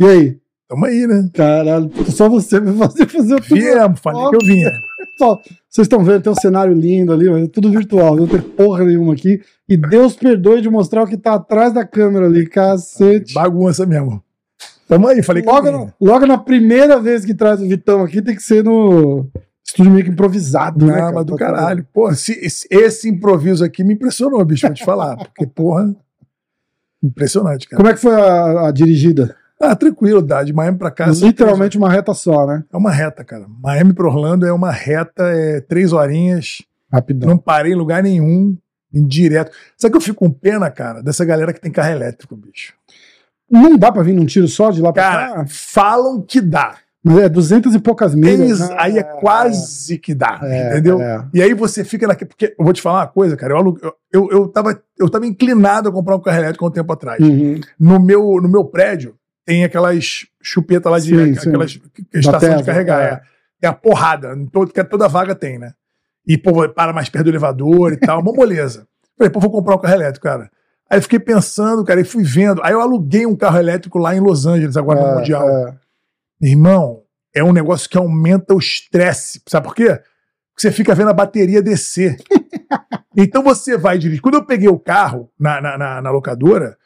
E aí? Tamo aí, né? Caralho, só você vai fazer, fazer tudo. Viemos, falei que eu vinha. Só- Vocês estão vendo, tem um cenário lindo ali, mas é tudo virtual, não tem porra nenhuma aqui. E Deus perdoe de mostrar o que tá atrás da câmera ali, cacete. Bagunça mesmo. Tamo aí, falei que Logo, eu na- vinha. logo na primeira vez que traz o Vitão aqui, tem que ser no estúdio meio que improvisado, né? Não, cara? mas do Tá caralho. Se- esse, esse improviso aqui me impressionou, bicho, vou te falar. Porque, porra, impressionante, cara. Como é que foi a, a dirigida? Ah, tranquilo, dá. De Miami pra cá. Literalmente uma reta só, né? É uma reta, cara. Miami pra Orlando é uma reta, é três horinhas. Rapidão. Não parei em lugar nenhum, em direto. Sabe que eu fico com pena, cara, dessa galera que tem carro elétrico, bicho? Não dá pra vir num tiro só de lá pra Cara, cá? falam que dá. Mas é duzentas e poucas milhas. Eles- né? aí é quase que dá, É, entendeu? é. E aí você fica naquele. Porque eu vou te falar uma coisa, cara. Eu, eu, eu, eu, tava, eu tava inclinado a comprar um carro elétrico há um tempo atrás. Uhum. No, meu, no meu prédio tem aquelas chupetas lá de. Sim, sim. aquelas estação Tesla, de carregar. é. É. A porrada. Todo, que toda vaga tem, né? E, pô, para mais perto do elevador e tal. Uma moleza. Falei, pô, vou comprar um carro elétrico, cara. Aí eu fiquei pensando, cara, e fui vendo. Aí eu aluguei um carro elétrico lá em Los Angeles, agora no É, Mundial. Irmão, é um negócio que aumenta o estresse. Sabe por quê? Porque você fica vendo a bateria descer. então você vai dirigir. Quando eu peguei o carro na, na, na- na locadora,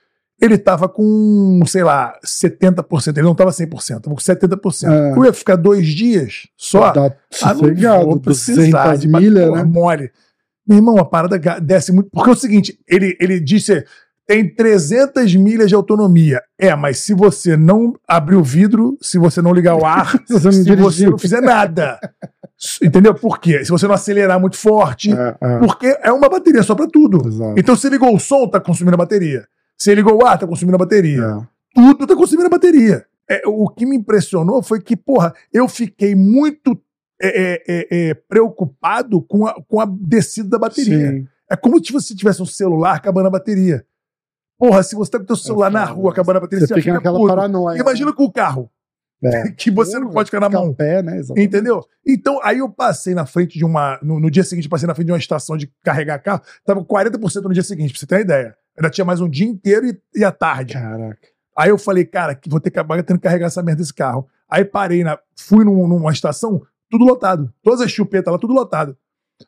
ele tava com, sei lá, 70%. Ele não tava 100%, tava com 70%. É. Eu ia ficar dois dias só. Tá Ah, sossegado, vou precisar 200 de milhas, porra, né? mole. Meu irmão, a parada desce muito. Porque é o seguinte, ele, ele disse, tem 300 milhas de autonomia. É, mas se você não abrir o vidro, se você não ligar o ar, Se você se você não fizer nada. Entendeu? Por quê? Se você não acelerar muito forte, É, é. porque é uma bateria só pra tudo. Exato. Então, se ligou o som, tá consumindo a bateria. Se ligou o ar, tá consumindo a bateria É. tudo tá consumindo a bateria. É, o que me impressionou foi que, porra, eu fiquei muito é, é, preocupado com a, com a descida da bateria. Sim. É como se você tivesse um celular acabando a bateria. Porra, se você tá com o teu celular na foda. rua acabando a bateria, Você você, fica naquela puto. paranoia. Imagina com o carro, É. que você não pode ficar na mão. pé, né? Exatamente. Entendeu? Então, aí eu passei na frente de uma. No, no dia seguinte, eu passei na frente de uma estação de carregar carro, tava com 40% no dia seguinte, pra você ter uma ideia. Ainda tinha mais um dia inteiro e, e a tarde. Caraca. Aí eu falei, cara, que vou ter que acabar tendo que carregar essa merda desse carro. Aí parei, na, fui num- numa estação, tudo lotado. Todas as chupetas lá, tudo lotado.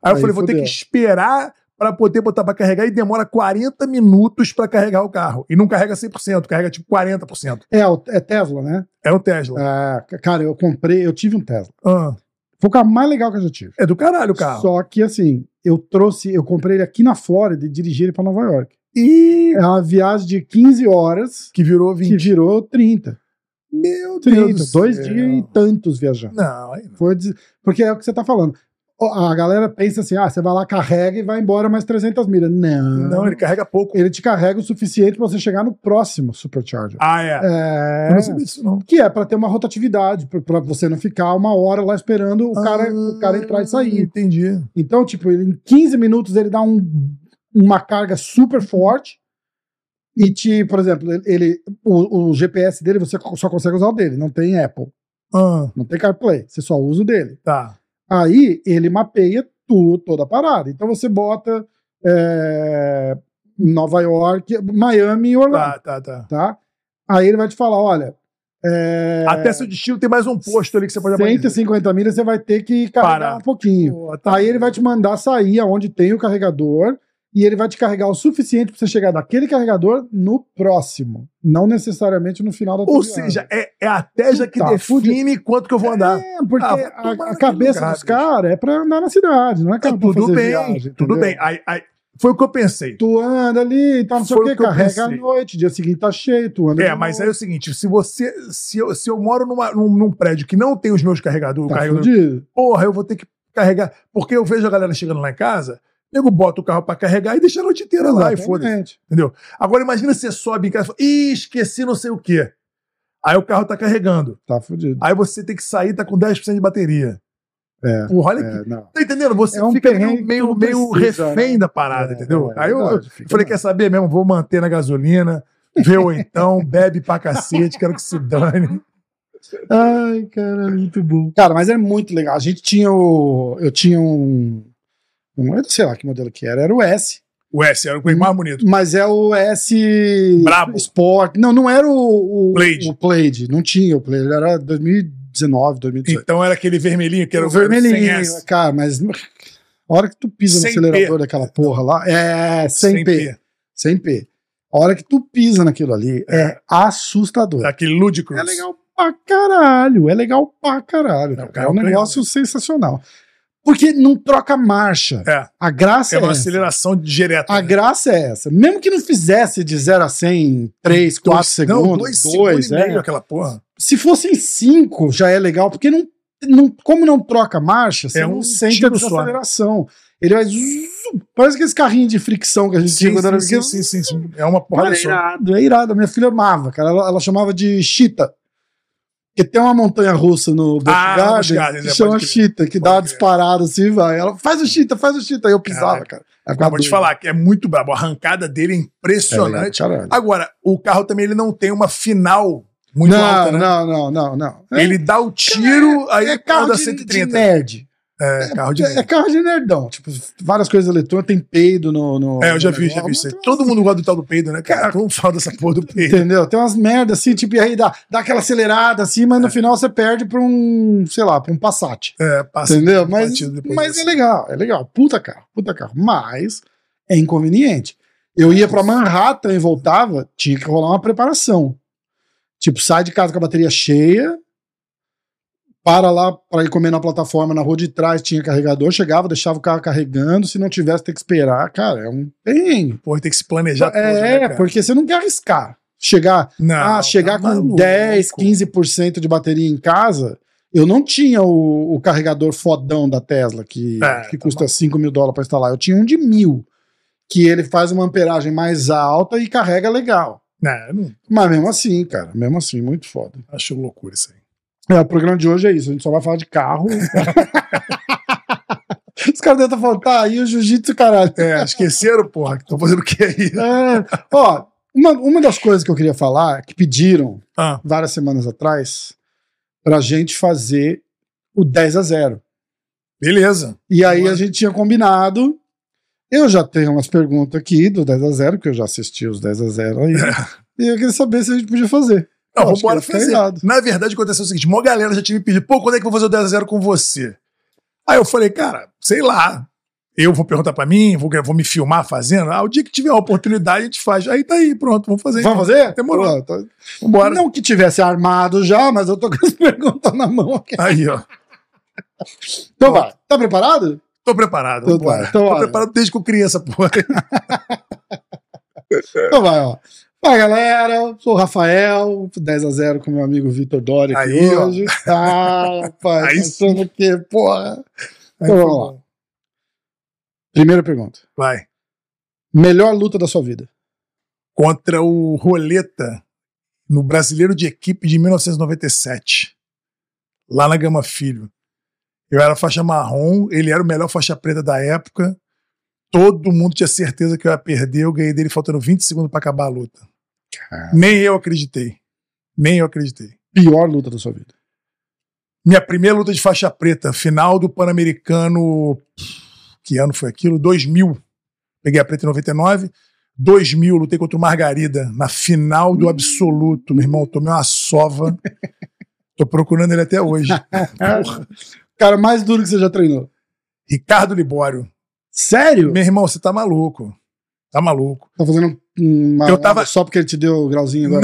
Aí eu Aí falei, vou ter fudeu. que esperar pra poder botar pra carregar e demora 40 minutos pra carregar o carro. E não carrega 100%, carrega tipo 40%. É, é Tesla, né? É o Tesla. Ah, cara, eu comprei, eu tive um Tesla. Ah, Foi o carro mais legal que eu já tive. é do caralho o carro. Só que assim, eu trouxe, eu comprei ele aqui na Flórida e dirigi ele pra Nova York. E É uma viagem de 15 horas que virou 20. que virou 30. Meu Deus 30, do dois céu. dias e tantos viajando. Não, aí não. Foi Porque é o que você tá falando. A galera pensa assim: ah, você vai lá, carrega e vai embora mais 300 milhas. Não. Não, ele carrega pouco. Ele te carrega o suficiente pra você chegar no próximo Supercharger. Ah, é. É. Eu não sabia disso, não. Que é pra ter uma rotatividade, pra- pra você não ficar uma hora lá esperando o, cara, o cara entrar e Ah, sair. Entendi. Então, tipo, ele, em 15 minutos ele dá um- uma carga super forte. E te, por exemplo, ele, ele- o, o GPS dele você só consegue usar o dele, não tem Apple, Ah, não tem CarPlay, você só usa o dele. tá. Aí ele mapeia tu, toda a parada. Então você bota é, Nova York, Miami e Orlando, Tá, tá, tá. tá? Aí ele vai te falar, olha, é, Até seu destino tem mais um posto ali que você pode abastecer. 150 milhas você vai ter que carregar Parar. um pouquinho. Pô, tá. Aí ele vai te mandar sair aonde tem o carregador e ele vai te carregar o suficiente para você chegar daquele carregador no próximo, não necessariamente no final da tua Ou viagem. seja, é, é a Teja que Tá, define quanto que eu vou andar. É, porque Ah, a, a cabeça lugar, dos caras é pra andar na cidade, não é É, carro pra tudo fazer bem, viagem, tudo bem. Aí, aí, foi o que eu pensei. Tu anda ali tal, não sei o que, o que carrega à noite, dia seguinte tá cheio, tu anda É, mas aí é o seguinte: se você. Se eu, se eu moro numa- num, num prédio que não tem os meus carregadores, tá carregador, porra, eu vou ter que carregar. Porque eu vejo a galera chegando lá em casa, nego bota o carro pra carregar e deixa a noite inteira lá e foda-se. Exatamente. Entendeu? Agora imagina você sobe em casa e fala, ih, esqueci não sei o quê. Aí o carro tá carregando. Tá fudido. Aí você tem que sair, tá com 10% de bateria. É, Porra, olha é, que. não. Tá entendendo? Você É um fica meio, meio, meio precisa, refém né? da parada, É, entendeu? é Aí eu, verdade, eu falei, quer saber mesmo? Vou manter na gasolina, vê ou então, bebe pra cacete, quero que se dane. Ai, cara, muito bom. Cara, mas é muito legal. A gente tinha o. Eu tinha um. Eu não sei lá que modelo que era, era o S. O S era o mais bonito. Mas é o S Brabo. Sport. Não, não era o, o Blade. o Blade. Não tinha o Blade. Era 2019, 2018. Então era aquele vermelhinho que era o vermelhinho, sem S. cara, mas a hora que tu pisa no acelerador P. daquela porra lá, é sem, P, P. sem P. A hora que tu pisa naquilo ali é assustador. Aquele Ludicrous. É legal pra caralho, é legal pra caralho. Não, cara. É um é um negócio sensacional. Porque não troca marcha. É. A graça É é, uma essa. aceleração direta. A né? graça é essa. Mesmo que não fizesse de 0 a 100 em 3, 4 Dois- segundos, Não, dois, segundos e é. aquela porra. Se fossem 5, já é legal, porque não, não, como não troca marcha, você É não um sente a tiro só. desaceleração. Ele vai. zzz, Parece aqueles carrinhos de fricção que a gente tinha Sim, quando era sim, sim, sim, sim. É uma porrada é irado, é irado. A minha filha amava, cara. Ela, ela chamava de Chita. Porque tem uma montanha russa no Busch Ah, Garden Busch Gardens, que é, chama. Chita, que dá uma disparada assim e vai. Ela faz o Chita, faz o Chita. Aí eu pisava, cara. Mas ficava vou te falar que é muito brabo. A arrancada dele é É legal, impressionante. caralho. Agora, o carro também ele não tem uma final muito não, alta, né? não, não, não, não. É, Ele dá o tiro, aí é é carro da de, de 130. nerd. É, carro de É, é carro de nerdão. Tipo, várias coisas eletrônicas, tem peido no. no É, eu já vi, já vi isso aí. Todo mundo gosta do tal do peido, né, cara? Mundo fala dessa porra do peido. Entendeu? Tem umas merdas assim, tipo, e aí dá, dá aquela acelerada assim, mas no É. final você perde pra um, sei lá, pra um Passat. É, passa Entendeu? Mas, mas disso. é legal, é legal. Puta carro, puta carro. Mas é inconveniente. Eu ia pra Manhattan e voltava, tinha que rolar uma preparação. Tipo, sai de casa com a bateria cheia, para lá para ir comer na plataforma na rua de trás, tinha carregador, chegava, deixava o carro carregando, se não tivesse, tem que esperar. Cara, é um perrengue. Porra, tem que se planejar tudo, É, né, cara? porque você não quer arriscar. Chegar, Não, ah, chegar tá com maluco. 10, 15% de bateria em casa, eu não tinha o, o carregador fodão da Tesla, que, É, que tá custa maluco. 5 mil dólares para instalar. Eu tinha um de mil, que ele faz uma amperagem mais alta e carrega legal. Não, eu não Mas mesmo assim, cara, mesmo assim, muito foda. acho loucura isso aí. É, o programa de hoje é isso, a gente só vai falar de carro. Os caras devem estar falando, tá aí o jiu-jitsu, caralho. É, esqueceram, porra, que estão fazendo o que aí? É, ó, uma, uma das coisas que eu queria falar, que pediram Ah, várias semanas atrás, pra gente fazer o 10 a 0. beleza. E aí Boa. a gente tinha combinado. Eu já tenho umas perguntas aqui do 10 a 0, porque eu já assisti os 10 a 0 aí. e eu queria saber se a gente podia fazer. Não, vamos ficar fazer. Na verdade, aconteceu o seguinte: uma galera já tinha me pedido, pô, quando é que eu vou fazer o 10x0 com você? Aí eu falei, cara, sei lá. Eu vou perguntar pra mim, vou, vou me filmar fazendo. Ah, o dia que tiver a oportunidade, a gente faz. Aí tá aí, pronto, vamos fazer. Vamos fazer? Demorou. Pô, tá- Vambora. Não que tivesse armado já, mas eu tô com as perguntas na mão aqui. Aí, ó. Então vai. Tá preparado? Tô preparado. Então vambora. tá, então Tô preparado desde que eu criança, porra. Então vai, ó. Fala galera, sou o Rafael, 10 a 0 com meu amigo Vitor Dória aqui Aí, ó. hoje. Ah, rapaz, Aí pensando que, porra. Aí, Então vamos lá. Primeira pergunta. Vai. Melhor luta da sua vida? Contra o Roleta no Brasileiro de Equipe de 1997. Lá na Gama Filho. Eu era faixa marrom, ele era o melhor faixa preta da época. Todo mundo tinha certeza que eu ia perder. Eu ganhei dele faltando 20 segundos pra acabar a luta. Nem eu acreditei. Nem eu acreditei. Pior luta da sua vida? Minha primeira luta de faixa preta, final do Pan-Americano. Que ano foi aquilo? 2000. Peguei a preta em 99. 2000, lutei contra o Margarida na final do absoluto. Meu irmão, tomei uma sova. Tô procurando ele até hoje. Porra. Cara mais duro que você já treinou? Ricardo Libório. Sério? Meu irmão, você tá maluco. Tá maluco. Tá fazendo uma Eu tava- só porque ele te deu o grauzinho agora?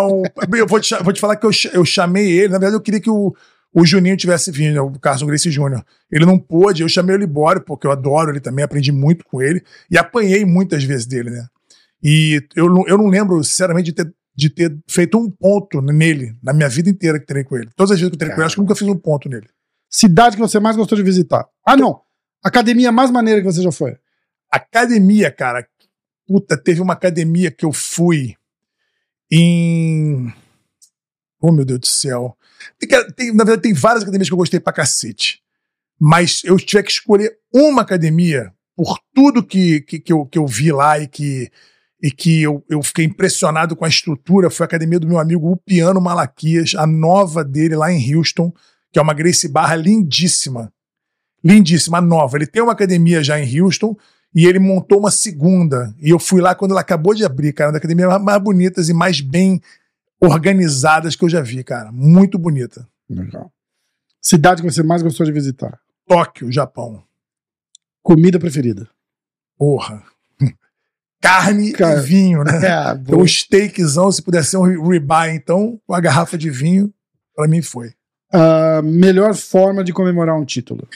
Não, eu vou te, vou te falar que eu, eu chamei ele. Na verdade, eu queria que o, o Juninho tivesse vindo, o Carson Gracie Jr. Ele não pôde, eu chamei o Libório, porque eu adoro ele também, aprendi muito com ele e apanhei muitas vezes dele, né? E eu, não- eu não lembro, sinceramente, de ter, de ter feito um ponto nele, na minha vida inteira que treinei com ele. Todas as vezes que eu treinei com ele, acho que eu nunca fiz um ponto nele. Cidade que você mais gostou de visitar? Ah, não. Academia mais maneira que você já foi? Academia, cara. Puta, teve uma academia que eu fui em. Oh, meu Deus do céu. Tem, tem- na verdade, tem várias academias que eu gostei pra cacete. Mas eu tiver que escolher uma academia, por tudo que, que, que eu, que eu vi lá e que, e que eu, eu fiquei impressionado com a estrutura, foi a academia do meu amigo Upiano Malaquias, a nova dele lá em Houston, que é uma Gracie Barra lindíssima. Lindíssima, nova. Ele tem uma academia já em Houston E ele montou uma segunda. E eu fui lá quando ela acabou de abrir, cara, uma das academias mais bonitas e mais bem organizadas que eu já vi, cara. Muito bonita. Legal. Cidade que você mais gostou de visitar? Tóquio, Japão. Comida preferida? Porra. Carne Cara, e vinho, né? É, Então, um steakzão, se pudesse ser um ribeye, então, uma garrafa de vinho, pra mim foi. Ah, melhor forma de comemorar um título?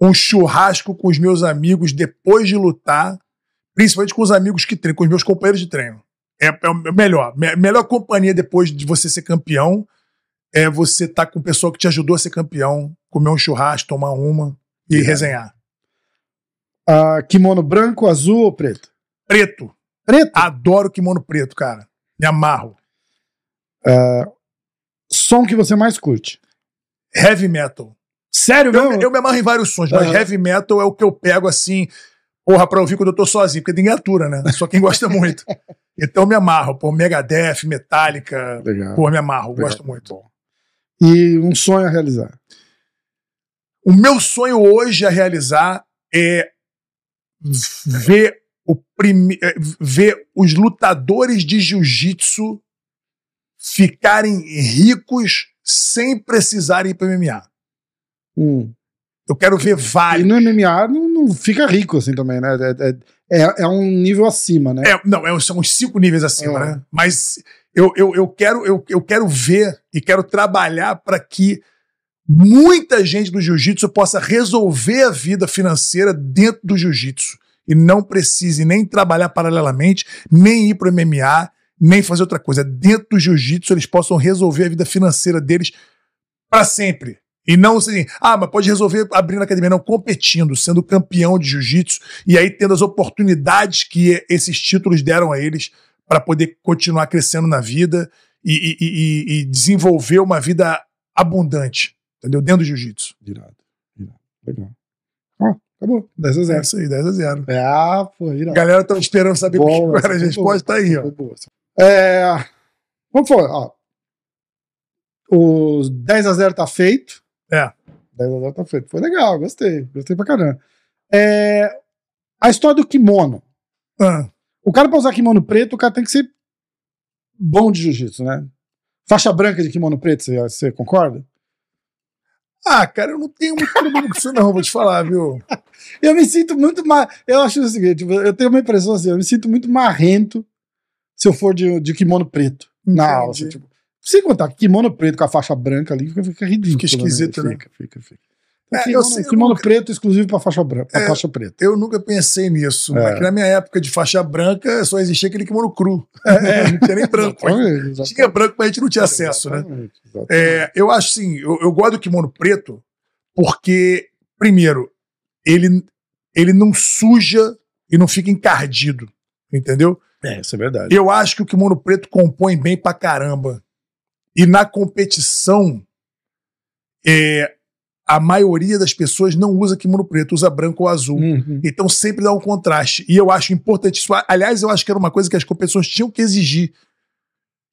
Um churrasco com os meus amigos depois de lutar, principalmente com os amigos que treinam, com os meus companheiros de treino. É, é o melhor. Me- melhor companhia depois de você ser campeão é você estar com o pessoal que te ajudou a ser campeão, comer um churrasco, tomar uma e resenhar. Ah, kimono branco, azul ou preto? Preto. Preto. Adoro kimono preto, cara. Me amarro. Som que você mais curte? Heavy metal. Sério Eu, mesmo? eu me amarro em vários sons, mas heavy metal é o que eu pego assim, porra, pra ouvir quando eu tô sozinho, porque ninguém atura, né? Só quem gosta muito. Então eu me amarro, pô, Megadeth, Metallica, Legal. pô, me amarro, Legal. gosto muito. Bom. E um sonho a realizar? O meu sonho hoje a realizar é ver o prime... é, ver os lutadores de jiu-jitsu ficarem ricos sem precisarem ir para MMA. Hum. Eu quero ver E vários. no MMA não, não fica rico assim também, né? É, é, é- é um nível acima, né? É, não, é, são uns cinco níveis acima, É. né? Mas eu, eu, eu, quero, eu, eu quero ver e quero trabalhar para que muita gente do jiu-jitsu possa resolver a vida financeira dentro do jiu-jitsu e não precise nem trabalhar paralelamente, nem ir para o MMA, nem fazer outra coisa. Dentro do jiu-jitsu eles possam resolver a vida financeira deles para sempre. E não assim, ah, mas pode resolver abrindo a academia, não, competindo, sendo campeão de jiu-jitsu e aí tendo as oportunidades que esses títulos deram a eles para poder continuar crescendo na vida e, e- e- e desenvolver uma vida abundante, entendeu? Dentro do jiu-jitsu. Irado. Irado. Legal. Ó, acabou. 10 a É 0. isso aí, 10 a 0. É, ah, pô, irado. galera tá esperando saber Bom, qual era a resposta, tá aí, ó. Foi boa. É, vamos falar, ó. O 10 a 0 tá feito. É. 10 a 0 feito. Foi legal, gostei. Gostei pra caramba. É, a história do kimono. Ah, O cara pra usar kimono preto, o cara tem que ser bom de jiu-jitsu, né? Faixa branca de kimono preto, você, você concorda? Ah, cara, eu não tenho muito problema com isso, não, vou te falar, viu? Eu me sinto muito mais. Eu acho o seguinte: eu tenho uma impressão assim, eu me sinto muito marrento se eu for de, de kimono preto na Entendi. aula. assim, tipo, sem contar que kimono preto com a faixa branca ali fica, fica ridículo. Fica esquisito, né? Fica, fica, fica. É, kimono, eu sei, eu kimono nunca- preto exclusivo pra faixa branca, pra É. faixa preta. Eu nunca pensei nisso, É. mas na minha época de faixa branca só existia aquele kimono cru. não tinha nem branco. Exatamente, exatamente. Tinha branco, mas a gente não tinha acesso, né? Exatamente, exatamente. É, eu acho assim, eu, eu gosto do kimono preto porque, primeiro, ele, ele não suja e não fica encardido, entendeu? É, isso é verdade. Eu acho que o kimono preto compõe bem pra caramba. E na competição, é, a maioria das pessoas não usa kimono preto, usa branco ou azul. Uhum. Então sempre dá um contraste. E eu acho importante isso. Aliás, eu acho que era uma coisa que as competições tinham que exigir.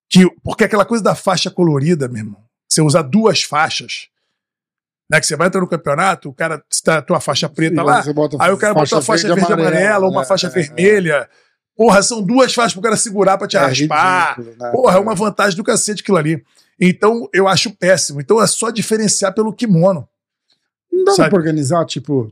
Que, porque aquela coisa da faixa colorida, meu irmão, você usar duas faixas, né? Que você vai entrar no campeonato, o cara está a tua faixa preta Sim, lá, aí o cara bota a faixa verde e amarela, ou uma né? faixa É, vermelha. Porra, são duas faixas pro cara segurar pra te é raspar. ridículo, né? Porra, é uma vantagem do cacete aquilo ali. Então, eu acho péssimo. Então, é só diferenciar pelo kimono. Não dá sabe? pra organizar, tipo,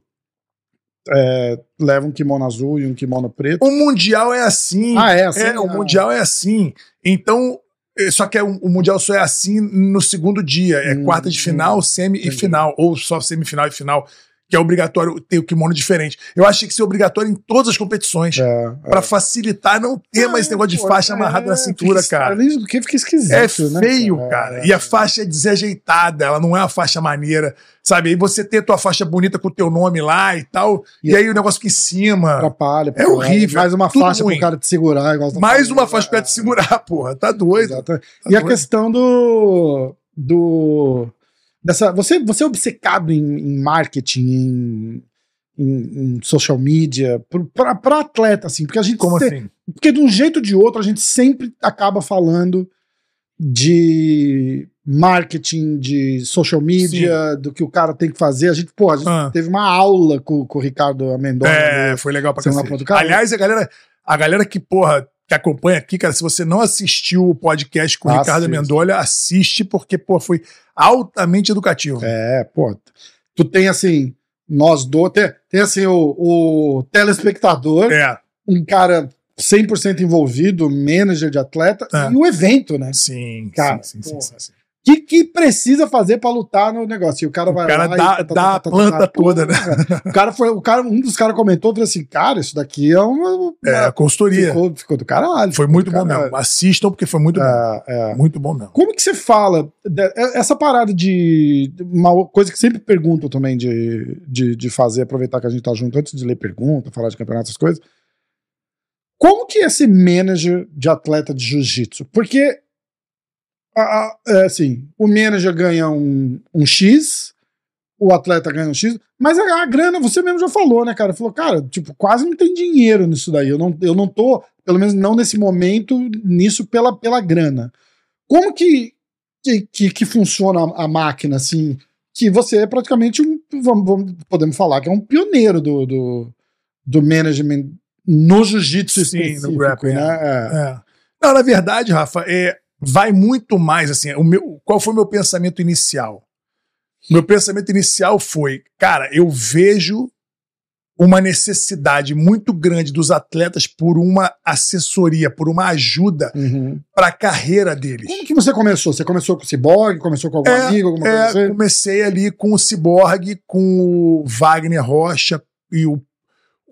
é, leva um kimono azul e um kimono preto. O Mundial é assim. Ah, é assim? É, o Ah. Mundial é assim. Então, eh, só que é o Mundial só é assim no segundo dia. É Hum, quarta de final, hum, semi entendi. e final. Ou só semifinal e final. Que é obrigatório ter o kimono diferente. Eu acho que ser obrigatório em todas as competições. É, Pra facilitar não ter mais esse negócio de pô, faixa é, amarrada na cintura, fica- cara. Além do que fica esquisito. É né, feio, cara. E a faixa é desajeitada, ela não é uma faixa maneira, sabe? Aí você tem a tua faixa bonita com o teu nome lá e tal, e, E- aí o negócio fica em cima. Atrapalha. É horrível, Mais uma faixa ruim. pro cara te segurar. igual tá Mais uma faixa pra te segurar, porra. Tá doido. Tá e a doido. questão do. do dessa, você, você é obcecado em, em marketing, em, em- em social media, pra atleta, assim, porque a gente. Como se- assim? Porque de um jeito ou de outro a gente sempre acaba falando de marketing, de social media, do que o cara tem que fazer. A gente, pô, a gente Ah. teve uma aula com, com o Ricardo Amendola. É, né? foi legal pra cacete. Aliás, a galera, a galera que, porra, que acompanha aqui, cara, se você não assistiu o podcast com o Ricardo Assista. Amendola, assiste, porque, pô, foi altamente educativo. É, pô. Tu tem assim, nós dois, tem, tem assim o, o telespectador, É, um cara 100% envolvido, manager de atleta, É. e o evento, né? sim, Cara, sim, sim, porra. sim, sim. O que, que precisa fazer pra lutar no negócio? E o cara vai cara lá dá- e tá, dá a planta toda, né? O cara foi, o cara, um dos caras comentou, falou assim, cara, isso daqui é uma... É, a consultoria. ficou, ficou do caralho. Foi muito bom mesmo. Assistam, porque foi muito bom. É, é. Muito bom mesmo. Como que você fala de- essa parada de uma coisa que sempre perguntam também de, de, de fazer, aproveitar que a gente tá junto antes de ler pergunta, falar de campeonato, essas coisas. Como que é ser manager de atleta de jiu-jitsu? Porque a- a- é assim, o manager ganha um, um X, o atleta ganha um X, mas a, a grana, você mesmo já falou, né, cara? Falou, cara, tipo, quase não tem dinheiro nisso daí. Eu não, eu não tô, pelo menos não nesse momento, nisso pela, pela grana. Como que, que, que, que funciona a, a máquina, assim? Que você é praticamente um. Vamos, vamos- podemos falar que é um pioneiro do, do, do management no jiu-jitsu Sim, no específico, grappling, né? É. É. Não, na verdade, Rafa, é, vai muito mais assim. O meu, qual foi o meu pensamento inicial? Meu pensamento inicial foi, cara, eu vejo uma necessidade muito grande dos atletas por uma assessoria, por uma ajuda Uhum. para a carreira deles. Como que você começou? Você começou com o Cyborg? Começou com algum É, amigo? Alguma É, coisa assim? comecei ali com o Cyborg, com o Wagner Rocha e o,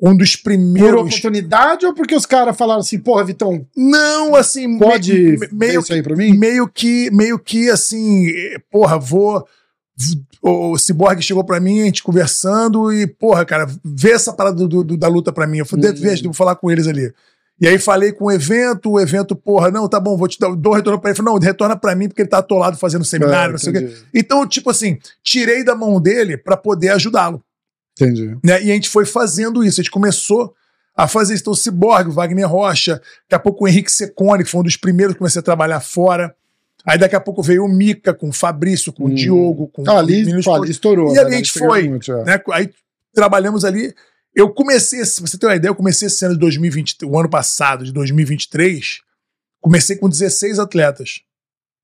um dos Por primeiros. oportunidade ou porque os caras falaram assim, porra, Vitão, Não, assim, pode me- ver meio isso aí pra mim? meio que, meio que assim, porra, vou. O Cyborg chegou pra mim, a gente conversando, e, porra, cara, vê essa parada do, do- da luta pra mim. Eu falei, veja, vou falar com eles ali. E aí falei com o evento, o evento, porra, não, tá bom, vou te dar, dou retorno pra ele. Falou, não, retorna pra mim, porque ele tá atolado fazendo seminário, É, não sei o quê. Então, tipo assim, tirei da mão dele pra poder ajudá-lo. Entendi. Né? E a gente foi fazendo isso. A gente começou a fazer isso. Então, o Cyborg, o Wagner Rocha, daqui a pouco o Henrique Secone, que foi um dos primeiros que comecei a trabalhar fora. Aí daqui a pouco veio o Mica, com o Fabrício, com Hum. o Diogo, com Ah, ali, meninos pô, ali estourou. E né? ali a gente foi, muito, é. né? Aí trabalhamos ali. Eu comecei, se você tem uma ideia, eu comecei esse ano de 2020, o ano passado, de 2023, comecei com 16 atletas.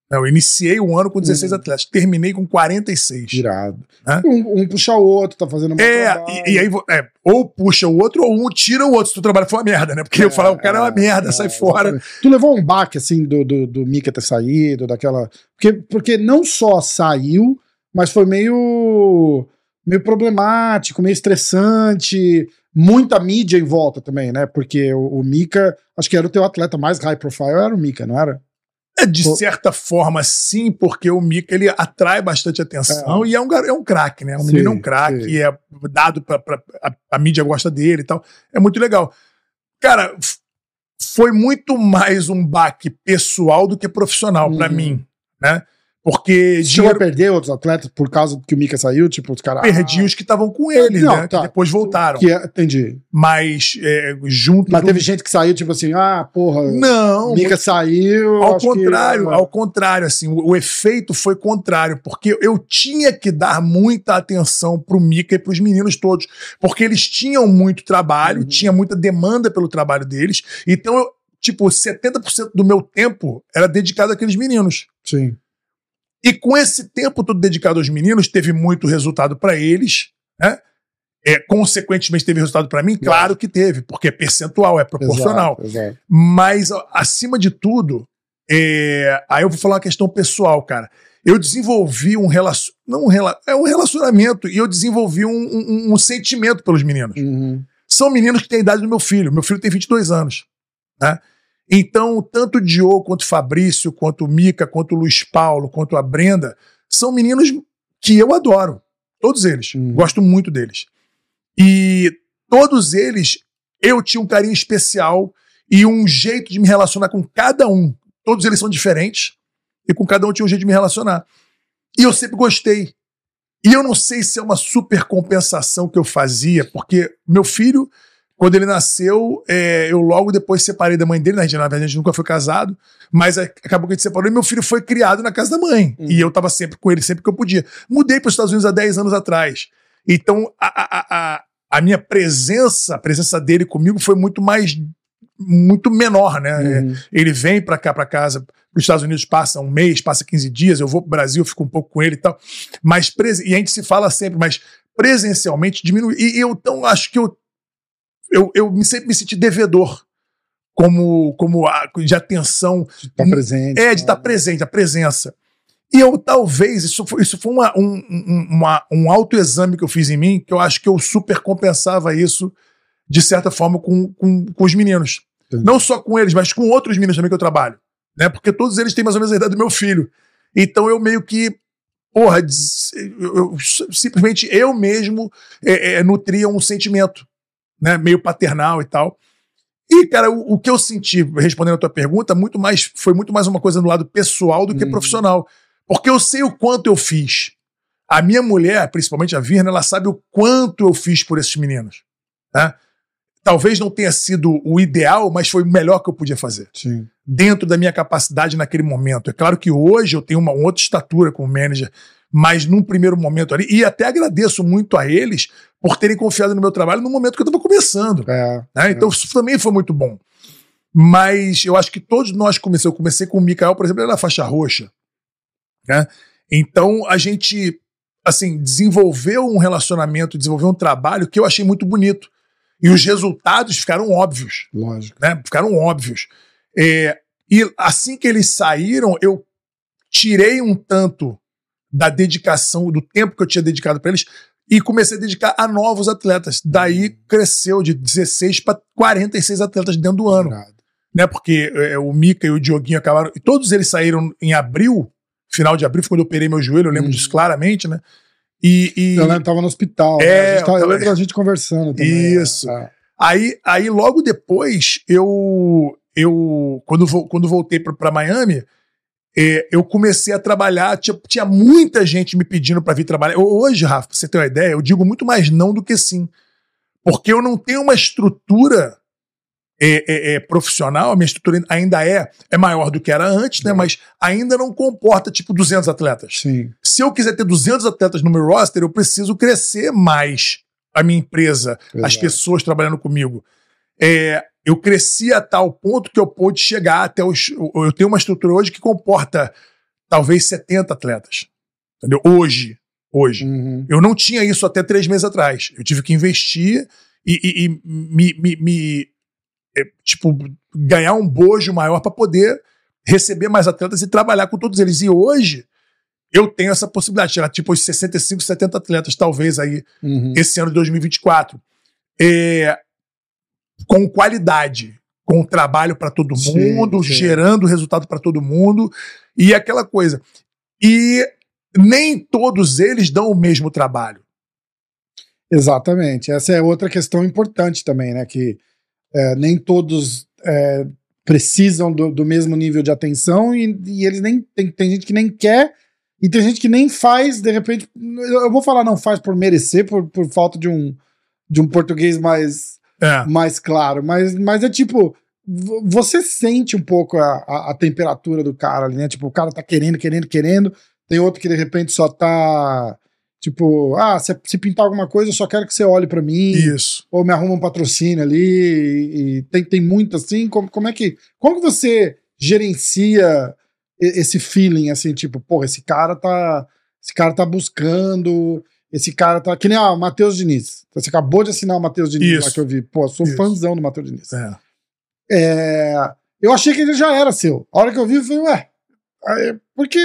Eu iniciei o ano com 16 Hum. atletas, terminei com 46. Irado. Hã? Um, um puxa o outro, tá fazendo um É, e, e aí é, ou puxa o outro, ou um tira o outro. Se tu trabalha foi uma merda, né? Porque eu falar, o cara é uma merda, é, sai fora. exatamente. Tu levou um baque, assim, do, do, do Mika ter saído, daquela. Porque, porque não só saiu, mas foi meio. meio problemático, meio estressante. Muita mídia em volta também, né? Porque o, o Mika, acho que era o teu atleta mais high profile, era o Mika, não era? É, de Pô. certa forma, sim, porque o Mika ele atrai bastante atenção e é um, é um craque, né? Um Sim, menino é um craque, é dado pra. pra a, a mídia gosta dele e tal. É muito legal. Cara, foi muito mais um baque pessoal do que profissional pra Uhum. mim, né? Porque Chegou a perder outros atletas por causa que o Mika saiu, tipo, os caras. perdi os que estavam com ele, Não, né? tá. Que depois voltaram. Que é, entendi. Mas é, junto. Mas do- teve gente que saiu, tipo assim, ah, porra, Não, Mika saiu. Ao acho que- contrário, é. ao contrário, assim, o, o efeito foi contrário, porque eu tinha que dar muita atenção pro Mika e pros meninos todos, porque eles tinham muito trabalho, Uhum. tinha muita demanda pelo trabalho deles, então eu, tipo, 70% do meu tempo era dedicado àqueles meninos. Sim. E com esse tempo todo dedicado aos meninos, teve muito resultado para eles, né? É, consequentemente teve resultado para mim? Claro que teve, porque é percentual, é proporcional. Exato, exato. Mas, acima de tudo, é, aí eu vou falar uma questão pessoal, cara. Eu desenvolvi um relacionamento. Não um rela é um relacionamento, e eu desenvolvi um, um- um sentimento pelos meninos. Uhum. São meninos que têm a idade do meu filho. Meu filho tem 22 anos. Né? Então, tanto o Diogo, quanto o Fabrício, quanto o Mica, quanto o Luiz Paulo, quanto a Brenda, são meninos que eu adoro. Todos eles. Uhum. Gosto muito deles. E todos eles, eu tinha um carinho especial e um jeito de me relacionar com cada um. Todos eles são diferentes e com cada um tinha um jeito de me relacionar. E eu sempre gostei. E eu não sei se é uma super compensação que eu fazia, porque meu filho Quando ele nasceu, é, eu logo depois separei da mãe dele, né? na verdade a gente nunca foi casado, mas acabou que a gente separou e meu filho foi criado na casa da mãe. Uhum. E eu tava sempre com ele, sempre que eu podia. Mudei para os Estados Unidos há 10 anos atrás. Então, a, a, a, a minha presença, a presença dele comigo foi muito mais, muito menor, né? É, Uhum. ele vem pra cá, pra casa, os Estados Unidos passa um mês, passa 15 dias, eu vou pro Brasil, fico um pouco com ele e tal. Mas, e a gente se fala sempre, mas presencialmente diminui. E eu então acho que eu, eu, eu me- sempre me senti devedor como, como a- de atenção, Tá presente. é, de estar presente, a presença. E eu talvez, isso foi, isso foi uma, um, um, uma- um autoexame que eu fiz em mim, que eu acho que eu super compensava isso, de certa forma, com, com, com os meninos. Entendi. Não só com eles, mas com outros meninos também que eu trabalho. Né? Porque todos eles têm mais ou menos a idade do meu filho. Então eu meio que. Porra, eu- eu- simplesmente eu mesmo é, é, nutria um sentimento, né? Meio paternal e tal. E, cara, o, o que eu senti, respondendo a tua pergunta, muito mais, foi muito mais uma coisa do lado pessoal do que Uhum. profissional. Porque eu sei o quanto eu fiz. A minha mulher, principalmente a Virna, ela sabe o quanto eu fiz por esses meninos. Né? Talvez não tenha sido o ideal, mas foi o melhor que eu podia fazer Sim. dentro da minha capacidade naquele momento. É claro que hoje eu tenho uma outra estatura como manager, mas num primeiro momento ali, e até agradeço muito a eles por terem confiado no meu trabalho no momento que eu estava começando. É. né? Então isso também foi muito bom. Mas eu acho que todos nós comecei, eu comecei com o Mikael, por exemplo, ele era faixa roxa. Né? Então a gente assim desenvolveu um relacionamento, desenvolveu um trabalho que eu achei muito bonito. E os resultados ficaram óbvios Lógico. né? Ficaram óbvios. É, e assim que eles saíram, eu tirei um tanto da dedicação, do tempo que eu tinha dedicado para eles, e comecei a dedicar a novos atletas. Daí cresceu de 16 para 46 atletas dentro do ano, né? Porque é, o Mika e o Dioguinho acabaram. E todos eles saíram em abril, final de abril, foi quando eu operei meu joelho, eu lembro Uhum. disso claramente, né? E, e- Eu lembro tava no hospital. É, né? A gente tava- eu lembro da gente conversando também. Isso. É. Aí, aí logo depois, eu, eu quando, quando voltei para Miami, é, eu comecei a trabalhar. Tinha, tinha muita gente me pedindo para vir trabalhar. Eu- hoje, Rafa, pra você ter uma ideia, eu digo muito mais não do que sim. Porque eu não tenho uma estrutura é, é, é, profissional, a minha estrutura ainda é, é maior do que era antes, né? Uhum. Mas ainda não comporta tipo 200 atletas. Sim. Se eu quiser ter 200 atletas no meu roster, eu preciso crescer mais a minha empresa, as Exato. pessoas trabalhando comigo. É, eu cresci a tal ponto que eu pude chegar até os. Eu tenho uma estrutura hoje que comporta talvez 70 atletas. Entendeu? Hoje. Hoje. Uhum. Eu não tinha isso até três meses atrás. Eu tive que investir e, e- e me, me- me, é, tipo, ganhar um bojo maior para poder receber mais atletas e trabalhar com todos eles. E hoje eu tenho essa possibilidade de chegar tipo aos 65, 70 atletas, talvez aí Uhum. esse ano de 2024. É, com qualidade, com trabalho para todo Sim, mundo, sim. gerando resultado para todo mundo e aquela coisa. E nem todos eles dão o mesmo trabalho. Exatamente. Essa é outra questão importante também, né? Que é, nem todos é, precisam do, do mesmo nível de atenção e, e eles nem. Tem, tem gente que nem quer e tem gente que nem faz, de repente. Eu, eu vou falar não faz por merecer, por, por falta de um, de um português mais, É. mais claro, mas, mas é tipo. vo- Você sente um pouco a, a, a temperatura do cara ali, né? Tipo, o cara tá querendo, querendo, querendo. Tem outro que de repente só tá. Tipo, ah, se, se pintar alguma coisa, eu só quero que você olhe pra mim. Isso. Ou me arruma um patrocínio ali. E, e tem, tem muito assim. Como, como é que. Como que você gerencia esse feeling, assim, tipo, porra, esse cara tá. Esse cara tá buscando. Esse cara tá. Que nem ah, o Matheus Diniz. Você acabou de assinar o Matheus Diniz lá Isso. que eu vi. Pô, sou Isso. fãzão do Matheus Diniz. É. É, eu achei que ele já era seu. A hora que eu vi, eu falei, ué. é, Porque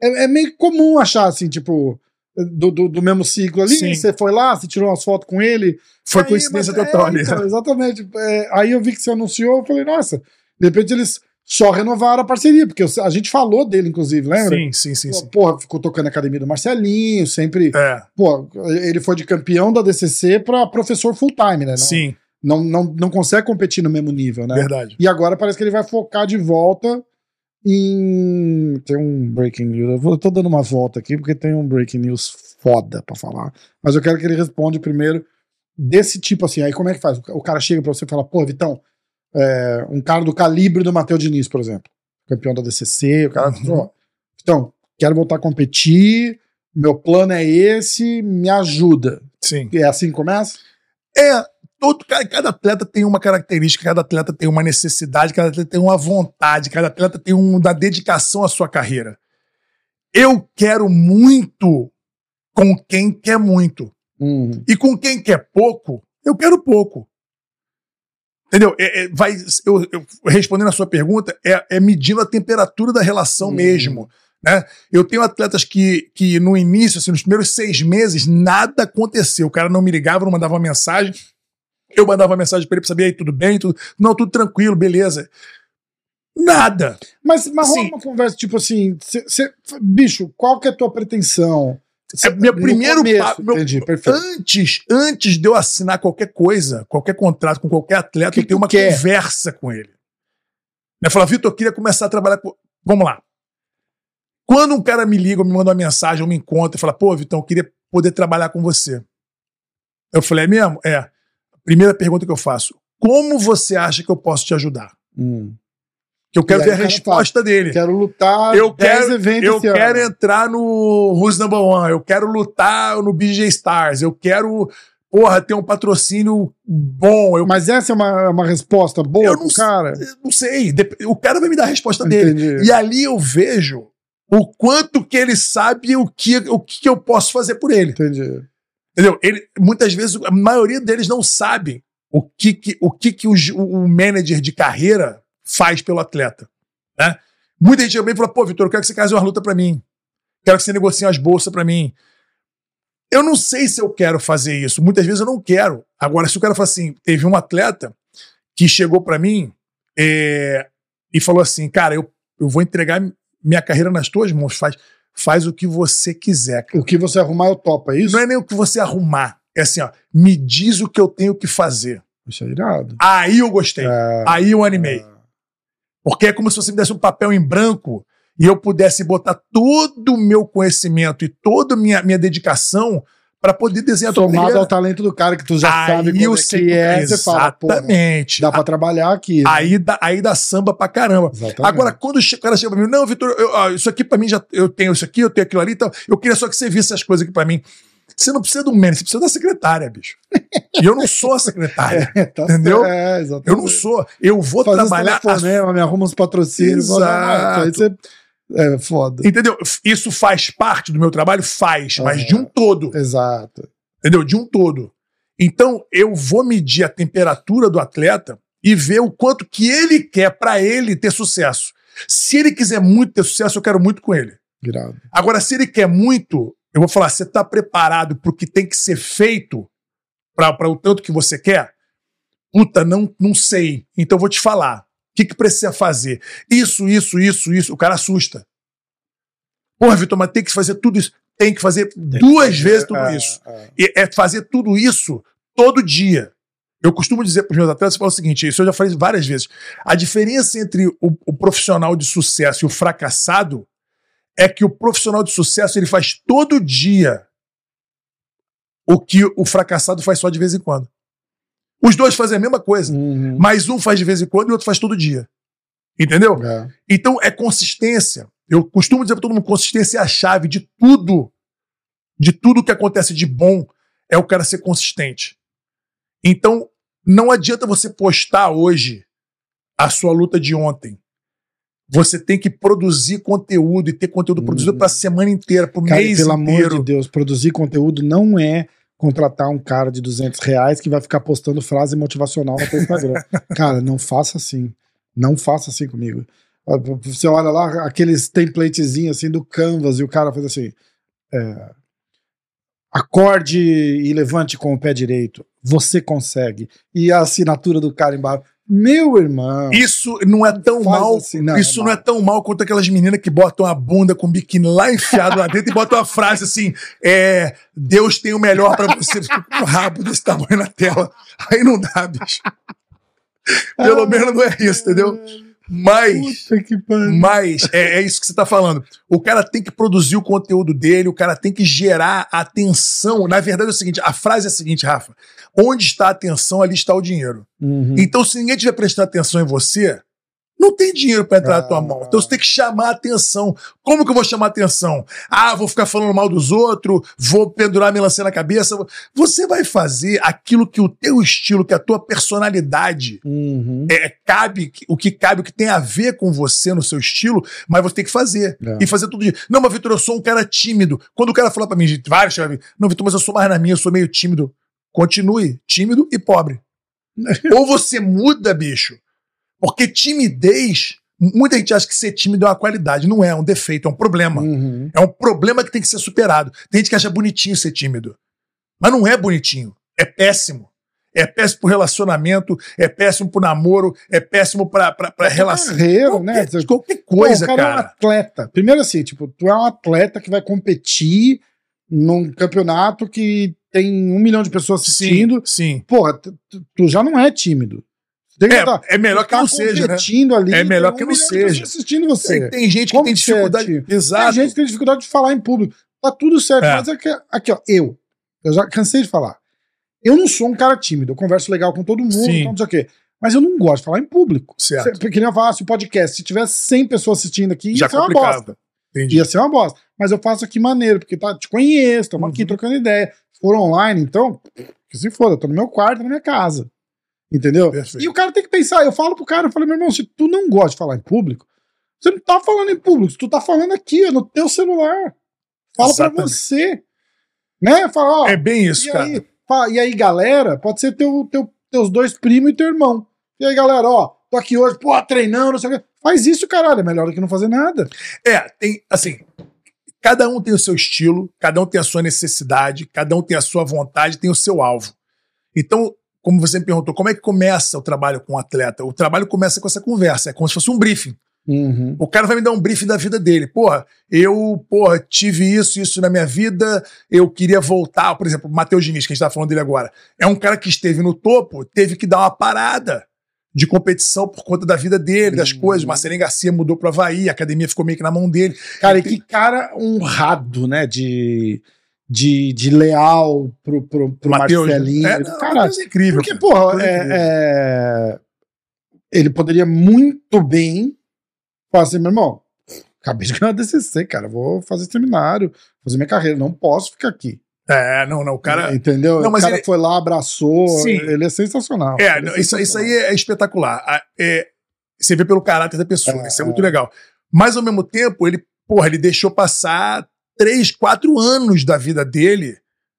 é, é meio comum achar, assim, tipo, do, do, do mesmo ciclo ali. Sim. Você foi lá, você tirou umas fotos com ele. Foi Aí, coincidência mas- total é, ali. então, exatamente. É, aí eu vi que você anunciou, eu falei, nossa, de repente eles só renovaram a parceria, porque a gente falou dele, inclusive, lembra? Sim, sim, sim, sim. Porra, ficou tocando a academia do Marcelinho, sempre. É, Pô, ele foi de campeão da DCC pra professor full-time, né? Não, sim, Não, não, não consegue competir no mesmo nível, né? verdade. E agora parece que ele vai focar de volta em. Tem um breaking news. Eu tô dando uma volta aqui porque tem um breaking news foda pra falar. Mas eu quero que ele responda primeiro desse tipo assim, aí como é que faz? O cara chega pra você e fala, pô, Vitão, é, um cara do calibre do Matheus Diniz, por exemplo, campeão da DCC, o cara Uhum. falou, Vitão, quero voltar a competir, meu plano é esse, me ajuda. Sim. E é assim que começa? É, todo, cada, atleta tem uma característica, cada atleta tem uma necessidade, cada atleta tem uma vontade, cada atleta tem um, uma dedicação à sua carreira. Eu quero muito com quem quer muito. Uhum. E com quem quer pouco, eu quero pouco. Entendeu? É- é- vai, eu, eu- respondendo a sua pergunta, é, é medindo a temperatura da relação Uhum. mesmo. Né? Eu tenho atletas que, que no início, assim, nos primeiros seis meses, nada aconteceu. O cara não me ligava, não mandava uma mensagem. Eu mandava uma mensagem pra ele pra saber aí, tudo bem? Tudo... Não, tudo tranquilo, beleza. Nada. Mas, mas rola Sim. uma conversa, tipo assim, cê- cê- bicho, qual que é a tua pretensão? É, meu primeiro começo, pa- meu- entendi, perfeito. Antes, antes de eu assinar qualquer coisa, qualquer contrato com qualquer atleta, Que eu tenho uma quer? conversa com ele. Né? Falar, Vitor, eu queria começar a trabalhar com. Vamos lá. Quando um cara me liga, ou me manda uma mensagem, ou me encontra e fala, pô, Vitão, eu queria poder trabalhar com você. Eu falei, é mesmo? É. Primeira pergunta que eu faço: como você acha que eu posso te ajudar? Hum. Que eu quero ver a resposta dele. Quero lutar Eu 10 quero- Eu ano. quero entrar no Who's Number One, eu quero lutar no BJ Stars, eu quero, porra, ter um patrocínio bom. Eu, Mas essa é uma, uma resposta boa Eu não cara? eu não sei, o cara vai me dar a resposta dele. Entendi. E ali eu vejo o quanto que ele sabe o que, o que eu posso fazer por ele. Entendi. Entendeu? Ele, muitas vezes, a maioria deles não sabe o que, que, o, que, que o, o manager de carreira faz pelo atleta. Né? Muita gente também fala, pô, Vitor, eu quero que você case uma luta pra mim. Quero que você negocie umas bolsas pra mim. Eu não sei se eu quero fazer isso. Muitas vezes eu não quero. Agora, se o cara fala assim, teve um atleta que chegou pra mim é, e falou assim, cara, eu, eu vou entregar minha carreira nas tuas mãos. Faz, faz o que você quiser. cara. O que você arrumar eu topo, é isso? Não é nem o que você arrumar. É assim, ó, me diz o que eu tenho que fazer. Isso é irado. Aí eu gostei. É, Aí eu animei. Porque é como se você me desse um papel em branco e eu pudesse botar todo o meu conhecimento e toda a minha, minha dedicação para poder desenhar tua Somado carreira. ao talento do cara que tu já Aí sabe eu como é sei que é, você fala, pô, Exatamente. dá pra trabalhar aqui. né? Aí dá, aí dá samba pra caramba. Exatamente. Agora, quando o cara chega pra mim, não, Vitor, isso aqui pra mim já. Eu tenho isso aqui, eu tenho aquilo ali, então eu queria só que você visse essas coisas aqui pra mim. Você não precisa do manager, você precisa da secretária, bicho. E eu não sou a secretária. É, tá Entendeu? É, exatamente. Eu não sou. Eu vou Fazer trabalhar. telefonema, me arruma uns patrocínios. Exato. Aí você... É foda. Entendeu? Isso faz parte do meu trabalho? Faz, mas Aham. de um todo. Exato. Entendeu? De um todo. Então, eu vou medir a temperatura do atleta e ver o quanto que ele quer pra ele ter sucesso. Se ele quiser muito ter sucesso, eu quero muito com ele. Irado. Agora, se ele quer muito, eu vou falar: você está preparado para o que tem que ser feito para o tanto que você quer? Puta, não, não sei. Então eu vou te falar. O que, que precisa fazer? Isso, isso, isso, isso. O cara assusta. Porra, Vitor, mas tem que fazer tudo isso. Tem que fazer duas vezes tudo É, isso. é. E é fazer tudo isso todo dia. Eu costumo dizer para os meus atletas eu o seguinte: isso eu já falei várias vezes. A diferença entre o, o profissional de sucesso e o fracassado é que o profissional de sucesso ele faz todo dia o que o fracassado faz só de vez em quando. Os dois fazem a mesma coisa, Uhum. mas um faz de vez em quando e o outro faz todo dia. Entendeu? É. Então é consistência. Eu costumo dizer para todo mundo: consistência é a chave de tudo. De tudo que acontece de bom é o cara ser consistente. Então não adianta você postar hoje a sua luta de ontem. Você tem que produzir conteúdo e ter conteúdo Uhum. produzido para a semana inteira, para o mês pelo amor inteiro. de Deus, produzir conteúdo não é contratar um cara de 200 reais que vai ficar postando frase motivacional no teu Instagram. cara, não faça assim. Não faça assim comigo. Ah, Você olha lá aqueles templatezinhos assim do Canvas e o cara faz assim: é, acorde e levante com o pé direito. Você consegue. E a assinatura do cara embaixo. Meu irmão. Isso não é tão Faz mal. assim, não, isso é não é tão mal quanto aquelas meninas que botam a bunda com o biquíni lá enfiado lá dentro e botam uma frase assim: é, Deus tem o melhor pra você. O rabo desse tamanho na tela. Aí não dá, bicho. Pelo menos não é isso, entendeu? Mas, Puta que pariu. mas é, é isso que você tá falando. O cara tem que produzir o conteúdo dele, o cara tem que gerar atenção. Na verdade é o seguinte, a frase é a seguinte, Rafa. Onde está a atenção, ali está o dinheiro. Uhum. Então, se ninguém tiver prestando atenção em você, não tem dinheiro para entrar na tua Ah. mão. Então você tem que chamar a atenção. Como que eu vou chamar a atenção? Ah, vou ficar falando mal dos outros, vou pendurar a melancia na cabeça. Você vai fazer aquilo que o teu estilo, que a tua personalidade Uhum. é, cabe, o que cabe, o que tem a ver com você no seu estilo, mas você tem que fazer. É. E fazer todo dia. Não, mas Vitor, eu sou um cara tímido. Quando o cara fala pra mim, gente, vários, não, Vitor, mas eu sou mais na minha, eu sou meio tímido. Continue tímido e pobre. Ou você muda, bicho. Porque timidez, muita gente acha que ser tímido é uma qualidade. Não é, é um defeito, é um problema. Uhum. É um problema que tem que ser superado. Tem gente que acha bonitinho ser tímido. Mas não é bonitinho. É péssimo. É péssimo pro relacionamento, é péssimo pro namoro, é péssimo pra, pra, pra relação. Carreira, né? Qualquer, qualquer coisa, Pô, o cara. é um atleta. Primeiro assim, tipo, tu é um atleta que vai competir num campeonato que tem um milhão de pessoas assistindo. Sim, sim. Porra, tu- tu já não é tímido. Tem É, tá- é melhor que tá não seja, né? ali. É melhor tem que um não seja. assistindo você. Tem, tem gente que Como tem que você dificuldade. é? Exato. Tem gente que tem dificuldade de falar em público. Tá tudo certo. É. Mas é que, aqui, ó, eu. Eu já cansei de falar. Eu não sou um cara tímido. Eu converso legal com todo mundo, Sim. então não sei o quê. Mas eu não gosto de falar em público. Certo. Porque nem eu falasse o podcast. Se tivesse 100 pessoas assistindo aqui, Já ia ser uma bosta. Entendi. Ia ser uma bosta. Mas eu faço aqui maneiro, porque tá, te conheço, estamos aqui Uhum. trocando ideia. Se for online, então, que se foda, tô no meu quarto, na minha casa. Entendeu? Perfeito. E o cara tem que pensar. Eu falo pro cara, eu falei, meu irmão, se tu não gosta de falar em público, você não tá falando em público, tu tá falando aqui, ó, no teu celular. Fala pra Exatamente. você. Né? Fala, ó, É bem isso, e cara. aí, fa- e aí, galera, pode ser teu, teu, teus dois primos e teu irmão. E aí, galera, ó, tô aqui hoje, pô, treinando, não sei o quê. Faz isso, caralho, é melhor do que não fazer nada. É, tem, assim, cada um tem o seu estilo, cada um tem a sua necessidade, cada um tem a sua vontade, tem o seu alvo. Então, como você me perguntou, como é que começa o trabalho com o atleta? O trabalho começa com essa conversa, é como se fosse um briefing. Uhum. O cara vai me dar um briefing da vida dele. Porra, eu, porra, tive isso, isso na minha vida, eu queria voltar. Por exemplo, o Matheus Diniz, que a gente tá falando dele agora. É um cara que esteve no topo, teve que dar uma parada de competição por conta da vida dele, das Uhum. coisas. Marcelinho Garcia mudou pro Havaí, a academia ficou meio que na mão dele. Cara, e que cara honrado, né? De, de, de leal pro, pro, pro Matheus, Marcelinho. É, não, cara, é incrível. porque, porra, é incrível. é, é, ele poderia muito bem falar assim, meu irmão, acabei de ganhar DCC, cara, vou fazer seminário, fazer minha carreira, não posso ficar aqui. É, não, não, o cara. Entendeu? Não, mas o cara ele- foi lá, abraçou, Sim. ele é sensacional. É, Ele não, isso, isso sensacional. aí é espetacular. É, você vê pelo caráter da pessoa, É, isso é é. muito legal. Mas ao mesmo tempo, ele, porra, ele deixou passar três, quatro anos da vida dele,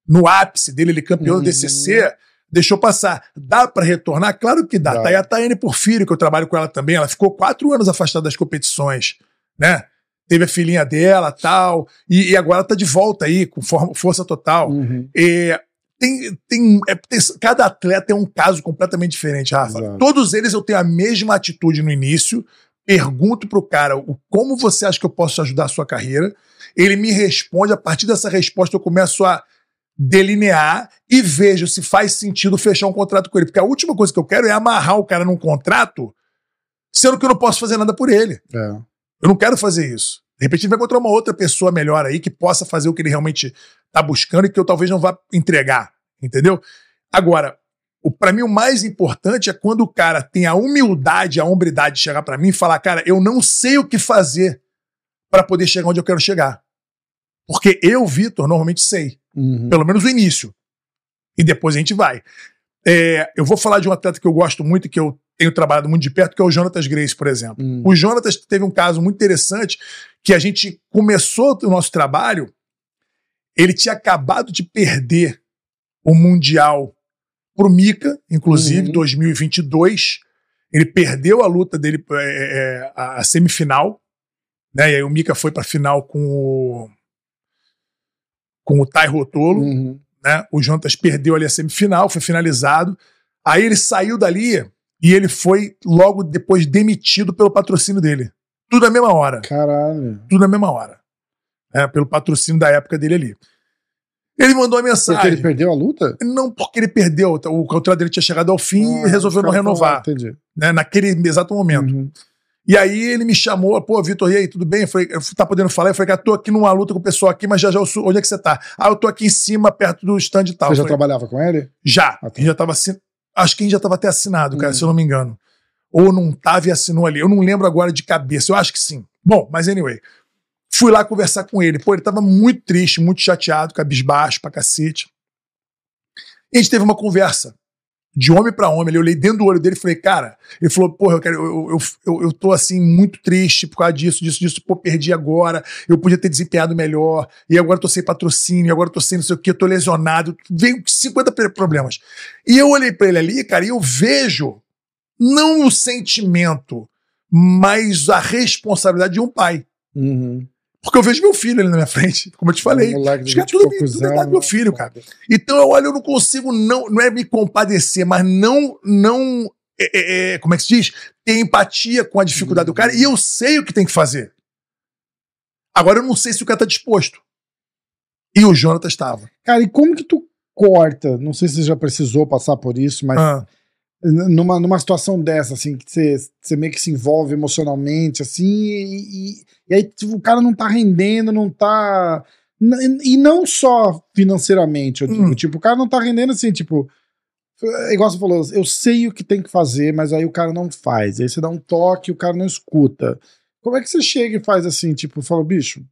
no ápice dele, ele campeão Uhum. do DCC, deixou passar. Dá pra retornar? Claro que dá. Dá. Tá aí a Tayane Porfírio, que eu trabalho com ela também, ela ficou quatro anos afastada das competições, né? Teve a filhinha dela tal, e, e agora tá de volta aí, com for- força total. Uhum. É, tem, tem, é, tem- cada atleta é um caso completamente diferente, Rafa. Exato. Todos eles eu tenho a mesma atitude no início. Pergunto pro cara o, como você acha que eu posso ajudar a sua carreira. Ele me responde, a partir dessa resposta eu começo a delinear e vejo se faz sentido fechar um contrato com ele. Porque a última coisa que eu quero é amarrar o cara num contrato, sendo que eu não posso fazer nada por ele. É. Eu não quero fazer isso. De repente ele vai encontrar uma outra pessoa melhor aí que possa fazer o que ele realmente está buscando e que eu talvez não vá entregar, entendeu? Agora, o para mim o mais importante é quando o cara tem a humildade, a hombridade de chegar para mim e falar, cara, eu não sei o que fazer para poder chegar onde eu quero chegar. Porque eu, Vitor, normalmente sei, Uhum. pelo menos o início. E depois a gente vai. É, eu vou falar de um atleta que eu gosto muito, que eu tenho trabalhado muito de perto, que é o Jonatas Grace, por exemplo. Uhum. O Jonatas teve um caso muito interessante que a gente começou o nosso trabalho, ele tinha acabado de perder o Mundial pro Mika, inclusive, Uhum. 2022. Ele perdeu a luta dele, é, é, a a semifinal, né? E aí o Mika foi pra final com o com o Tai Rotolo Uhum. né? O Jonatas perdeu ali a semifinal, foi finalizado. Aí ele saiu dali e ele foi logo depois demitido pelo patrocínio dele. Tudo na mesma hora. Caralho. Tudo na mesma hora. né? Pelo patrocínio da época dele ali. Ele mandou Porque mensagem. ele perdeu a luta? Não porque ele perdeu. O contrato dele tinha chegado ao fim e Ah, resolveu os não caras renovar. falaram, Entendi. né? Naquele exato momento. Uhum. E aí ele me chamou, pô, Vitor, e aí, tudo bem? Eu falei, tá podendo falar? Eu falei, cara, tô aqui numa luta com o pessoal aqui, mas já já, eu sou- onde é que você tá? Ah, eu tô aqui em cima, perto do stand e tal. Você já falei, trabalhava com ele? já. Ah, tá. Já tava assin... Acho que a gente já tava até assinado, cara, Hum. se eu não me engano. Ou não tava e assinou ali. Eu não lembro agora de cabeça. Eu acho que sim. Bom, mas anyway. Fui lá conversar com ele. Pô, ele tava muito triste, muito chateado, cabisbaixo pra cacete. E a gente teve uma conversa de homem pra homem. Eu olhei dentro do olho dele e falei, cara, ele falou, porra, eu, quero, eu, eu, eu, eu tô assim muito triste por causa disso, disso, disso. Pô, perdi agora. Eu podia ter desempenhado melhor. E agora eu tô sem patrocínio, agora eu tô sem não sei o que, eu tô lesionado. Veio 50 pre- problemas. E eu olhei pra ele ali, cara, e eu vejo não o sentimento, mas a responsabilidade de um pai. Uhum. Porque eu vejo meu filho ali na minha frente, como eu te falei. Os caras 20 e tudo, tudo é meu filho, cara. Então eu olho, eu não consigo não, não é me compadecer, mas não, não, é, é, é, como é que se diz? Ter empatia com a dificuldade do cara e eu sei o que tem que fazer. Agora eu não sei se o cara tá disposto. E o Jonathan estava. Cara, e como que tu corta? Não sei se você já precisou passar por isso, mas Ah, numa, numa situação dessa, assim, que você, meio que se envolve emocionalmente, assim, e, e- e aí tipo, o cara não tá rendendo, não tá. E não só financeiramente, eu digo, Hum. tipo, o cara não tá rendendo assim, tipo. é Igual você falou, eu sei o que tem que fazer, mas aí o cara não faz. Aí você dá um toque e o cara não escuta. Como é que você chega e faz assim, tipo, fala, bicho,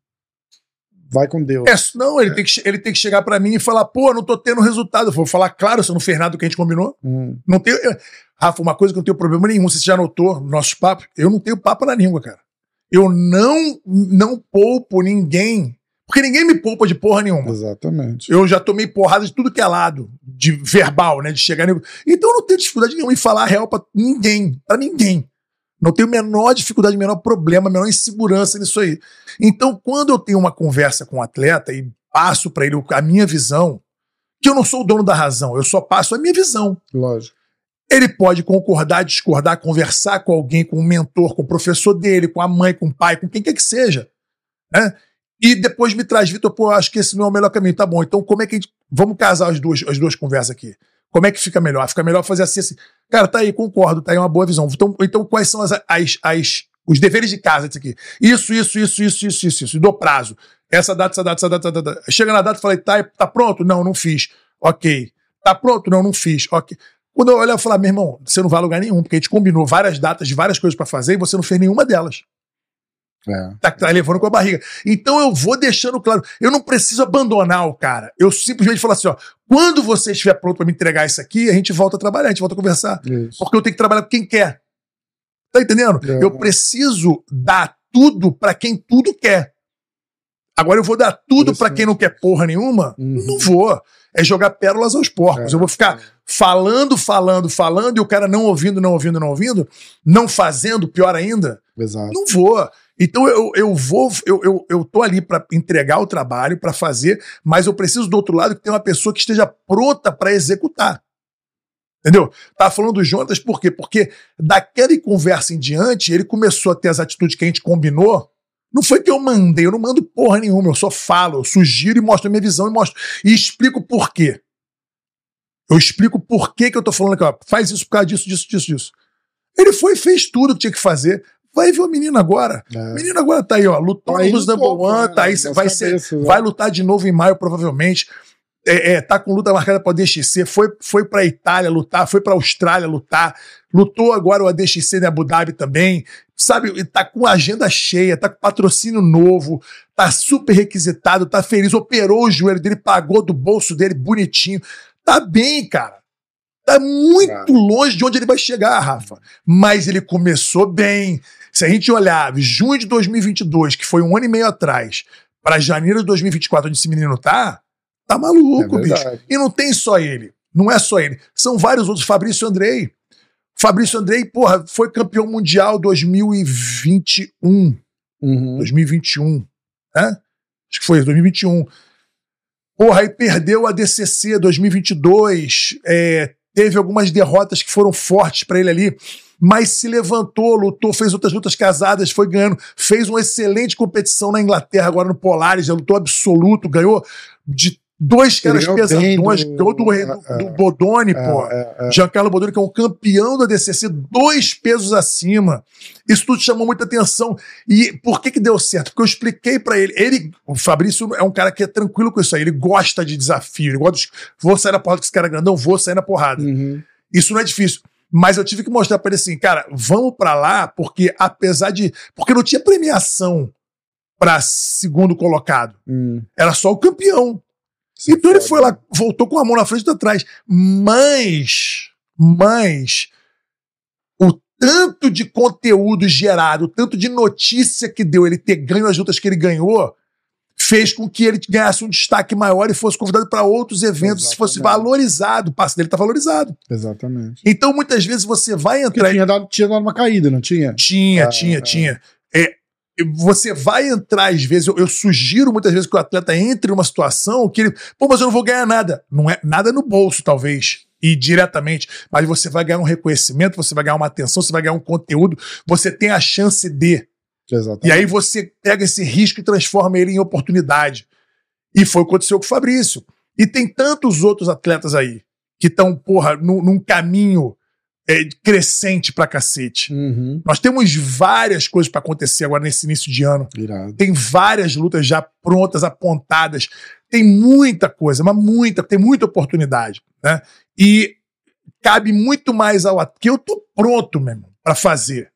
vai com Deus. é, não, ele, Tem que, ele tem que chegar pra mim e falar, pô, não tô tendo resultado. Eu vou falar, claro, você não fez nada do que a gente combinou. Hum, Não tenho. eu- Rafa, uma coisa que eu não tenho problema nenhum, você já notou nos nossos papos, eu não tenho papo na língua, cara. Eu não, não poupo ninguém. Porque ninguém me poupa de porra nenhuma. exatamente. Eu já tomei porrada de tudo que é lado, de verbal, né? De chegar. Então eu não tenho dificuldade nenhuma em falar a real pra ninguém. Pra ninguém. Não tenho menor dificuldade, menor problema, menor insegurança nisso aí. Então, quando eu tenho uma conversa com o atleta e passo pra ele a minha visão, que eu não sou o dono da razão, eu só passo a minha visão. Lógico. Ele pode concordar, discordar, conversar com alguém, com um mentor, com o professor dele, com a mãe, com o pai, com quem quer que seja. Né? E depois me traz, Vitor, pô, acho que esse não é o melhor caminho. Tá bom, então como é que a gente. Vamos casar as duas, as duas conversas aqui. Como é que fica melhor? Fica melhor fazer assim, assim. Cara, tá aí, concordo, tá aí uma boa visão. Então, então quais são as, as, as- os deveres de casa disso aqui? Isso, isso, isso, isso, isso, isso, isso. E dou prazo. Essa data, essa data, essa data, essa data. Chega na data e falei, tá, tá pronto? Não, não fiz. Ok. Tá pronto? Não, não fiz. Ok. Quando eu olhar, eu falar, meu irmão, você não vai a lugar nenhum, porque a gente combinou várias datas de várias coisas pra fazer e você não fez nenhuma delas. É. Tá, tá levando com a barriga. Então eu vou deixando claro. Eu não preciso abandonar o cara. Eu simplesmente falo assim: ó, quando você estiver pronto pra me entregar isso aqui, a gente volta a trabalhar, a gente volta a conversar. Isso. Porque eu tenho que trabalhar com quem quer. Tá entendendo? É. Eu preciso dar tudo pra quem tudo quer. Agora eu vou dar tudo pra Interessante. quem não quer porra nenhuma? Uhum. Não vou. É jogar pérolas aos porcos. É. Eu vou ficar falando, falando, falando, e o cara não ouvindo, não ouvindo, não ouvindo, não fazendo, pior ainda. Exato. Não vou. Então eu, eu vou, eu, eu, eu tô ali para entregar o trabalho, para fazer, mas eu preciso do outro lado que tenha uma pessoa que esteja pronta para executar. Entendeu? Tava falando do Jonas por quê? Porque daquela conversa em diante, ele começou a ter as atitudes que a gente combinou. Não foi que eu mandei, eu não mando porra nenhuma, eu só falo, eu sugiro e mostro a minha visão e mostro. E explico por quê. Eu explico por que, que eu tô falando aqui, ó, faz isso por causa disso, disso, disso, disso. Ele foi e fez tudo que tinha que fazer. Vai ver o menino agora. É. O menino agora tá aí, ó, lutou Tá aí no Luz no Number topo, One, né, tá aí, nas vai, ser, cabeças, né? vai lutar de novo em maio, provavelmente. É, é, tá com luta marcada para o DXC, foi, foi para Itália lutar, foi para Austrália lutar, lutou agora o ADXC em Abu Dhabi também, sabe? Tá com agenda cheia, tá com patrocínio novo, tá super requisitado, tá feliz, operou o joelho dele, pagou do bolso dele bonitinho, tá bem, cara. Tá muito longe de onde ele vai chegar, Rafa. Mas ele começou bem. Se a gente olhar junho de 2022, que foi um ano e meio atrás, para janeiro de 2024, onde esse menino tá, tá maluco, É bicho. E não tem só ele. Não é só ele. São vários outros. Fabrício Andrei. Fabrício Andrei, porra, foi campeão mundial 2021. Uhum. 2021. Né? Acho que foi 2021. Porra, aí perdeu a DCC 2022. É, teve algumas derrotas que foram fortes pra ele ali. Mas se levantou, lutou, fez outras lutas casadas, foi ganhando. Fez uma excelente competição na Inglaterra, agora no Polaris, já lutou absoluto, ganhou de Dois caras pesadões, do- do, do, do, do Bodoni, É, pô. é, é. Giancarlo Bodoni, que é um campeão da DCC, dois pesos acima. Isso tudo chamou muita atenção. E por que que deu certo? Porque eu expliquei pra ele. Ele, o Fabrício é um cara que é tranquilo com isso aí. Ele gosta de desafio. Ele gosta de, vou sair na porrada com esse cara grandão, vou sair na porrada. Uhum. Isso não é difícil. Mas eu tive que mostrar pra ele assim, cara, vamos pra lá, porque apesar de. Porque não tinha premiação pra segundo colocado. Hum. Era só o campeão. Então ele foi lá, voltou com a mão na frente e atrás. Mas, mas, o tanto de conteúdo gerado, o tanto de notícia que deu ele ter ganho as lutas que ele ganhou, fez com que ele ganhasse um destaque maior e fosse convidado para outros eventos, se fosse valorizado. O passe dele tá valorizado. Exatamente. Então, muitas vezes você vai entrar tinha dado, tinha dado uma caída, não tinha? tinha, Ah, tinha, ah. tinha. É, você vai entrar, às vezes, eu, eu sugiro muitas vezes que o atleta entre numa situação que ele. Pô, mas eu não vou ganhar nada. Não é nada no bolso, talvez. E diretamente. Mas você vai ganhar um reconhecimento, você vai ganhar uma atenção, você vai ganhar um conteúdo, você tem a chance de. Exatamente. E aí você pega esse risco e transforma ele em oportunidade. E foi o que aconteceu com o Fabrício. E tem tantos outros atletas aí que estão, porra, num, num caminho é, crescente pra cacete. Uhum. Nós temos várias coisas pra acontecer agora nesse início de ano. Irado. Tem várias lutas já prontas, apontadas. Tem muita coisa, mas muita, tem muita oportunidade, né? E cabe muito mais ao atleta, que eu tô pronto mesmo pra fazer.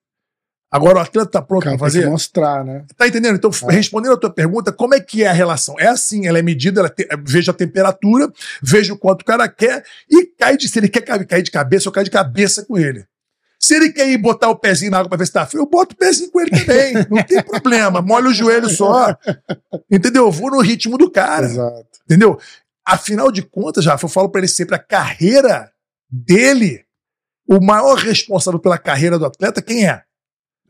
Agora o atleta tá pronto Cara, pra tem que fazer? mostrar, né? Tá entendendo? Então, É. respondendo a tua pergunta, como é que é a relação? É assim, ela é medida, ela te, vejo a temperatura, vejo o quanto o cara quer e cai de, se ele quer cair, de cabeça, eu caio de cabeça com ele. Se ele quer ir botar o pezinho na água pra ver se tá frio, eu boto o pezinho com ele também. Não tem problema. Molha o joelho só. Entendeu? Eu vou no ritmo do cara. Exato. Entendeu? Afinal de contas, Rafa, eu falo pra ele sempre, a carreira dele, o maior responsável pela carreira do atleta, quem é?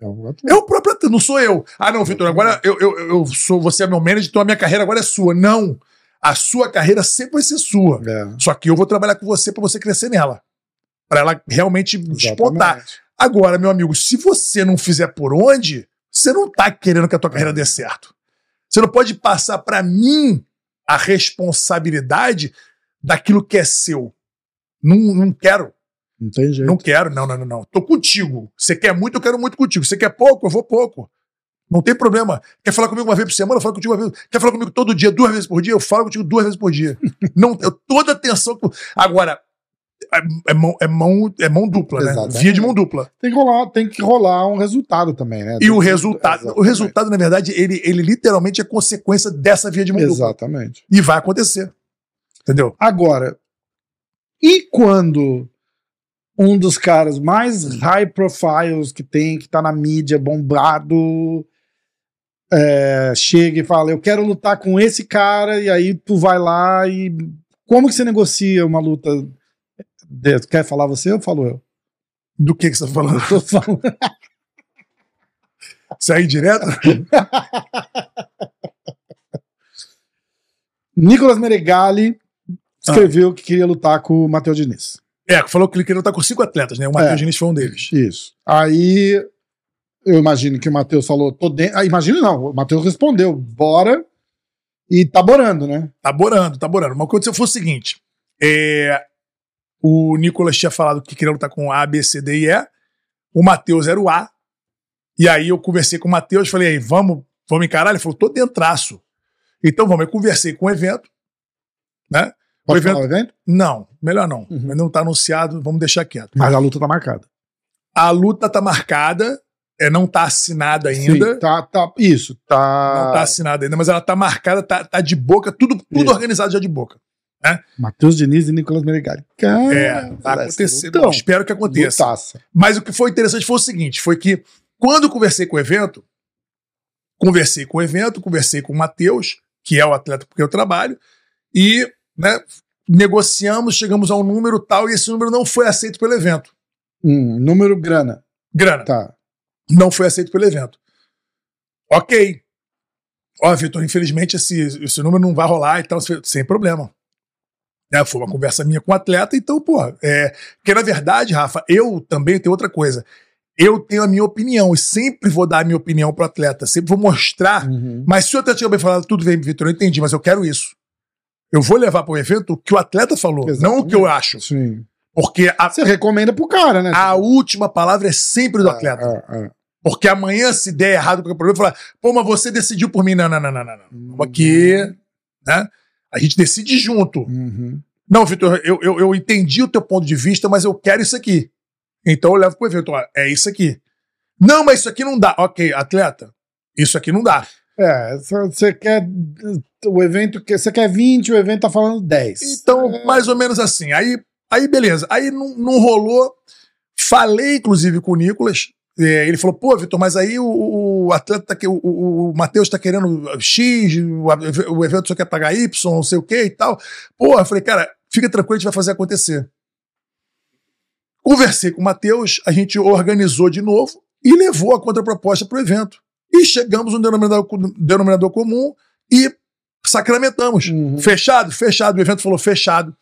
É o É próprio atleta, não sou eu. Ah, não, Vitor, agora eu, eu, eu sou, você é meu manager, então a minha carreira agora é sua. Não. A sua carreira sempre vai ser sua. É. Só que eu vou trabalhar com você pra você crescer nela. Pra ela realmente despontar. Agora, meu amigo, se você não fizer por onde, você não tá querendo que a tua carreira dê certo. Você não pode passar pra mim a responsabilidade daquilo que é seu. Não, não quero. Não tem jeito. Não quero, não, não, não, não. Tô contigo. Você quer muito, eu quero muito contigo. Você quer pouco, eu vou pouco. Não tem problema. Quer falar comigo uma vez por semana, eu falo contigo uma vez. Quer falar comigo todo dia, duas vezes por dia, eu falo contigo duas vezes por dia. não, eu, toda atenção. Agora, é, é mão, é, mão, é mão dupla, né? Exatamente. Via de mão dupla. Tem que rolar, tem que rolar um resultado também, né? E Tem o resultado, o Exatamente. resultado, na verdade, ele, ele literalmente é consequência dessa via de mão dupla. Exatamente. E vai acontecer. Entendeu? Agora, e quando um dos caras mais high profiles que tem, que tá na mídia, bombado, é, chega e fala: Eu quero lutar com esse cara, e aí tu vai lá e. Como que você negocia uma luta? dessa? Quer falar você ou falo eu? Do que, que você tá falando? Eu tô falando. Sair direto? Nicolas Meregali escreveu que queria lutar com o Matheus Diniz. É, falou que ele queria lutar com cinco atletas, né? O Matheus É. Diniz foi um deles. Isso. Aí eu imagino que o Matheus falou, tô dentro. Ah, imagino não, o Matheus respondeu, bora. E tá borando, né? Tá borando, tá borando. Mas o que aconteceu foi o seguinte: é, o Nicolas tinha falado que queria lutar com A, B, C, D e E. O Matheus era o A. E aí eu conversei com o Matheus, falei, aí, vamos, vamos encarar? Ele falou, tô dentraço. Então vamos, eu conversei com o evento, né? Pode O evento- falar o evento? Não, melhor não. Uhum. Mas não tá anunciado, vamos deixar quieto. Mas a luta tá marcada. A luta tá marcada, é, não tá assinada ainda. Sim, tá, tá. Isso, tá. Não tá assinada ainda, mas ela tá marcada, tá, tá de boca, tudo, tudo Isso. organizado já de boca. Matheus Diniz e Nicolas Meregali. Cara, É, tá acontecendo. lutão. Espero que aconteça. Lutaça. Mas o que foi interessante foi o seguinte: foi que quando eu conversei com o evento, conversei com o evento, conversei com o Matheus, que é o atleta porque eu trabalho, e né, negociamos, chegamos a um número tal, e esse número não foi aceito pelo evento. Hum, número grana. Grana. Tá. Não foi aceito pelo evento. Ok. Ó, Vitor, infelizmente esse, esse número não vai rolar e tal, sem problema. Né, foi uma conversa minha com o atleta, então, pô, é. Porque na verdade, Rafa, eu também tenho outra coisa. Eu tenho a minha opinião e sempre vou dar a minha opinião pro atleta, sempre vou mostrar. Uhum. Mas se o atleta tiver bem falado, tudo bem, Vitor, eu entendi, mas eu quero isso. Eu vou levar para o evento o que o atleta falou, não o que eu acho. Sim. Porque a, Você recomenda pro cara, né? a última palavra é sempre do atleta. É, é, é. Porque amanhã, se der errado qualquer problema, falar, pô, mas você decidiu por mim. Não, não, não, não, não. Vamos aqui, né? A gente decide junto. Uhum. Não, Vitor, eu, eu, eu entendi o teu ponto de vista, mas eu quero isso aqui. Então eu levo pro evento, ó, é isso aqui. Não, mas isso aqui não dá. Ok, atleta, isso aqui não dá. É, você quer o evento que você quer 20, o evento tá falando 10. Então, É. mais ou menos assim. Aí, aí beleza. Aí não, não rolou. Falei, inclusive, com o Nicolas. É, ele falou, pô, Vitor, mas aí o, o atleta, tá que, o, o, o Matheus tá querendo X, o, o evento só quer pagar Y, não sei o que e tal. Pô, eu falei, cara, fica tranquilo, a gente vai fazer acontecer. Conversei com o Matheus, a gente organizou de novo e levou a contraproposta pro evento. E chegamos no denominador, denominador comum e sacramentamos. Uhum. Fechado? Fechado. O evento falou fechado.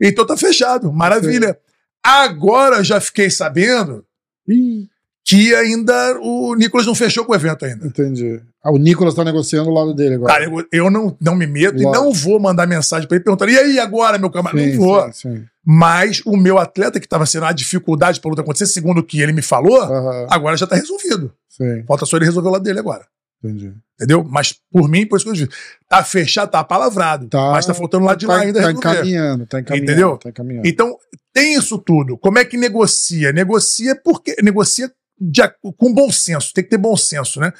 Então tá fechado. Maravilha. Agora eu já fiquei sabendo Ih, que ainda o Nicolas não fechou com o evento ainda. entendi. Ah, o Nicolas tá negociando o lado dele agora. Cara, eu, eu não, não me meto e Lógico. não vou mandar mensagem pra ele perguntando: e aí agora, meu camarada? Não vou. sim, sim. Mas o meu atleta que estava sendo a dificuldade pra luta acontecer, segundo o que ele me falou, Aham, agora já tá resolvido. sim, Falta só ele resolver o lado dele agora. entendi. Entendeu? Mas por mim, por isso que eu disse, tá fechado, tá palavrado. Tá. mas tá faltando o lado de lá tá, ainda tá encaminhando, tá encaminhando. Entendeu? Tá encaminhando. Então, tem isso tudo. Como é que negocia? Negocia porque negocia de com bom senso, tem que ter bom senso, né?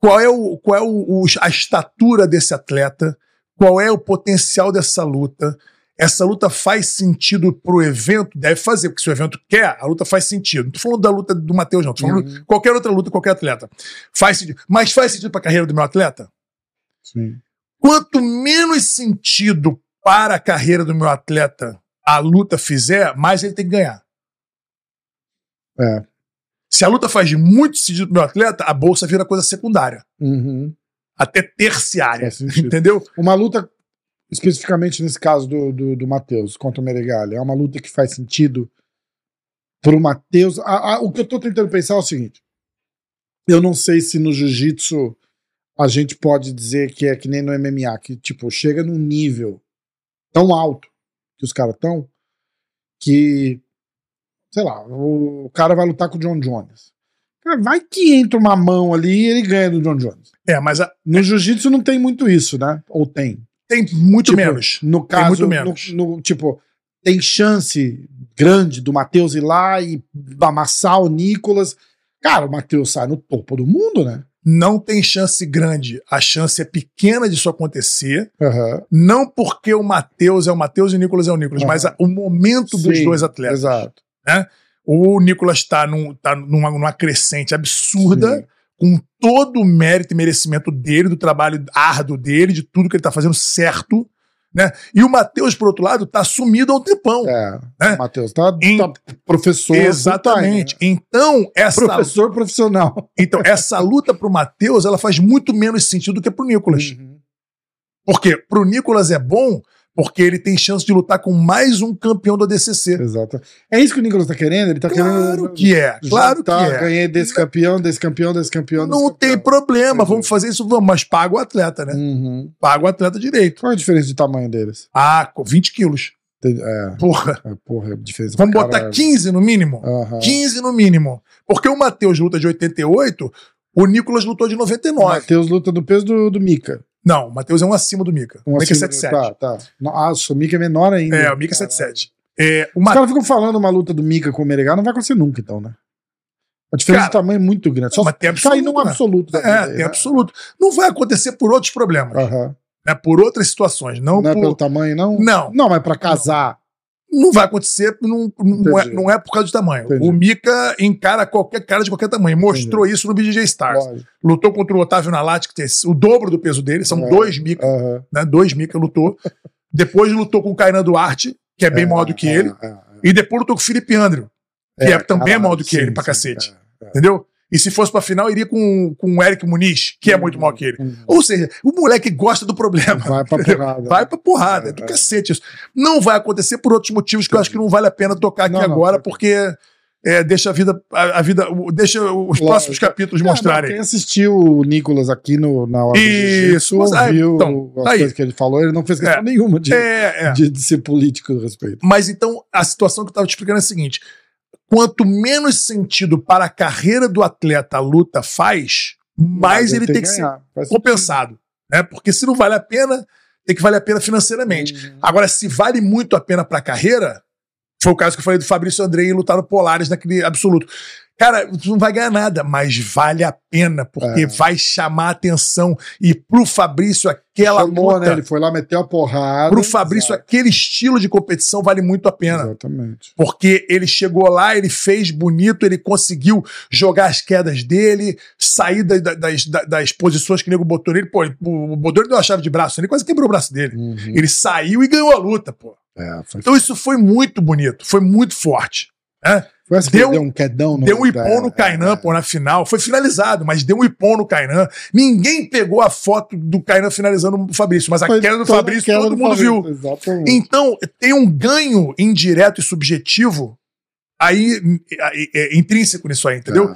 Qual é, o, qual é o, o- a estatura desse atleta? Qual é o potencial dessa luta? Essa luta faz sentido pro evento? Deve fazer, porque se o evento quer, a luta faz sentido. Não tô falando da luta do Matheus, não. Tô falando Uhum. de qualquer outra luta, qualquer atleta. Faz sentido. Mas faz sentido pra carreira do meu atleta? Sim. Quanto menos sentido para a carreira do meu atleta a luta fizer, mais ele tem que ganhar. É. Se a luta faz muito sentido pro meu atleta, a bolsa vira coisa secundária, Uhum. até terciária. Entendeu? Uma luta, especificamente nesse caso do, do, do Matheus contra o Meregali, é uma luta que faz sentido pro Matheus. O que eu tô tentando pensar é o seguinte: eu não sei se no jiu-jitsu a gente pode dizer que é que nem no MMA, que tipo, chega num nível tão alto que os caras estão, que, sei lá, o, cara vai lutar com o John Jones. Vai que entra uma mão ali e ele ganha do John Jones. É, mas a- No jiu-jitsu não tem muito isso, né? Ou tem? tem muito Tipo, menos. No caso, muito no- menos. no- tipo, tem chance grande do Matheus ir lá e amassar o Nicolas. Cara, o Matheus sai no topo do mundo, né? Não tem chance grande. A chance é pequena disso acontecer. Aham. Não porque o Matheus é o Matheus e o Nicolas é o Nicolas, Aham. mas a- o momento dos Sim, dois atletas. Exato. O Nicolas está num, tá numa, numa crescente absurda. Sim. com todo o mérito e merecimento dele, do trabalho árduo dele, de tudo que ele tá fazendo certo, né? E o Matheus, por outro lado, tá sumido há um tempão. É. É. O Matheus tá, Em- tá professor. Exatamente. Então, né? essa, Professor profissional. então, essa luta pro Matheus, ela faz muito menos sentido do que pro Nicolas. Uhum. Por quê? Pro Nicolas é bom porque ele tem chance de lutar com mais um campeão do ADCC. Exato. É isso que o Nicolas tá querendo? Ele tá Claro querendo. que é, claro tá, que é. Ganhei desse campeão, desse campeão, desse campeão. desse Não tem campeão. problema, Entendi. vamos fazer isso, vamos, mas paga o atleta, né? Uhum. Paga o atleta direito. Qual é a diferença de tamanho deles? Ah, com 20 quilos. Tem- É, Porra. é, porra, é diferença. Vamos botar caralho. 15 no mínimo? Aham. 15 no mínimo. Porque o Matheus luta de 88, o Nicolas lutou de O 99. Matheus luta do peso do, do Mika. Não, o Matheus é um acima do Mika. Um o Mika é acima do- 77. Tá, tá. Nossa, o Mika é menor ainda. É, o Mika é Caralho. 77. É, o Os caras ficam falando uma luta do Mika com o Meregal, não vai acontecer nunca, então, né? A diferença Cara, de tamanho é muito grande. Só mas tem se cair absoluto, num né? absoluto. da É, vida tem né? absoluto. Não vai acontecer por outros problemas, Aham. né? por outras situações. Não, Não é por... pelo tamanho, não? Não. Não, mas pra casar. Não vai acontecer, não, não, é, Entendi. não é por causa do tamanho. Entendi. O Mika encara qualquer cara de qualquer tamanho. Mostrou isso no BJJ Stars. Lógico. Lutou contra o Otávio Nalati, que tem o dobro do peso dele. São É. dois Mika, Aham. né? Dois Mika lutou. Depois lutou com o Kainan Duarte, que é bem maior do que É, ele. é, é. E depois lutou com o Felipe Andrew, que é, também caralho, maior do que sim, ele, pra sim, cacete. é, é. Entendeu? E se fosse pra final, iria com, com o Eric Muniz, que é muito maior que ele. Ou seja, o moleque gosta do problema. Vai pra porrada. Vai pra porrada, é É, do é. cacete isso. Não vai acontecer por outros motivos que eu acho que não vale a pena tocar aqui Não, agora, porque é, deixa a vida, a, a vida, deixa os Lógico. próximos capítulos É, não, mostrarem. quem assistiu o Nicolas aqui no, na hora do Isso, jiu-jitsu, mas, ah, ouviu então, as tá aí. coisas que ele falou, ele não fez questão É. nenhuma de, é. de, de ser político a respeito. Mas então a situação que eu estava te explicando é a seguinte: quanto menos sentido para a carreira do atleta a luta faz, mais ele tem que ser ganhar. Faz compensado. Né? Porque se não vale a pena, tem que valer a pena financeiramente. sentido. Agora, se vale muito a pena para a carreira, foi o caso que eu falei do Fabrício Andrei lutar no Polares naquele absoluto. Cara, tu não vai ganhar nada, mas vale a pena, porque É. vai chamar a atenção. E pro Fabrício, aquela Chamou, luta, né? Ele foi lá, meteu a porrada. pro Fabrício, aquele estilo de competição vale muito a pena. Exatamente. Porque ele chegou lá, ele fez bonito, ele conseguiu jogar as quedas dele, sair da- da- das, da- das posições que o nego botou nele. Pô, ele- o Bodor deu uma chave de braço, ele quase quebrou o braço dele. Uhum. Ele saiu e ganhou a luta, pô. É, foi, Então isso foi muito bonito, foi muito forte. né? foi essa que deu- deu um quedão no Deu um ipom no é, Kainan, é. pô, na final. Foi finalizado, mas deu um ipom no Kainan. Ninguém pegou a foto do Kainan finalizando o Fabrício, mas a queda do Fabrício queda todo do mundo Fabrício, viu. Exatamente. Então, tem um ganho indireto e subjetivo aí é, é, intrínseco nisso aí, entendeu?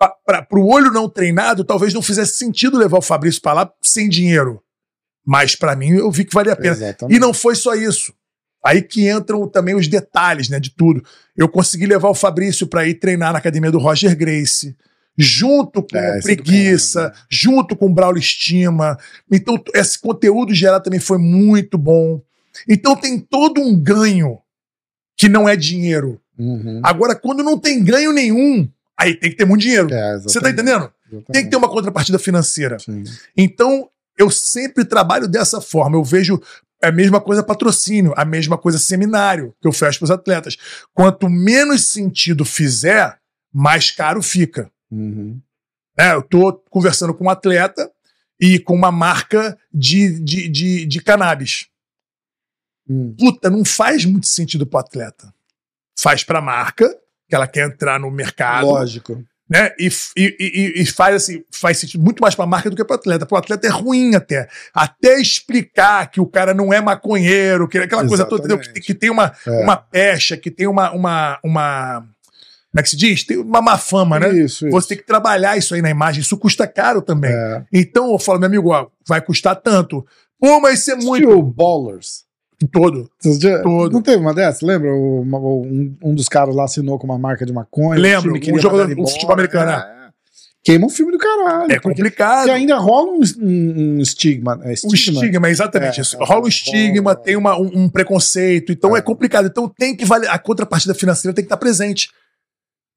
Ah, Para o olho não treinado, talvez não fizesse sentido levar o Fabrício para lá sem dinheiro. Mas para mim, eu vi que valia a pena. exatamente. E não foi só isso. Aí que entram também os detalhes, né, de tudo. Eu consegui levar o Fabrício para ir treinar na academia do Roger Grace, junto com É, é Preguiça, caralho, né? junto com o Braulio Estima. Então, esse conteúdo geral também foi muito bom. Então, tem todo um ganho que não é dinheiro. Uhum. Agora, quando não tem ganho nenhum, aí tem que ter muito dinheiro. É, Você tá entendendo? Tem que ter uma contrapartida financeira. Sim. Então, eu sempre trabalho dessa forma. Eu vejo a mesma coisa patrocínio, a mesma coisa seminário que eu fecho para os atletas. Quanto menos sentido fizer, mais caro fica. Uhum. né? eu tô conversando com um atleta e com uma marca de, de, de, de cannabis. Hum. Puta, não faz muito sentido pro atleta. Faz pra marca, que ela quer entrar no mercado Lógico. Né? E, e, e- faz assim, faz sentido muito mais pra marca do que pro atleta. Pro atleta é ruim até. Até explicar que o cara não é maconheiro, que aquela coisa toda, entendeu? Que, tem- que tem uma, É. uma pecha, que tem uma, uma, uma. Como é que se diz? Tem uma má fama, né? Isso, isso. Você tem que trabalhar isso aí na imagem. Isso custa caro também. É. Então eu falo, meu amigo, ó, vai custar tanto. Pô, mas isso é muito. O Ballers. Todo. Todo. Não teve uma dessas? Lembra? O- um, um dos caras lá assinou com uma marca de maconha. Lembro, um queria jogador- um embora. futebol americano, É. Queima um filme do caralho. É complicado. E ainda rola um, um- um estigma. É O estigma? estigma, exatamente É, isso. é, Rola um estigma, rola. tem uma- um, um preconceito, então é. É. complicado. Então tem que valer. A contrapartida financeira tem que estar presente.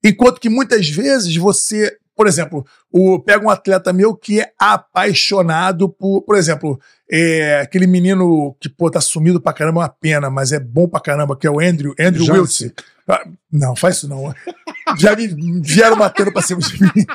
Enquanto que muitas vezes você, por exemplo, o, pega um atleta meu que é apaixonado por, por exemplo, é, aquele menino que pô, tá sumido pra caramba, é uma pena, mas é bom pra caramba, que é o Andrew, Andrew. Wilson. Ah, Não, faz isso não. Já me vieram matando pra cima de mim.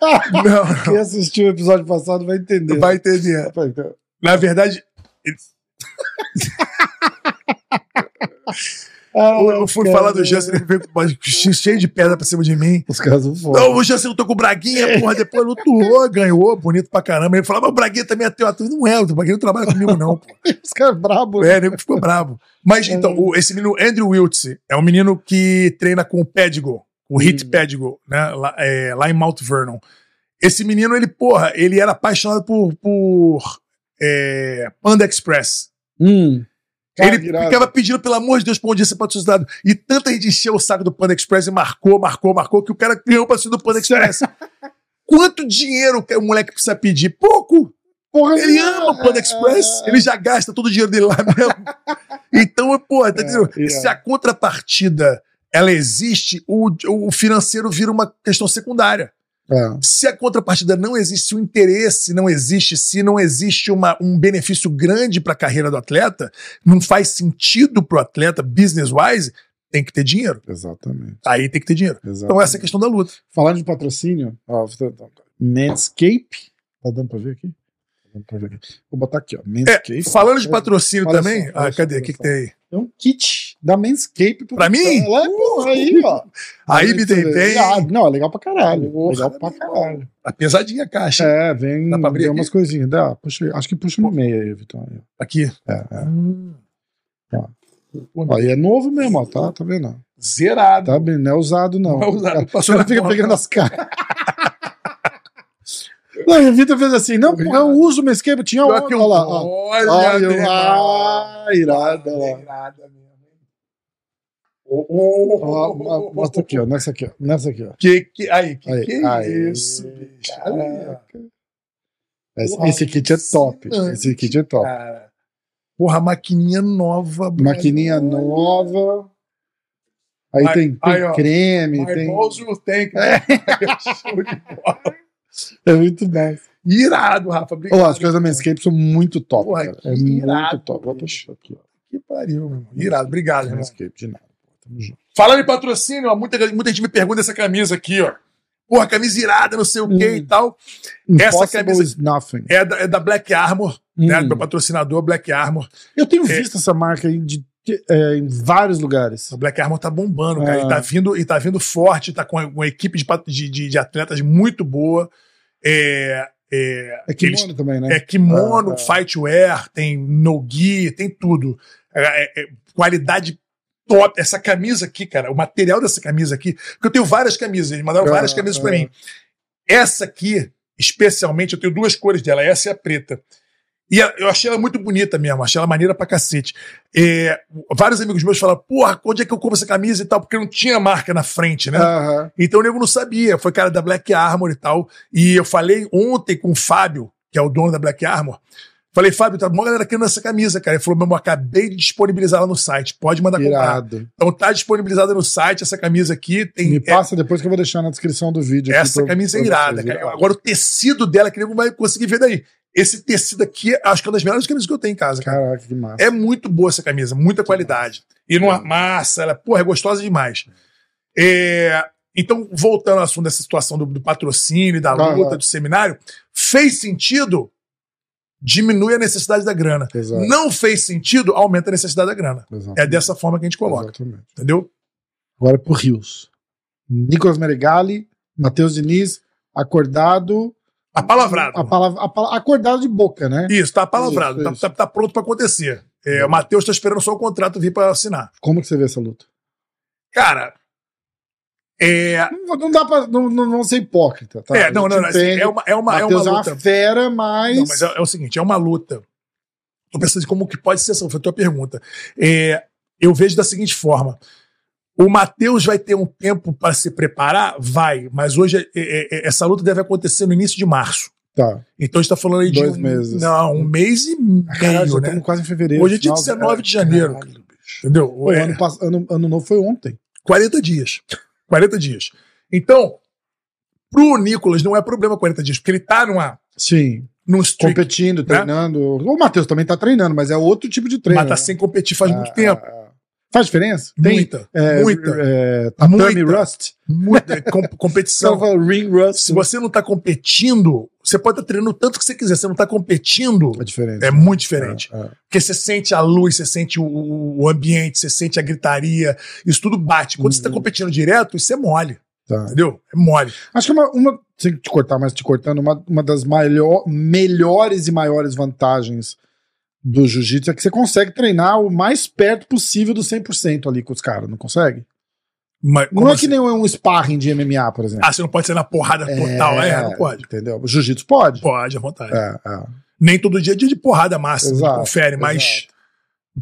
Não, Quem assistiu o episódio passado vai entender. vai entender. Vai entender. Na verdade, Ah, Eu, fui cara, falar do Jansen, ele veio com cheio de pedra pra cima de mim. Os caras são foda. Não, o Jansen lutou com o Braguinha, porra, depois lutou, ganhou, bonito pra caramba. Ele falava, mas o Braguinha também é teu ator. Não é, o Braguinha não trabalha comigo, não, pô. Os caras brabos. É, nego ficou bravo. Mas então, o- esse menino, Andrew Wiltz, é um menino que treina com o Pedigo, o Hit Hum. Pedigo, né, lá, é, lá em Mount Vernon. Esse menino, ele, porra, ele era apaixonado por, por é, Panda Express. Hum. Cara, ele irado. ficava pedindo, pelo amor de Deus, pra um dia ser patrocinado. E tanta gente encheu o saco do Panda Express e marcou, marcou, marcou, que o cara ganhou o patrocínio do Panda Express. Quanto dinheiro o moleque precisa pedir? Pouco! Porra, Ele é, ama o Panda é, Express, é, é. ele já gasta todo o dinheiro dele lá mesmo. Então, pô, tá É, entendendo? irado. Se a contrapartida ela existe, o, o financeiro vira uma questão secundária. É. Se a contrapartida não existe, se o interesse não existe, se não existe uma, um benefício grande para a carreira do atleta, não faz sentido para o atleta, business-wise, tem que ter dinheiro. Exatamente. Aí tem que ter dinheiro. exatamente. Então essa é a questão da luta. Falando de patrocínio, ó, tá- Manscape. Tá dando ver aqui? Tá ver aqui. Vou botar aqui, ó. É, falando de patrocínio Olha também, só, ah, cadê? O que, que tem aí? É um kit da Manscape. Pra mim? Ela é, porra, aí, ó. Aí me. Ah, não, é legal pra caralho. Legal pra caralho. Tá pesadinha a caixa. É, vem, Dá pra abrir vem aqui? umas coisinhas. Dá, puxa, acho que puxa no meio aí, Vitor. Aqui. É, é. Hum. Ó. E é novo mesmo, ó, tá, tá vendo? Zerado. Tá bem, não é usado, não. Não é usado, O passou cara na fica porta. pegando as caras. Não, e o Vitor fez assim, não, eu uso o Mescape, tinha eu- Olha lá, ó. Olha, Olha, meu irmão. ah, irada lá. Irada mesmo? Oh, oh, oh, oh, Mostra aqui, ó, nessa aqui, ó, nessa aqui, ó. Que, que, aí, que, Aí, que é aí. isso, bicho? Caraca. Esse, Porra, esse kit é top. Esse kit é top. Cara. Porra, maquininha nova. brother. Maquininha nova. Aí Aí- tem, tem aí, creme, My tem. balls will thank you. Show de bola. É muito bom. Irado, Rafa. Obrigado. Ô, as coisas da Manscaped são muito top, Porra, cara. É irado, muito top. Deixar aqui, ó. Que pariu, meu irmão. Irado. Obrigado, irmão. Manscaped de nada. Tamo junto. Falando em patrocínio, ó, muita, muita gente me pergunta essa camisa aqui, ó. Porra, camisa irada, não sei o que Hum. e tal. Essa Impossible camisa- is nothing. É da, é da Black Armor, né? Hum. Do meu patrocinador, Black Armor. Eu tenho É. visto essa marca aí de- é, em vários lugares. O Black Armor tá bombando, cara. Ah. E tá vindo, e tá vindo forte, tá com uma equipe de, de, de- atletas muito boa. É, é, É kimono eles- também, né? é kimono, Ah, ah. fightwear, tem no-gi, tem tudo. É, é- é qualidade top. Essa camisa aqui, cara, o material dessa camisa aqui, porque eu tenho várias camisas, eles mandaram Ah, várias camisas pra ah. mim. Essa aqui, especialmente, eu tenho duas cores dela, essa e a preta. E eu achei ela muito bonita mesmo, achei ela maneira pra cacete. É, vários amigos meus falaram, porra, onde é que eu compro essa camisa e tal? Porque não tinha marca na frente, né? Aham. Então o nego não sabia, foi cara da Black Armor e tal. E eu falei ontem com o Fábio, que é o dono da Black Armor. Falei, Fábio, tá uma galera querendo essa camisa, cara. Ele falou, meu acabei de disponibilizar ela no site, pode mandar comprar. Irado. Então tá disponibilizada no site essa camisa aqui. Tem, Me é- passa depois que eu vou deixar na descrição do vídeo. essa pra- camisa é irada, cara. Agora o tecido dela, que nego vai conseguir ver daí. Esse tecido aqui, acho que é uma das melhores camisas que eu tenho em casa, cara. Caraca, que massa. É muito boa essa camisa, muita qualidade. E não amassa, ela, porra, é gostosa demais. É, então, voltando ao assunto dessa situação do, do patrocínio, da luta, do seminário, fez sentido, diminui a necessidade da grana. Exato. Não fez sentido, aumenta a necessidade da grana. É dessa forma que a gente coloca, Exatamente. entendeu? Agora pro Rios. Nicolas Meregali, Matheus Diniz, acordado. Apalavrado. A palavra, a pala- acordado de boca, né? Isso, tá apalavrado, Isso, tá, isso. tá- tá pronto pra acontecer. É, o Matheus tá esperando só o contrato vir pra assinar. Como que você vê essa luta? Cara, é. Não, não dá pra. Não, não, não ser hipócrita, tá? é, não, não, não, assim, é uma, é uma, é uma Matheus é uma luta. fera, mas. Não, mas é, é o seguinte, é uma luta. Tô pensando em como que pode ser essa foi a tua pergunta. É, eu vejo da seguinte forma. O Matheus vai ter um tempo para se preparar? Vai, mas hoje é- é- é- essa luta deve acontecer no início de março. Tá. Então a gente tá falando aí de Dois um, meses. Não, um mês e Caralho, meio, já né? quase em fevereiro. Hoje é dia final 19 de janeiro. Caralho. Entendeu? Pô, É, ano, ano, ano novo foi ontem. 40 dias. 40 dias. Então, pro Nicolas não é problema 40 dias, porque ele tá numa, Sim. num streak, Competindo, treinando. O Matheus também tá treinando, mas é outro tipo de treino. mas tá né? sem competir faz muito Ah, tempo. ah, ah. Faz diferença? Tem Muita, é, muita. É, tatame Muita. Rust. Muita com- competição. Ring Rust. Se você não tá competindo, você pode estar treinando o tanto que você quiser. Você não tá competindo, É diferente. é muito diferente. É, é. Porque você sente a luz, você sente o, o ambiente, você sente a gritaria, isso tudo bate. Quando você tá Uhum. competindo direto, isso é mole, Tá. entendeu? É mole. Acho que uma, uma sem te cortar, mas te cortando, uma, uma das maior, melhores e maiores vantagens do jiu-jitsu é que você consegue treinar o mais perto possível do 100% ali com os caras, não consegue? Mas, Não é assim? que nem um sparring de MMA, por exemplo. Ah, você não pode ser na porrada total. É, não pode. Entendeu? O jiu-jitsu pode. Pode, à vontade. É, é. Nem todo dia é dia de porrada máxima, Exato, confere, mas exato.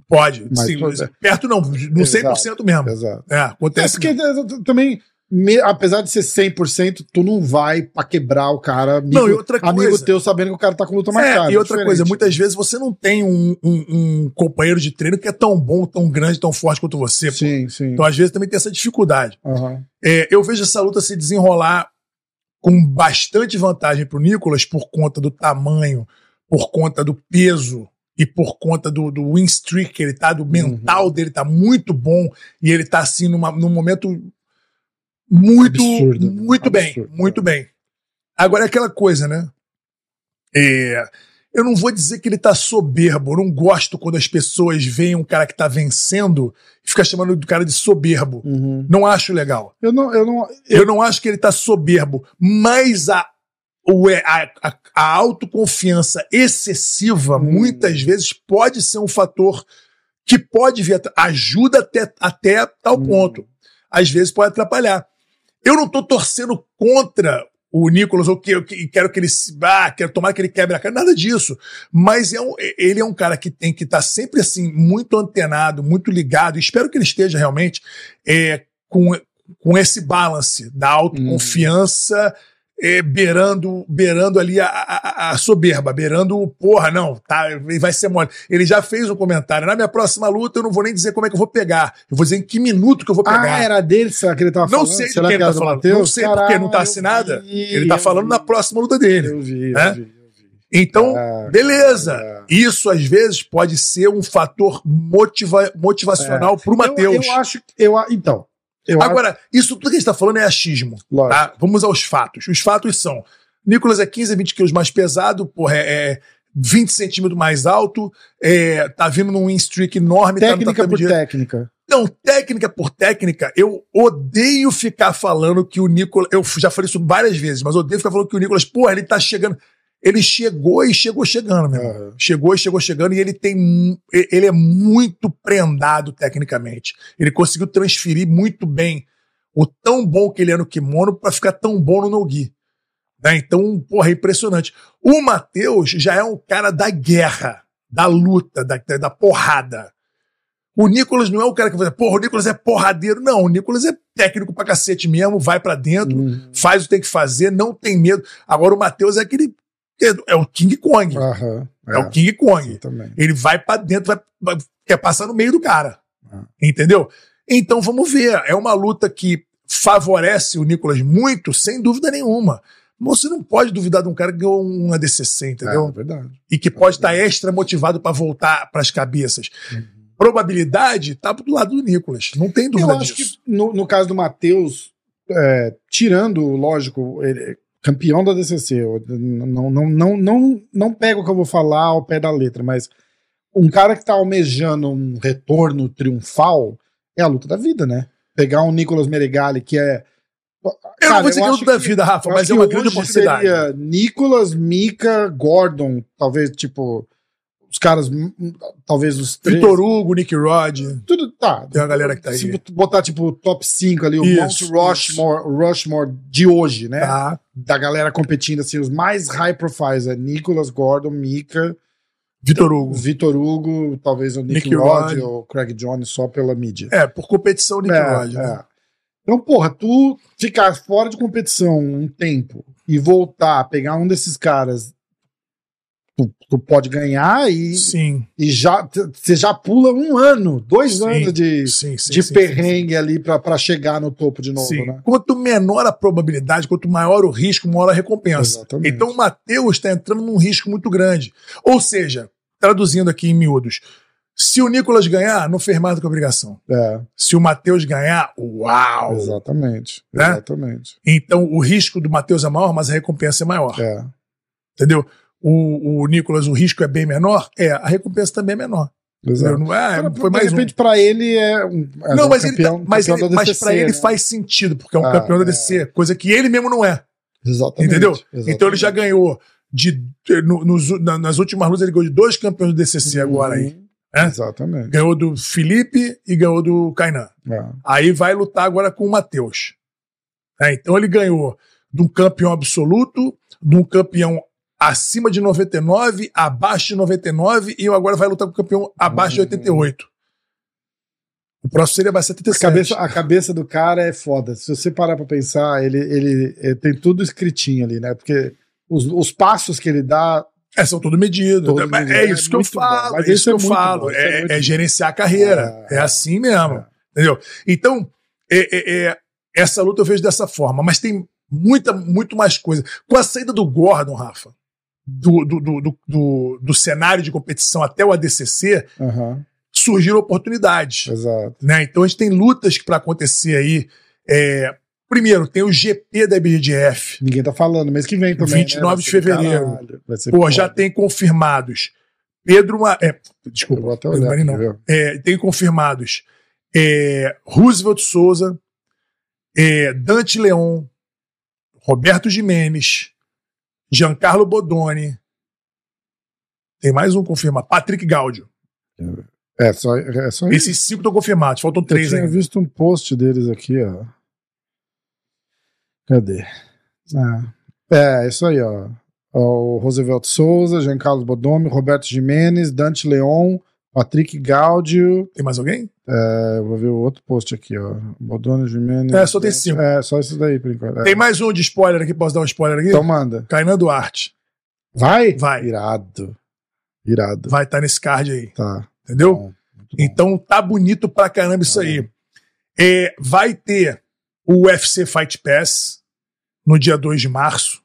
pode. Mas Sim, perto não, no 100% mesmo. Exato. É, É, acontece. porque eh, também, me- apesar de ser 100%, tu não vai pra quebrar o cara, amigo, Não, e outra amigo coisa- teu sabendo que o cara tá com luta É, marcada. e outra diferente. coisa, muitas vezes você não tem um, um- um companheiro de treino que é tão bom, tão grande, tão forte quanto você. pô. Sim, sim. Então, às vezes, também tem essa dificuldade. Aham. É, eu vejo essa luta se desenrolar com bastante vantagem pro Nicolas por conta do tamanho, por conta do peso e por conta do, do win streak que ele tá, do mental dele tá muito bom e ele tá assim numa, num momento muito, Absurdo, muito bem, Absurdo, muito é. bem. Agora é aquela coisa, né? É, eu não vou dizer que ele tá soberbo, eu não gosto quando as pessoas veem um cara que tá vencendo e fica chamando do cara de soberbo. Uhum. Não acho legal. Eu não, eu não, Eu não acho que ele tá soberbo, mas a, o, é, a, a, a autoconfiança excessiva, Hum. muitas vezes, pode ser um fator que pode vir, ajuda até, até tal Hum. ponto. às vezes pode atrapalhar. Eu não tô torcendo contra o Nicolas, ou que eu que- quero que ele se. Ah, quero tomar que ele quebre a cara, nada disso. Mas é um- ele é um cara que tem que estar sempre assim, muito antenado, muito ligado. Espero que ele esteja realmente é, com, com esse balance da autoconfiança. É, beirando, beirando ali a, a- a soberba, beirando o porra, não, tá, vai ser mole. Ele já fez um comentário. Na minha próxima luta, eu não vou nem dizer como é que eu vou pegar. Eu vou dizer em que minuto que eu vou pegar. Ah, era dele será que ele tava Não falando? sei de Será quem que ele tá do falando. Matheus? Não sei porque não tá assinada. vi, Ele tá falando vi. na próxima luta dele. Eu vi, eu né? vi, eu vi. Então, Ah, beleza. cara. Isso às vezes pode ser um fator motiva motivacional pro Matheus. É. Eu, eu acho que. Eu, então. Eu Agora, isso tudo que a gente tá falando é achismo. acho. Tá? Vamos aos fatos. Os fatos são: Nicolas é 15 a 20 quilos mais pesado, porra, é, é 20 centímetros mais alto, é, tá vindo num win streak enorme. tá técnica tatame por de- técnica. Não, técnica por técnica, eu odeio ficar falando que o Nicolas. Eu já falei isso várias vezes, mas eu odeio ficar falando que o Nicolas, porra, ele tá chegando. Ele chegou e chegou chegando, meu. Aham. Chegou e chegou chegando e ele tem. Ele é muito prendado tecnicamente. Ele conseguiu transferir muito bem o tão bom que ele é no kimono pra ficar tão bom no no-gi. Né? Então, porra, é impressionante. O Matheus já é um cara da guerra, da luta, da, da porrada. O Nicolas não é o cara que vai dizer, porra, o Nicolas é porradeiro. Não, o Nicolas é técnico pra cacete mesmo, vai pra dentro, Uhum. faz o que tem que fazer, não tem medo. Agora o Matheus é aquele. É o King Kong. Aham. É o King Kong. Ele vai pra dentro, vai, vai- quer passar no meio do cara. Ah. Entendeu? Então vamos ver. É uma luta que favorece o Nicolas muito, sem dúvida nenhuma. Mas você não pode duvidar de um cara que ganhou um ADCC, entendeu? É verdade. E que pode estar extra motivado pra voltar pras cabeças. Uhum. Probabilidade tá do lado do Nicolas. Não tem dúvida Eu acho disso. que no, no caso do Matheus, é, tirando, lógico, ele é campeão da DCC, não, não, não, não, não pego o que eu vou falar ao pé da letra, mas um cara que tá almejando um retorno triunfal é a luta da vida, né? Pegar um Nicolas Meregali, que é. Eu não vou dizer que é luta da vida, Rafa, mas é uma grande oportunidade. Nicolas, Mika, Gordon, talvez, tipo, os caras, hum, hum, talvez os três. Vitor Hugo, Nick Rod. Tudo tá. Tem uma galera que tá aí. Se botar, tipo, o top 5 ali, o Isso, Mount Rushmore, Rushmore de hoje, né? Tá. Da galera competindo, assim, os mais high profiles é Nicholas Gordon, Mika, Vitor Hugo. Vitor Hugo, talvez o Nick, Nick Rod Rod. ou Craig Jones só pela mídia. É, por competição, Nick É, Rod. né? é. Então, porra, tu ficar fora de competição um tempo e voltar, pegar um desses caras, tu, tu pode ganhar e, Sim, e já você já pula um ano, dois Sim, anos de, sim, de perrengue ali pra chegar no topo de novo, né? Quanto menor a probabilidade, quanto maior o risco, maior a recompensa. Exatamente. Então o Matheus está entrando num risco muito grande. Ou seja, traduzindo aqui em miúdos, se o Nicolas ganhar, não fez mais do que obrigação. É, Se o Matheus ganhar, uau! exatamente. Né? Exatamente. Então o risco do Matheus é maior, mas a recompensa é maior. É, Entendeu? O, o Nicolas, o risco é bem menor? É, a recompensa também é menor. Exato. Não é, Cara, foi de mais um. repente, pra ele é um. é Não, um mas, ele, campeão, tá- mas, campeão ele, mas DCC, pra ele né? faz sentido, porque é um Ah, campeão da é. DC, coisa que ele mesmo não é. Exatamente. Entendeu? exatamente. Então ele já ganhou de. no- nos- na- nas últimas lutas, ele ganhou de dois campeões do DCC agora aí. Uhum. É? Exatamente. Ganhou do Felipe e ganhou do Kainan. É. Aí vai lutar agora com o Matheus. É, então ele ganhou de um campeão absoluto, de um campeão acima de 99, abaixo de 99 e agora vai lutar com o campeão abaixo de Uhum. 88. O próximo seria mais A 77. cabeça, a cabeça do cara é foda. Se você parar pra pensar, ele, ele, ele tem tudo escritinho ali, né? Porque os, os passos que ele dá. É, são tudo medido. É É isso que eu falo. É isso que é eu falo. é É, é gerenciar a carreira. É, É, assim mesmo. é. Entendeu? Então, é- é- é, essa luta eu vejo dessa forma, mas tem muita, muito mais coisa. Com a saída do Gordon, Rafa, do, do, do, do, do- cenário de competição até o ADCC, Aham, surgiram oportunidades. exato. Né? Então a gente tem lutas para acontecer aí. É, primeiro, tem o GP da IBGF. Ninguém tá falando, mês que vem também. 29 né? De fevereiro. caralho. Pô, já tem confirmados. Pedro. Ma- É, desculpa, até Pedro. Marinho não. É, tem confirmados é, Roosevelt Souza, é, Dante Leon, Roberto Jimenez, Giancarlo Bodoni. Tem mais um confirmado, Patrick Gaudio. É só, é só isso. Esses cinco estão confirmados, faltam Eu três tinha ainda. visto um post deles aqui, ó. Cadê? Ah, é, isso aí, ó. O Roosevelt Souza, Jean Carlos Bodomi, Roberto Jimenez, Dante Leon, Patrick Gaudio. Tem mais alguém? É, vou ver o outro post aqui, ó. Bodomi, Jimenez. É, só tem cinco. É, só isso daí, por enquanto. É. Tem mais um de spoiler aqui, posso dar um spoiler aqui? Então manda. Kainan Duarte. Vai? Vai. Irado. Irado. Vai estar nesse card aí, Tá. entendeu? Bom. Então tá bonito pra caramba isso Tá aí. É, vai ter o UFC Fight Pass no dia 2 de março.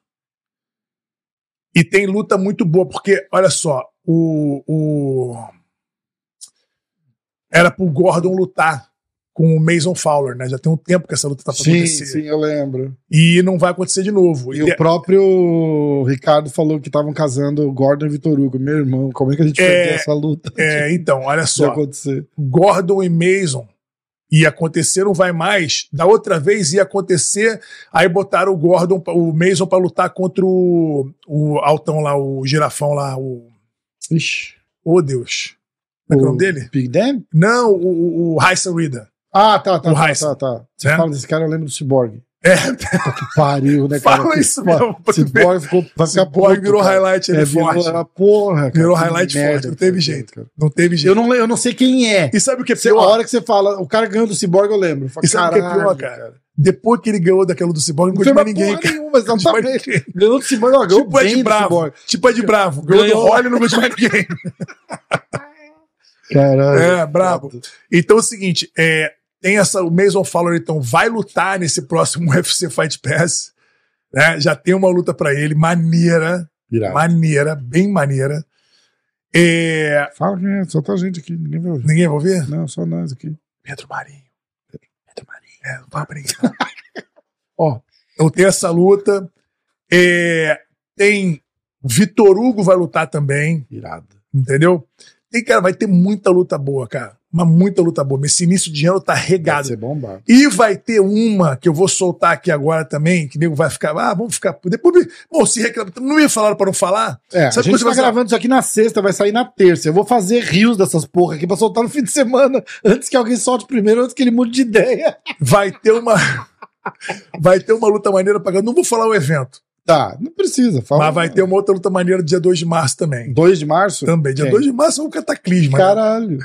E tem luta muito boa, porque, olha só, o. o... Era pro Gordon lutar com o Mason Fowler, né? Já tem um tempo que essa luta tá pra Sim, acontecer. sim, eu lembro. E não vai acontecer de novo. E E o próprio Ricardo falou que estavam casando Gordon e Vitor Hugo. Meu irmão, como é que a gente É, perdeu essa luta? é, então, olha de só. acontecer. Gordon e Mason ia acontecer, não vai mais. Da outra vez ia acontecer, aí botaram o Gordon, o Mason pra lutar contra o, o altão lá, o girafão lá, o. Ixi. Oh, Deus. Como é é o nome dele? Big Dan? Não, o, o, Heisen Reader. Ah, tá, tá, O tá, Heisen. tá, tá. Você É? fala desse cara, eu lembro do Cyborg. É, Que pariu, né, cara? fala Que isso fo- mesmo. Cyborg ficou Cyborg virou cara. highlight, ele É, é virou forte. a porra, cara. Virou highlight merda forte, não teve jeito. cara. Não teve Eu jeito. não, le- eu não sei quem é. E sabe o que é Você, a pior? hora que você fala, o cara ganhou do Cyborg, eu lembro. Eu falo, E sabe o que é pior, "Caralho, cara? Depois que ele ganhou daquela do Cyborg, não Não mais ninguém, porra cara. nenhuma, Não gostou mais exatamente. ninguém. Ganhou do Cyborg, ó, ganhou Tipo bem do Bravo. Cyborg. Tipo Ed Bravo. Ganhou, Ganhou. do Holly não gostou mais ninguém. Caralho. É, brabo. Então é o seguinte, é, tem essa, o Mason Fowler então vai lutar nesse próximo UFC Fight Pass, né? Já tem uma luta pra ele, maneira, Irado. maneira, bem maneira. É, Fala quem é, só tá a gente aqui, ninguém vai ouvir. ninguém vai ouvir? Não, só nós aqui. Pedro Marinho. Pedro Marinho. É, não vai brincar. Ó, então tem essa luta. É, tem Vitor Hugo vai lutar também. Irado. Entendeu? Tem, cara, vai ter muita luta boa, cara. Uma muita luta boa. Esse início de ano tá Vai regado. ser bombado. E vai ter uma que eu vou soltar aqui agora também, que nego vai ficar, ah, vamos ficar. Depois, bom, se reclama, não me falaram para não falar? É, Sabe a gente tá gravando isso aqui na sexta, vai sair na terça. Eu vou fazer rios dessas porra aqui pra soltar no fim de semana, antes que alguém solte primeiro, antes que ele mude de ideia. Vai ter uma. vai ter uma luta maneira pra. Não vou falar o evento, Tá, não precisa. Fala. mas vai ter uma outra luta maneira dia 2 de março também. 2 de março? Também. Dia Quem? 2 de março é um cataclisma. né? Caralho.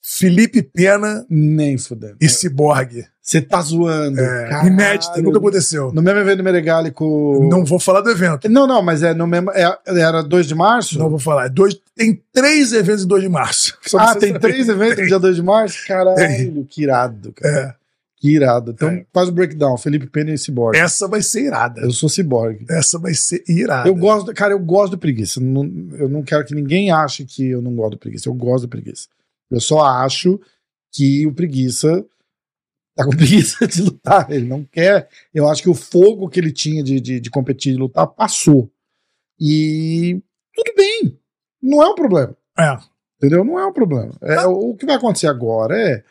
Felipe Pena Nem fudendo. e Cyborg. Você tá zoando. É, Caralho. inédita, nunca aconteceu. No mesmo evento com. Não vou falar do evento. Não, não, mas é no mesmo. é- era 2 de março? Não vou falar. É Dois, tem três eventos em 2 de março. Ah, tem saber. três eventos no Tem. dia 2 de março? Caralho, Tem. que irado, cara. É. Que irado. Então É. faz o breakdown. Felipe Pena e Cyborg. Essa vai ser irada. Eu sou Cyborg. Essa vai ser irada. Eu gosto, cara, eu gosto do preguiça. Não- eu não quero que ninguém ache que eu não gosto do preguiça. Eu gosto do preguiça. Eu só acho que o preguiça tá com preguiça de lutar. Ele não quer. Eu acho que o fogo que ele tinha de, de, de competir e lutar passou. E tudo bem. Não é um problema. É. Entendeu? Não é um problema. É, O que vai acontecer agora é,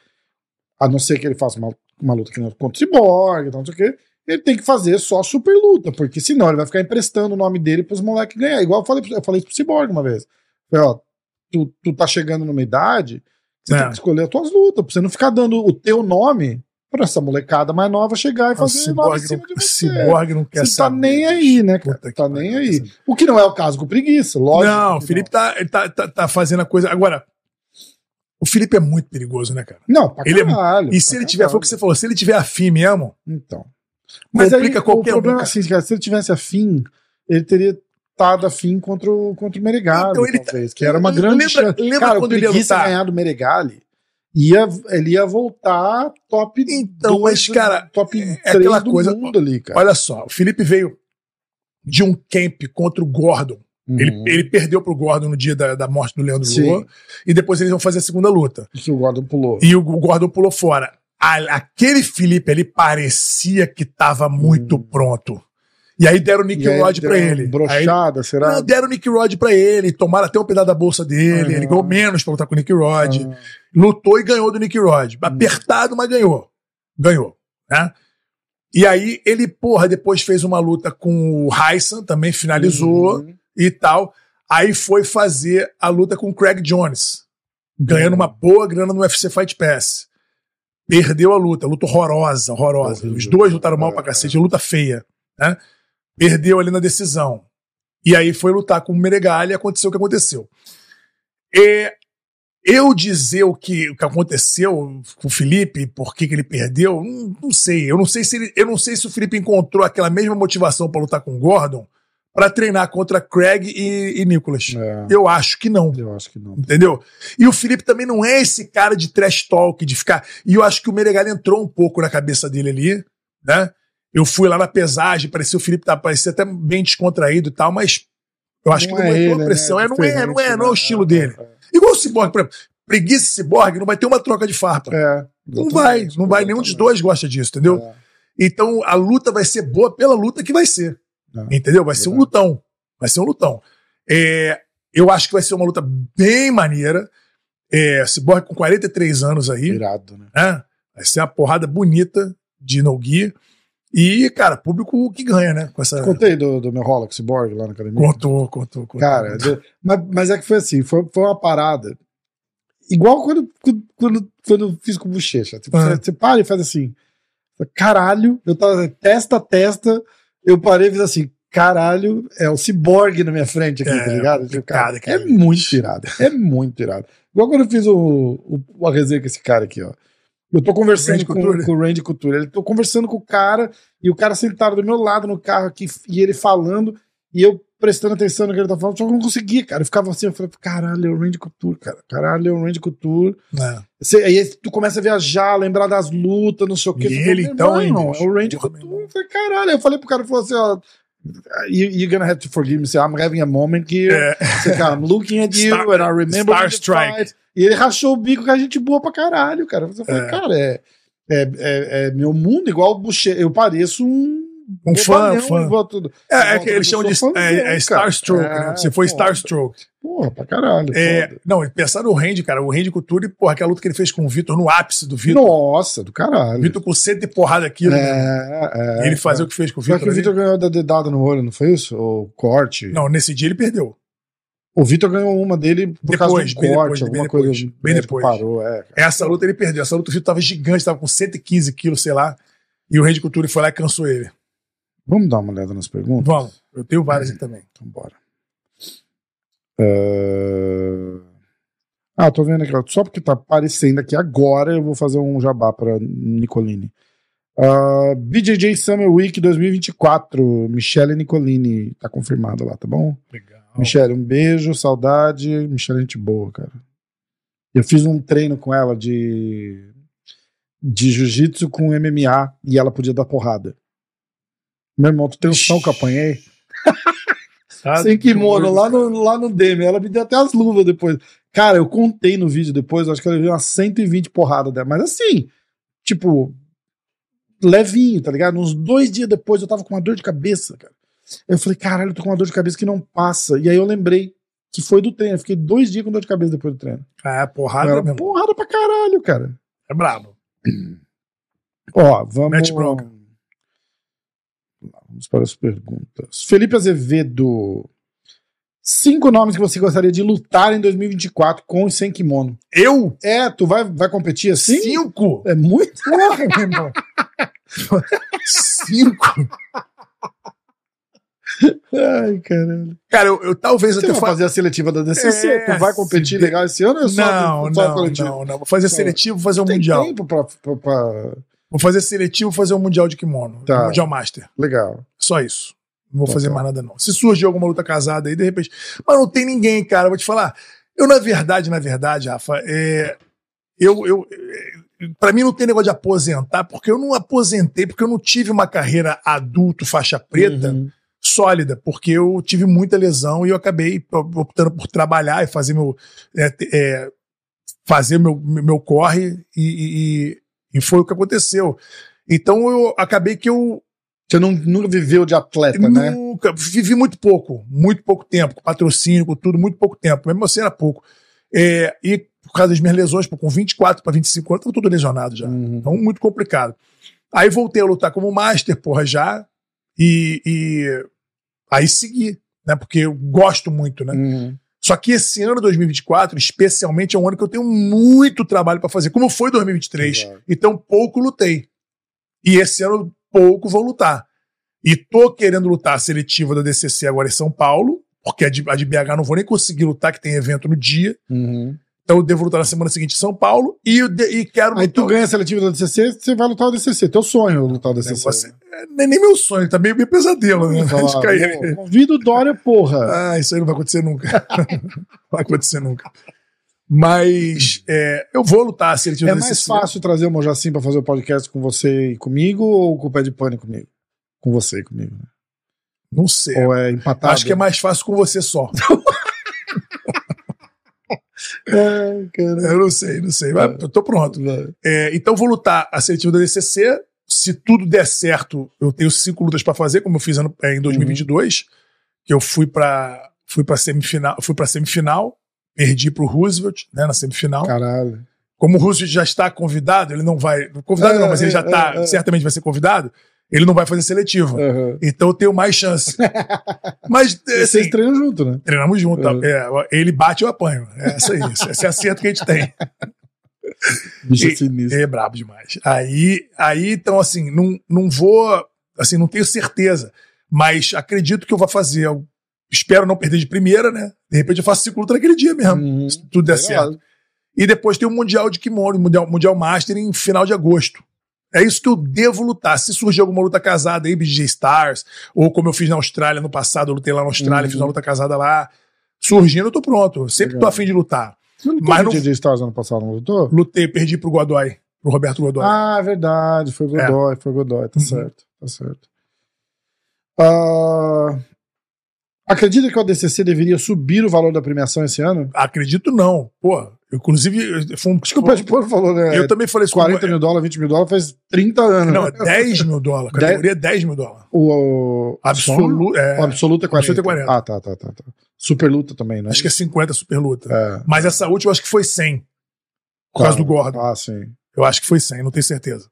a não ser que ele faça uma, uma luta que não contra o Cyborg, não sei o quê, ele tem que fazer só super luta, porque senão ele vai ficar emprestando o nome dele pros moleques ganhar. Igual eu falei, eu falei isso pro Cyborg uma vez. Falei, ó, tu, tu tá chegando numa idade, você É. tem que escolher as tuas lutas, pra você não ficar dando o teu nome pra essa molecada mais nova chegar e O fazer em Cyborg cima não, de você. Cyborg não quer Você tá saber. nem aí, né, cara? Puta Tá nem não aí. O que não é o caso com preguiça, lógico. Não, o Felipe tá, ele tá, tá, tá fazendo a coisa. Agora, o Felipe é muito perigoso, né, cara? Não, pra Ele é- caralho. E se ele tiver, foi o que caralho. você falou, se ele tiver afim mesmo, Então. Mas complica aí, qualquer o problema um, é assim, cara, se ele tivesse afim, ele teria estado afim contra o, contra o Meregali, Então, ele talvez, que era uma grande Lembra- chance. lembra cara, quando ele ia lutar? ganhar do Meregali, ia, ele ia voltar top Então, dois, mas, cara, top é 3 aquela do coisa- mundo ali, cara. olha só, o Felipe veio de um camp contra o Gordon. Ele, Uhum. ele perdeu pro Gordon no dia da, da morte do Leandro Sim. E depois eles vão fazer a segunda luta. Que o Gordon pulou. E o, o Gordon pulou fora. A- aquele Felipe, ele parecia que tava muito Hum. pronto. E aí deram o Nick E aí Rod pra ele. Aí, Brochada, será? não, deram o Nick Rod pra ele. Tomaram até um pedaço da bolsa dele. Uhum. Ele ganhou menos pra lutar com o Nick Rod. Ah, lutou e ganhou do Nick Rod. Apertado, mas ganhou. Ganhou. Né? E aí ele, porra, depois fez uma luta com o Heisen, também finalizou uhum. E tal. Aí foi fazer a luta com o Craig Jones. ganhando uma boa grana no UFC Fight Pass. Perdeu a luta, luta horrorosa, horrorosa. Os dois lutaram mal É, pra cacete, luta feia, né? Perdeu ali na decisão. E aí foi lutar com o Meregali e aconteceu o que aconteceu. E eu dizer o que, o que aconteceu com o Felipe, por que, que ele perdeu, não, não sei. Eu não sei se ele, eu não sei se o Felipe encontrou aquela mesma motivação pra lutar com o Gordon pra treinar contra Craig e, e Nicholas. É, Eu acho que não. eu acho que não. Entendeu? E o Felipe também não é esse cara de trash talk, de ficar. E eu acho que o Meregali entrou um pouco na cabeça dele ali, né? Eu fui lá na pesagem, parecia o Felipe tá, parecia até bem descontraído e tal, mas eu acho que não é entrou ele, pressão. né? É, não é, não é, não é o Diferente, estilo né? dele. Igual o Cyborg, por exemplo. Preguiça Cyborg não vai ter uma troca de farpa. É, não vai, não vai. Nenhum dos dois gosta disso, entendeu? É. Então a luta vai ser boa pela luta que vai ser. É. Entendeu? Vai ser um lutão. Vai ser um lutão. É, eu acho que vai ser uma luta bem maneira. É, Cyborg com 43 anos aí, Irado, né? né? Vai ser uma porrada bonita de no-gi. E, cara, público que ganha, né? Com essa. Contei do, do meu rola com Cyborg lá na academia. Contou, contou, contou. Cara, de- mas, mas é que foi assim, foi, foi uma parada. Igual quando, quando, quando, fiz com bochecha. Tipo, Ah. você, você para e faz assim. Caralho, eu tava testa a testa, eu parei e fiz assim. Caralho, é o ciborgue na minha frente aqui, É, tá ligado? Tipo, complicado cara, aquilo é muito irado. É muito irado. Igual quando eu fiz o, o, a resenha com esse cara aqui, ó. Eu tô conversando com, com o Randy Couture. Ele tô conversando com o cara e o cara sentado do meu lado no carro aqui e ele falando e eu prestando atenção no que ele tá falando, só que eu não conseguia, cara. Eu ficava assim, eu falei, caralho, é o Randy Couture, cara. Caralho, é o Randy Couture. É. Você- aí tu começa a viajar, lembrar das lutas, não sei o que. E ele, então, hein, bicho? É o Randy meu Couture. Eu falei, caralho. Eu falei pro cara, ele falou assim, ó. You, you're gonna have to forgive me. I'm having a moment here. É. Cara, I'm looking at you Star- and I remember Star Strike. fight. E ele rachou o bico com a gente boa pra caralho, cara. Eu falei, É. cara, é, é, é, é meu mundo igual o Buche. Eu pareço um. Um fã, fã. É, é que eles chamam de é, é É, né? Você foi foda. Starstroke. Porra, pra caralho. É, não, e pensar no Randy, cara, o Randy Couture, porra, aquela luta que ele fez com o Vitor, no ápice do Vitor. Nossa, do caralho. Vitor com cento e porrada aqui, né? É, é. E ele fazer o que fez com o Só Vitor. que o. Vitor ganhou da dedada no olho, não foi isso? O corte. Não, nesse dia ele perdeu. O Vitor ganhou uma dele por Depois, causa do corte, depois, bem alguma depois, coisa. bem depois. Parou, é. Essa luta ele perdeu. Essa luta o Vitor tava gigante, tava com 115 quilos, sei lá. E o Randy Couture foi lá e cansou ele. Vamos dar uma olhada nas perguntas? Vamos, eu tenho várias aqui também. Então, bora. É, Ah, tô vendo aqui, só porque tá aparecendo aqui agora, eu vou fazer um jabá pra Nicolini. Ah, BJJ Summer Week 2024, Michele Nicolini, tá confirmado lá, tá bom? Legal. Michele, um beijo, saudade. Michele, é gente boa, cara. Eu fiz um treino com ela de, de jiu-jitsu com MMA e ela podia dar porrada. Meu irmão, tu tem noção que eu apanhei? Sem kimono, lá no, lá no Demi. Ela me deu até as luvas depois. Cara, eu contei no vídeo depois, eu acho que ela viu umas 120 porradas dela. Mas assim, tipo, levinho, tá ligado? Uns dois dias depois eu tava com uma dor de cabeça, cara. Eu falei, caralho, eu tô com uma dor de cabeça que não passa. E aí eu lembrei que foi do treino. Eu fiquei dois dias com dor de cabeça depois do treino. É, porrada Era mesmo. porrada pra caralho, cara. É brabo. Ó, vamos. Mete bronca. Vamos para as perguntas. Felipe Azevedo. Cinco nomes que você gostaria de lutar em 2024 com e sem kimono. Eu? É, tu vai, vai competir assim? Cinco? É muito? Porra, meu irmão. Cinco? Ai, caralho. Cara, eu, eu talvez Você até vai fa- fazer a seletiva da DCC? É, tu vai competir se- legal esse ano ou é só Não, só não, não, não. Vou fazer Só- seletivo, vou fazer um Tem mundial. tempo pra, pra- pra- Vou fazer seletivo, vou fazer um mundial de kimono. Tá. Um mundial master. Legal. Só isso. Não vou Tá, fazer tá. mais nada, não. Se surgir alguma luta casada aí, de repente. Mas não tem ninguém, cara. Vou te falar. Eu, na verdade, na verdade, Rafa, é. Eu. eu é, Pra mim não tem negócio de aposentar, porque eu não aposentei, porque eu não tive uma carreira adulto, faixa preta, Uhum. sólida, porque eu tive muita lesão e eu acabei optando por trabalhar e fazer meu. é, é, fazer meu, meu corre e, e, e foi o que aconteceu. Então eu acabei que eu Você não, nunca viveu de atleta, né? Nunca, vivi muito pouco, muito pouco tempo, com patrocínio, com tudo, muito pouco tempo. Mesmo assim era pouco. É, e por causa das minhas lesões, com 24 para 25 anos, tava tudo lesionado já. Uhum. Então, muito complicado. Aí voltei a lutar como master, porra, já. E, e aí segui, né? Porque eu gosto muito, né? Uhum. Só que esse ano, 2024, especialmente, é um ano que eu tenho muito trabalho para fazer, como foi 2023. Exato. Então, pouco lutei. E esse ano, pouco vou lutar. E tô querendo lutar a seletiva da DCC agora em São Paulo, porque a de, a de BH não vou nem conseguir lutar, que tem evento no dia. Uhum. Então, eu devo lutar na semana seguinte em São Paulo. E, eu de- e quero Aí tu ganha a seletiva da DCC, você vai lutar o DCC. Teu sonho é lutar o DCC. negócio- é, não é nem meu sonho, tá meio, meio pesadelo, né? Falar, cair. "Pô, Convido o Dória, porra. Ah, isso aí não vai acontecer nunca. não vai acontecer nunca. Mas é, eu vou lutar a seletiva É da mais DCC. fácil trazer o Mojacim pra fazer o podcast com você e comigo ou com o Pé de Pane comigo? Com você e comigo. né? Não sei. Ou é empatado? Acho que é mais fácil com você só. É, cara. Eu não sei, não sei. Mas eu tô pronto. É, então vou lutar a seletiva da DCC. Se tudo der certo, eu tenho cinco lutas pra fazer, como eu fiz ano, é, em 2022, que eu fui pra fui para semifinal, fui para semifinal, perdi pro Roosevelt, né, na semifinal. Caralho. Como o Roosevelt já está convidado, ele não vai, convidado É, não, mas ele já é, tá, é, é. certamente vai ser convidado, ele não vai fazer seletiva. Uhum. Então eu tenho mais chance. mas assim, Vocês treinam junto, né? treinamos junto. Uhum. É, ele bate, eu apanho. É isso. Esse é acerto que a gente tem. Bicho E- sinistro. É brabo demais. Aí, aí então, assim, não, não vou. Assim, não tenho certeza. Mas acredito que eu vou fazer. Eu espero não perder de primeira, né? De repente eu faço lutas naquele dia mesmo. Uhum. Se tudo der Legal. certo. E depois tem o Mundial de Kimono, Mundial, mundial Master em final de agosto. É isso que eu devo lutar. Se surgir alguma luta casada aí, BJ Stars, ou como eu fiz na Austrália no passado, eu lutei lá na Austrália, Uhum. fiz uma luta casada lá. Surgindo, eu tô pronto. Eu sempre tô Legal. afim de lutar. Você não lutou Mas com não- Stars ano passado, não lutou? Lutei, perdi pro Godoy, pro Roberto Godoy. Ah, é verdade. Foi Godoy, foi Godoy. Tá Uhum. certo, tá certo. Ah, acredita que o ADCC deveria subir o valor da premiação esse ano? Acredito não. Pô, inclusive, foi um. Acho que o Pé de Porco falou, né? Eu também falei isso com 40 mil dólares, 20 mil dólares faz 30 anos. Não, né? é 10 mil dólares. A categoria é 10 mil dólares. O, o Absoluto. É, o absoluto é 40. Absoluto é 40. Ah, tá, tá, tá, tá. Super luta também, né? acho que é 50 super luta. É. Mas essa última eu acho que foi 100. Por causa do Gordon. Ah, sim. Eu acho que foi 100, não tenho certeza.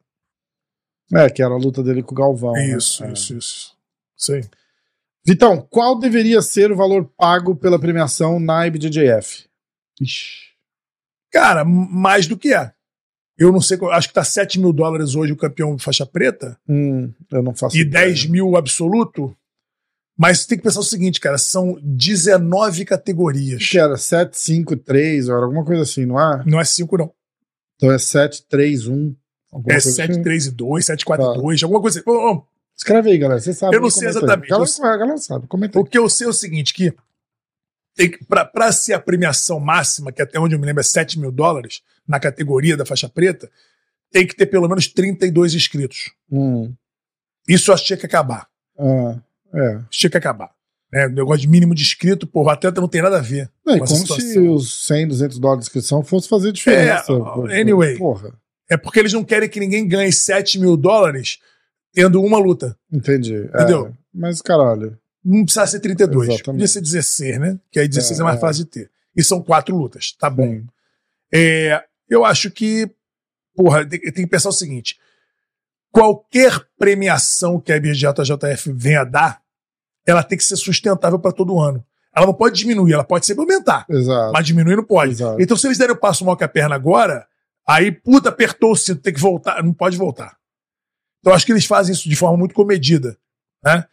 É, que era a luta dele com o Galvão. né? Isso, É. isso, isso. Sei. Vitão, qual deveria ser o valor pago pela premiação na IBJJF? Ixi. Cara, mais do que é. Eu não sei, acho que tá 7 mil dólares hoje o campeão faixa preta Hum, eu não faço e ideia. 10 mil absoluto. Mas tem que pensar o seguinte, cara, são 19 categorias. que era 7, 5, 3, ou era alguma coisa assim, não é? Não é 5, não. Então é 7, 3, 1. alguma É coisa 7, assim. 3 e 2, 7, 4 e 2, alguma coisa assim. Escreve aí, galera. Você sabe. Eu não sei comenta aí. exatamente. Galera, galera sabe. Comenta aí. O que eu sei é o seguinte, que tem que- pra, pra ser a premiação máxima, que até onde eu me lembro é 7 mil dólares, na categoria da faixa preta, tem que ter pelo menos 32 inscritos. Hum, Isso eu acho que tinha que acabar. ah, é. Tinha que acabar. Né? O negócio de mínimo de inscrito, o atleta não tem nada a ver. E com como se os 100, 200 dólares de inscrição fosse fazer diferença. É, anyway. Porra, É porque eles não querem que ninguém ganhe 7 mil dólares tendo uma luta. entendi. Entendeu? É, mas, caralho. Não precisava ser 32. Exatamente. Podia ser 16, né? Que aí 16 é, É, mais é. fácil de ter. E são quatro lutas. Tá bom. É, eu acho que, porra, tem, tem que pensar o seguinte: qualquer premiação que a IBJJF venha dar, ela tem que ser sustentável para todo ano. Ela não pode diminuir, ela pode sempre aumentar, exato. mas diminuir não pode. Exato. Então, se eles derem o passo mal que a perna agora, aí, puta, apertou o cinto, tem que voltar, não pode voltar. Então, acho que eles fazem isso de forma muito comedida. Né?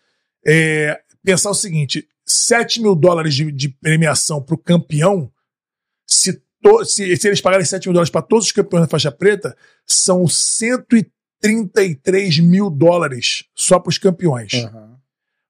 É, pensar o seguinte: 7 mil dólares de, de premiação para o campeão, se, to- se, se eles pagarem 7 mil dólares para todos os campeões da faixa preta, são 133 mil dólares só para os campeões. Aham.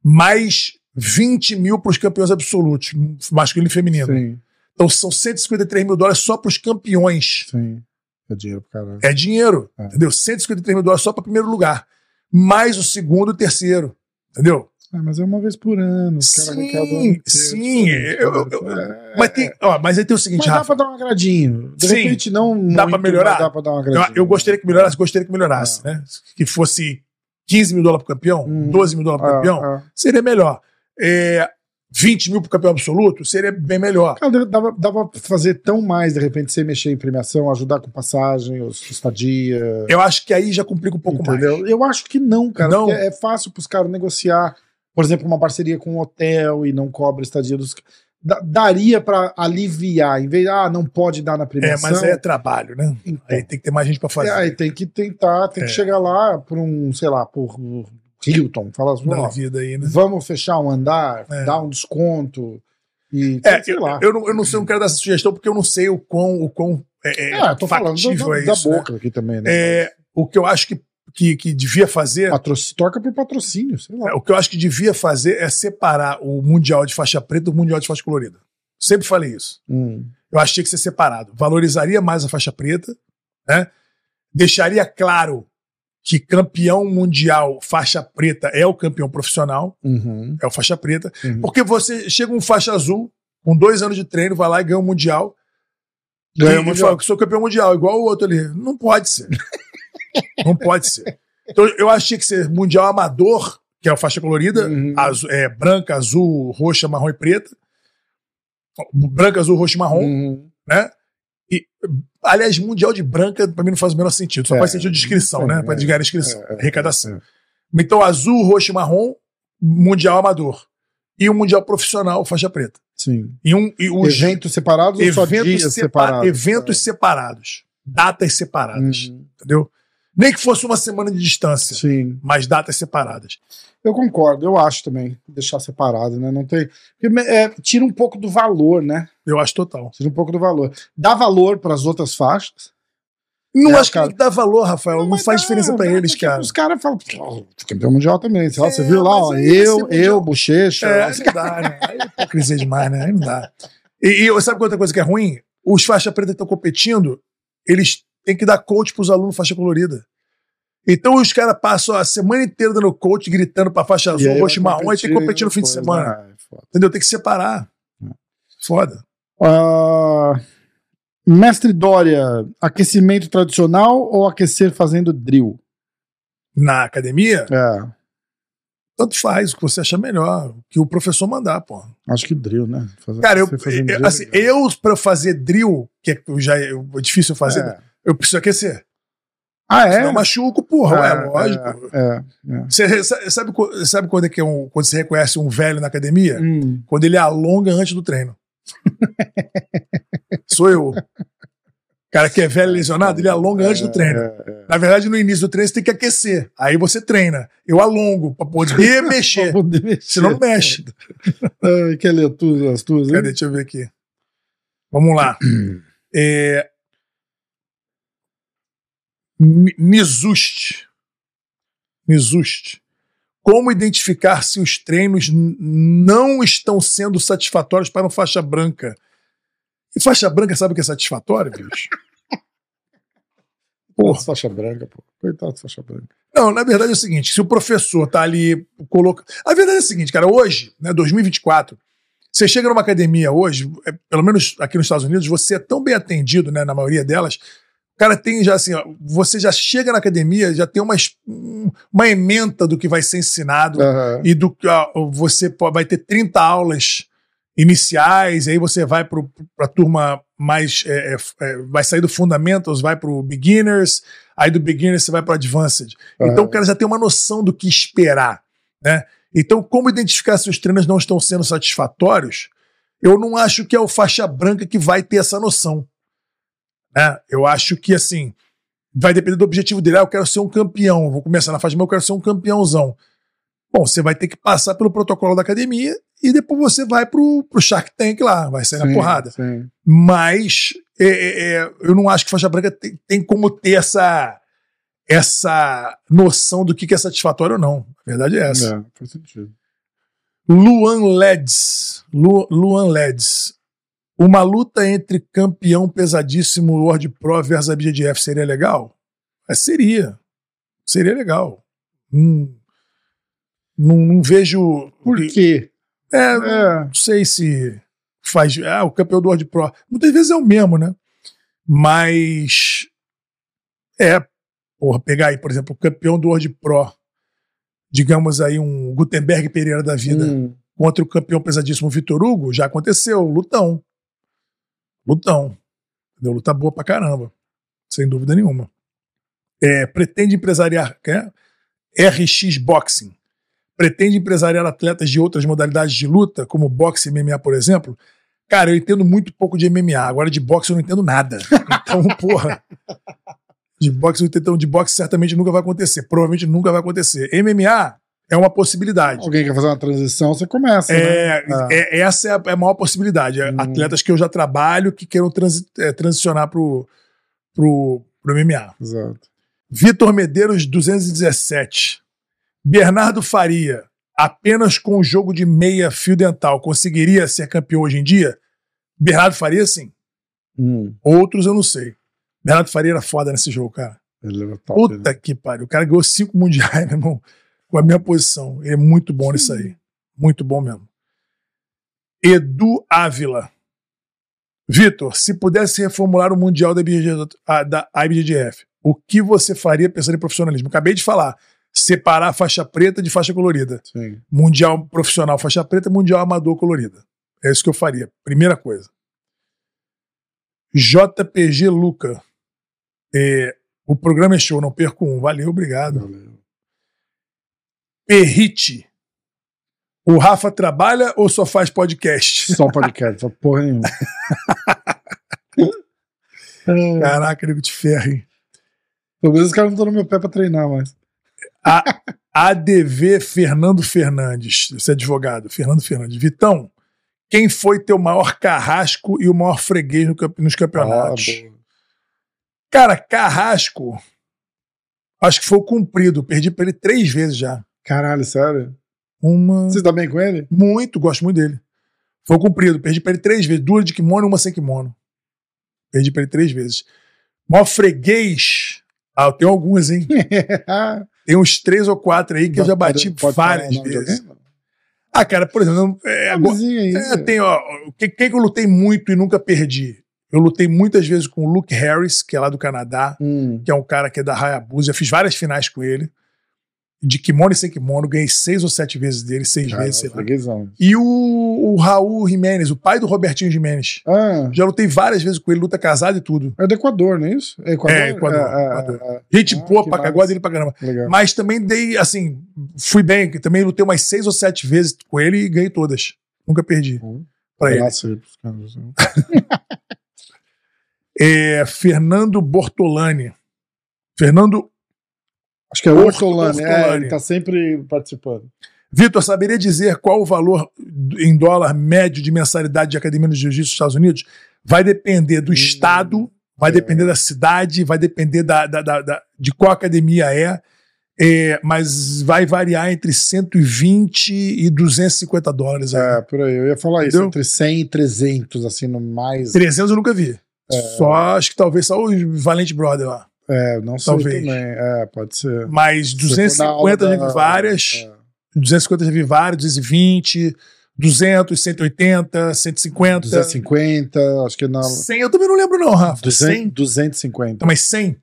Mais 20 mil para os campeões absolutos, masculino e feminino. Sim, Então são 153 mil dólares só para os campeões. sim. É dinheiro pro caralho. É dinheiro, É. entendeu? 153 mil dólares só para primeiro lugar. Mais o segundo e o terceiro. Entendeu? Ah, mas é uma vez por ano. Sim, inteiro, sim, diferente, eu- eu- é, mas, tem, ó, mas aí tem o Mas seguinte, dá Rafa. pra dar um agradinho. De Sim. repente não Dá muito, pra melhorar? mas Dá pra dar um Eu, agradinho. eu gostaria que melhorasse, gostaria que melhorasse, né? Que fosse 15 mil dólares pro campeão, Hum. 12 mil dólares pro Ah, campeão, ah. seria melhor. É, 20 mil pro campeão absoluto, seria bem melhor. Cara, dava, dava pra fazer tão mais, de repente, sem mexer em premiação, ajudar com passagem, os- estadia. Eu acho que aí já complica um pouco entendeu? mais. Eu acho que não, cara. Não? É fácil pros caras negociar, por exemplo, uma parceria com um hotel e não cobra estadia dos. da- daria pra aliviar, em vez ah, não pode dar na É, premiação. mas aí é trabalho, né? Então, Aí tem que ter mais gente pra fazer. é, aí tem que tentar, tem que É. chegar lá por um, sei lá, por Hilton, falar assim, na ó, vida aí, né? vamos fechar um andar, É. dar um desconto e É, sei eu, lá. eu, não, eu não sei, eu não quero dar essa sugestão porque eu não sei o quão, o quão é, é, É, eu tô falando da, é da isso, né? boca aqui também, né? É, o que eu acho que, que, que devia fazer, Patroc- Toca por patrocínio, sei lá. o que eu acho que devia fazer é separar o mundial de faixa preta do mundial de faixa colorida. Sempre falei isso. Hum. Eu acho que ser separado. Valorizaria mais a faixa preta, né? Deixaria claro que campeão mundial faixa preta é o campeão profissional, Uhum. é o faixa preta. Uhum. Porque você chega um faixa azul, com dois anos de treino, vai lá e ganha um mundial. Ganha o Mundial. fala que sou campeão mundial, igual o outro ali. Não pode ser. Não pode ser. Então eu achei que ser mundial amador, que é a faixa colorida, Uhum. azu- é, branca, azul, roxa, marrom e preta. Branca, azul, roxo e marrom, Uhum. né? E, aliás, mundial de branca, pra mim não faz o menor sentido. Só É, faz sentido de inscrição, é, né? É, desgar a inscrição, é, é, arrecadação. é. Então, azul, roxo e marrom, mundial amador. E o mundial profissional, faixa preta. Sim. E, um, e os Eventos separados ou só eventos, dias sepa- separados? eventos separados. Datas separadas. Uhum. Entendeu? Nem que fosse uma semana de distância, Sim. mas datas separadas. Eu concordo, eu acho também. Deixar separado, né? Não tem. é, tira um pouco do valor, né? Eu acho total. Tira um pouco do valor. Dá valor para as outras faixas. Não É, acho cara. que dar valor, Rafael. Não, mas faz dá, diferença dá, eles, cara. Os caras falam, "Pô, campeão mundial também. Sei lá, você É, viu lá, ó, eu, eu, bochecha. É, não dá, né? Aí é hipocrisia demais, né? Aí não dá. E, e sabe outra coisa que é ruim? Os faixa preta estão competindo, eles têm que dar coach pros alunos faixa colorida. Então os caras passam a semana inteira dando coach, gritando pra faixa azul, roxo e marrom, e tem que competir no fim de semana. né? É. Entendeu? Tem que separar. Foda. Ah, mestre Dória, aquecimento tradicional ou aquecer fazendo drill? Na academia, É, tanto faz o que você achar melhor, o que o professor mandar, pô. acho que drill, né? Fazer- Cara, eu, eu- drill é assim, legal. eu pra fazer drill, que é já é difícil fazer, É. eu preciso aquecer. Ah, é? Senão eu machuco, porra, é, é, lógico. É, é. Você sa- sabe, sabe quando é que é um, quando você reconhece um velho na academia? Hum, Quando ele alonga antes do treino. Sou eu. O cara que é velho lesionado, ele alonga antes do treino. é, é. Na verdade, no início do treino você tem que aquecer. Aí você treina. Eu alongo pra poder mexer. Pra poder mexer. Senão não mexe. Ai, quer ler as tuas? hein? Cadê? Deixa eu ver aqui. Vamos lá. É... Nizust. Nizust. Como identificar se os treinos não estão sendo satisfatórios para um faixa branca? E faixa branca sabe o que é satisfatório, bicho? Porra, faixa branca, pô. Coitado de faixa branca. Não, na verdade é o seguinte: se o professor tá ali coloca. A verdade é a seguinte, cara, hoje, né, 2024, você chega numa academia hoje, é, pelo menos aqui nos Estados Unidos, você é tão bem atendido, né, na maioria delas. O cara tem já assim, ó, você já chega na academia, já tem uma, um- uma ementa do que vai ser ensinado Aham. e do que você po- vai ter 30 aulas iniciais, e aí você vai para a turma mais. é, é, é, vai sair do Fundamentals, vai para o Beginners, aí do Beginners você vai para o Advanced. Então Aham. o cara já tem uma noção do que esperar. Né? Então, como identificar se os treinos não estão sendo satisfatórios, eu não acho que é o faixa branca que vai ter essa noção. Né? Eu acho que assim. Vai depender do objetivo dele. Ah, eu quero ser um campeão. Vou começar na faixa, mas eu quero ser um campeãozão. Bom, você vai ter que passar pelo protocolo da academia e depois você vai pro, pro Shark Tank lá, vai sair na Sim, porrada. sim. Mas é, é, é, eu não acho que faixa branca tem, tem como ter essa, essa noção do que, que é satisfatório ou não. A verdade é essa. É, faz sentido. Luan Leds. Lu, Luan Leds. Uma luta entre campeão pesadíssimo World Pro versus a BGF seria legal? É, seria. Seria legal. Hum, não, não vejo. Por quê? É, É. não sei se faz. Ah, o campeão do World Pro. Muitas vezes é o mesmo, né? Mas. É. Porra, pegar aí, por exemplo, o campeão do World Pro. Digamos aí um Gutenberg Pereira da vida Hum, contra o campeão pesadíssimo Vitor Hugo, já aconteceu. Lutão. Lutão. Entendeu? Luta boa pra caramba. Sem dúvida nenhuma. É, pretende empresariar. Quer? RX Boxing. Pretende empresariar atletas de outras modalidades de luta, como boxe e MMA, por exemplo. Cara, eu entendo muito pouco de MMA. Agora de boxe eu não entendo nada. Então, porra. De boxe, então, de boxe certamente nunca vai acontecer. Provavelmente nunca vai acontecer. MMA é uma possibilidade. Alguém quer fazer uma transição, você começa. né? É, é- essa é a, é a maior possibilidade. É Hum. Atletas que eu já trabalho que queiram transi- é, transicionar pro, pro, pro MMA. Exato. Vitor Medeiros, 217. Bernardo Faria, apenas com o jogo de meia fio dental, conseguiria ser campeão hoje em dia? Bernardo Faria, sim. Hum, Outros eu não sei. Bernardo Faria era foda nesse jogo, cara. ele é top. Puta que pariu. O cara ganhou cinco mundiais, meu irmão, com a minha posição. Ele é muito bom nisso aí. Muito bom mesmo. Edu Ávila. Vitor, se pudesse reformular o Mundial da, IBG, a- da IBJJF, o que você faria pensando em profissionalismo? Acabei de falar. Separar a faixa preta de faixa colorida. Sim. Mundial profissional faixa preta, mundial amador colorida. É isso que eu faria. Primeira coisa. JPG Luca. É, o programa é show, não perco um. Valeu, obrigado. Valeu. Perrite. O Rafa trabalha ou só faz podcast? Só podcast, só porra nenhuma. Caraca, nego de ferro, hein? Pelo menos os caras não estão no meu pé pra treinar mais. A- ADV Fernando Fernandes, esse advogado, Fernando Fernandes. Vitão, quem foi teu maior carrasco e o maior freguês nos campeonatos? Ah. Cara, carrasco, acho que foi o cumprido. Perdi pra ele três vezes já. Caralho, sério? Uma. Você tá bem com ele? Muito, gosto muito dele. Foi cumprido. Perdi pra ele três vezes. Duas de kimono e uma sem kimono. Perdi pra ele três vezes. Maior freguês. Ah, eu tenho alguns, hein? Tem uns três ou quatro aí que eu já bati Pode- pode várias vezes. Ah, cara, por exemplo, é, agora- é, tem, ó, quem, quem que eu lutei muito e nunca perdi? Eu lutei muitas vezes com o Luke Harris, que é lá do Canadá, Hum. que é um cara que é da Hayabusa. Eu fiz várias finais com ele. De kimono e sem kimono, ganhei seis ou sete vezes dele, seis Cara, vezes, sei lá. E o, o Raul Jimenez, o pai do Robertinho Jimenez. Ah, Já lutei várias vezes com ele, luta casado e tudo. é do Equador, não é isso? É Equador? É, Equador, É, é, Equador. é, Gente Ah, boa pra gosto dele pra caramba. é. Legal. Mas também dei, assim, fui bem, também lutei umas seis ou sete vezes com ele e ganhei todas. Nunca perdi Hum. pra ele. Pros caras. É, Fernando Bortolani. Fernando Acho que é Orto- Ortolani. É, ele tá sempre participando. Vitor, saberia dizer qual o valor em dólar médio de mensalidade de academia de jiu-jitsu nos Estados Unidos? Vai depender do Hum, estado, vai é. depender da cidade, vai depender da, da- da- da- de qual academia é, é, mas vai variar entre 120 e 250 dólares. aí. É, por aí. Eu ia falar isso. Entendeu? Entre 100 e 300, assim, no mais. 300 eu nunca vi. Só, acho que talvez só o Valente Brother lá. É, não sei Talvez. também. É, pode ser. Mas Se for na aula 250 já da- vi várias, É. 250 já vi várias, 220, 200, 180, 150. 250, acho que na. 100 eu também não lembro não, Rafa. 200, 100? 250. Não, mas 100?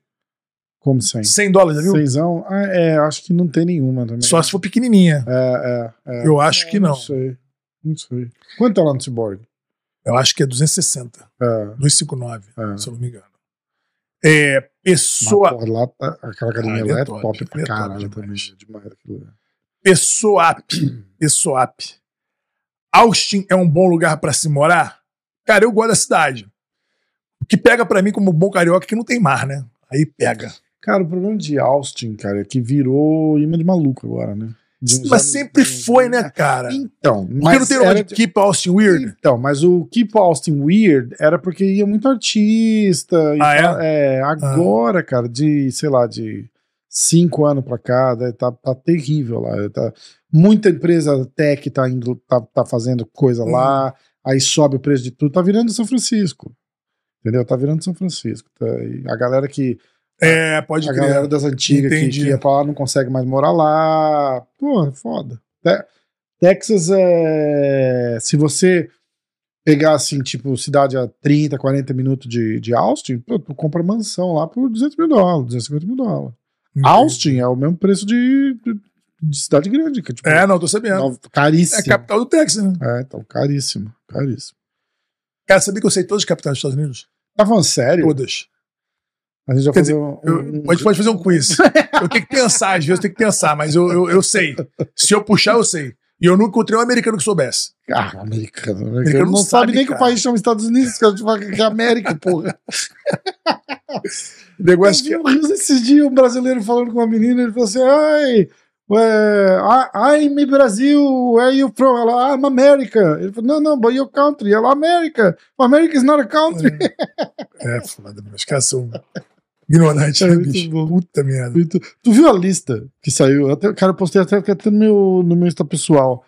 Como 100? 100 dólares, já viu? Cenzão? Ah, é, acho que não tem nenhuma também. Só se for pequenininha. É, é, é. Eu acho que não. Não sei. Não sei. Quanto é lá no Cyborg? Eu acho que é 260. É, 259, é. se eu não me engano. É, Mas, pessoa, porra, lá, tá- aquela academia Ah, lá é é top, top pra é caralho também. É demais aquilo. lá. Pessoap. Pessoap. Austin é um bom lugar pra se morar? Cara, eu gosto da cidade. O que pega pra mim como bom carioca é que não tem mar, né? Aí pega. Cara, o problema de Austin, cara, é que virou imã de maluco agora, né? De Mas sempre foi, né, cara? Então, Por que mas não tem era de Keep Austin Weird? Então, mas o Keep Austin Weird era porque ia muito artista. Ah, é? é? agora, cara, de, sei lá, de cinco anos pra cá, né, tá, tá terrível lá. Tá, muita empresa tech tá, indo, tá, tá fazendo coisa Hum. lá, aí sobe o preço de tudo. Tá virando São Francisco. Entendeu? Tá virando São Francisco. Tá, a galera que. É, pode a crer. galera das antigas que, que ia pra lá não consegue mais morar lá. Pô, foda. Te- Texas é. Se você pegar assim, tipo, cidade a 30, 40 minutos de, de Austin, pô, tu compra mansão lá por 200 mil dólares, 250 mil dólares. Entendi. Austin é o mesmo preço de, de, de cidade grande, que é tipo. É, não, tô sabendo. nova- caríssimo. É capital do Texas, né? É, então, caríssimo. Caríssimo. Cara, sabia que eu sei todas as capitais dos Estados Unidos? Tá falando sério? Todas. A gente já Quer fazer dizer, um, Eu, um- pode, pode fazer um quiz. eu tenho que pensar, às vezes eu tenho que pensar, mas eu, eu, eu sei. Se eu puxar, eu sei. E eu nunca encontrei um americano que soubesse. Ah, americano. americano, Americano não não sabe, sabe, nem que o país chama Estados Unidos, que a gente é América, porra. Negócio Eu que. vi um esses dias, um brasileiro falando com uma menina, ele falou assim, ai, I- I'm Brasil, where are you from? Ela, I'm America. Ele falou, não, não, but your country. Ela, America. America is not a country. É foda, mas caras são ignorantes, É né, muito bicho? bom. Puta merda. Tu, tu viu a lista que saiu? Até, cara, eu postei até, até no, meu, no meu Insta pessoal.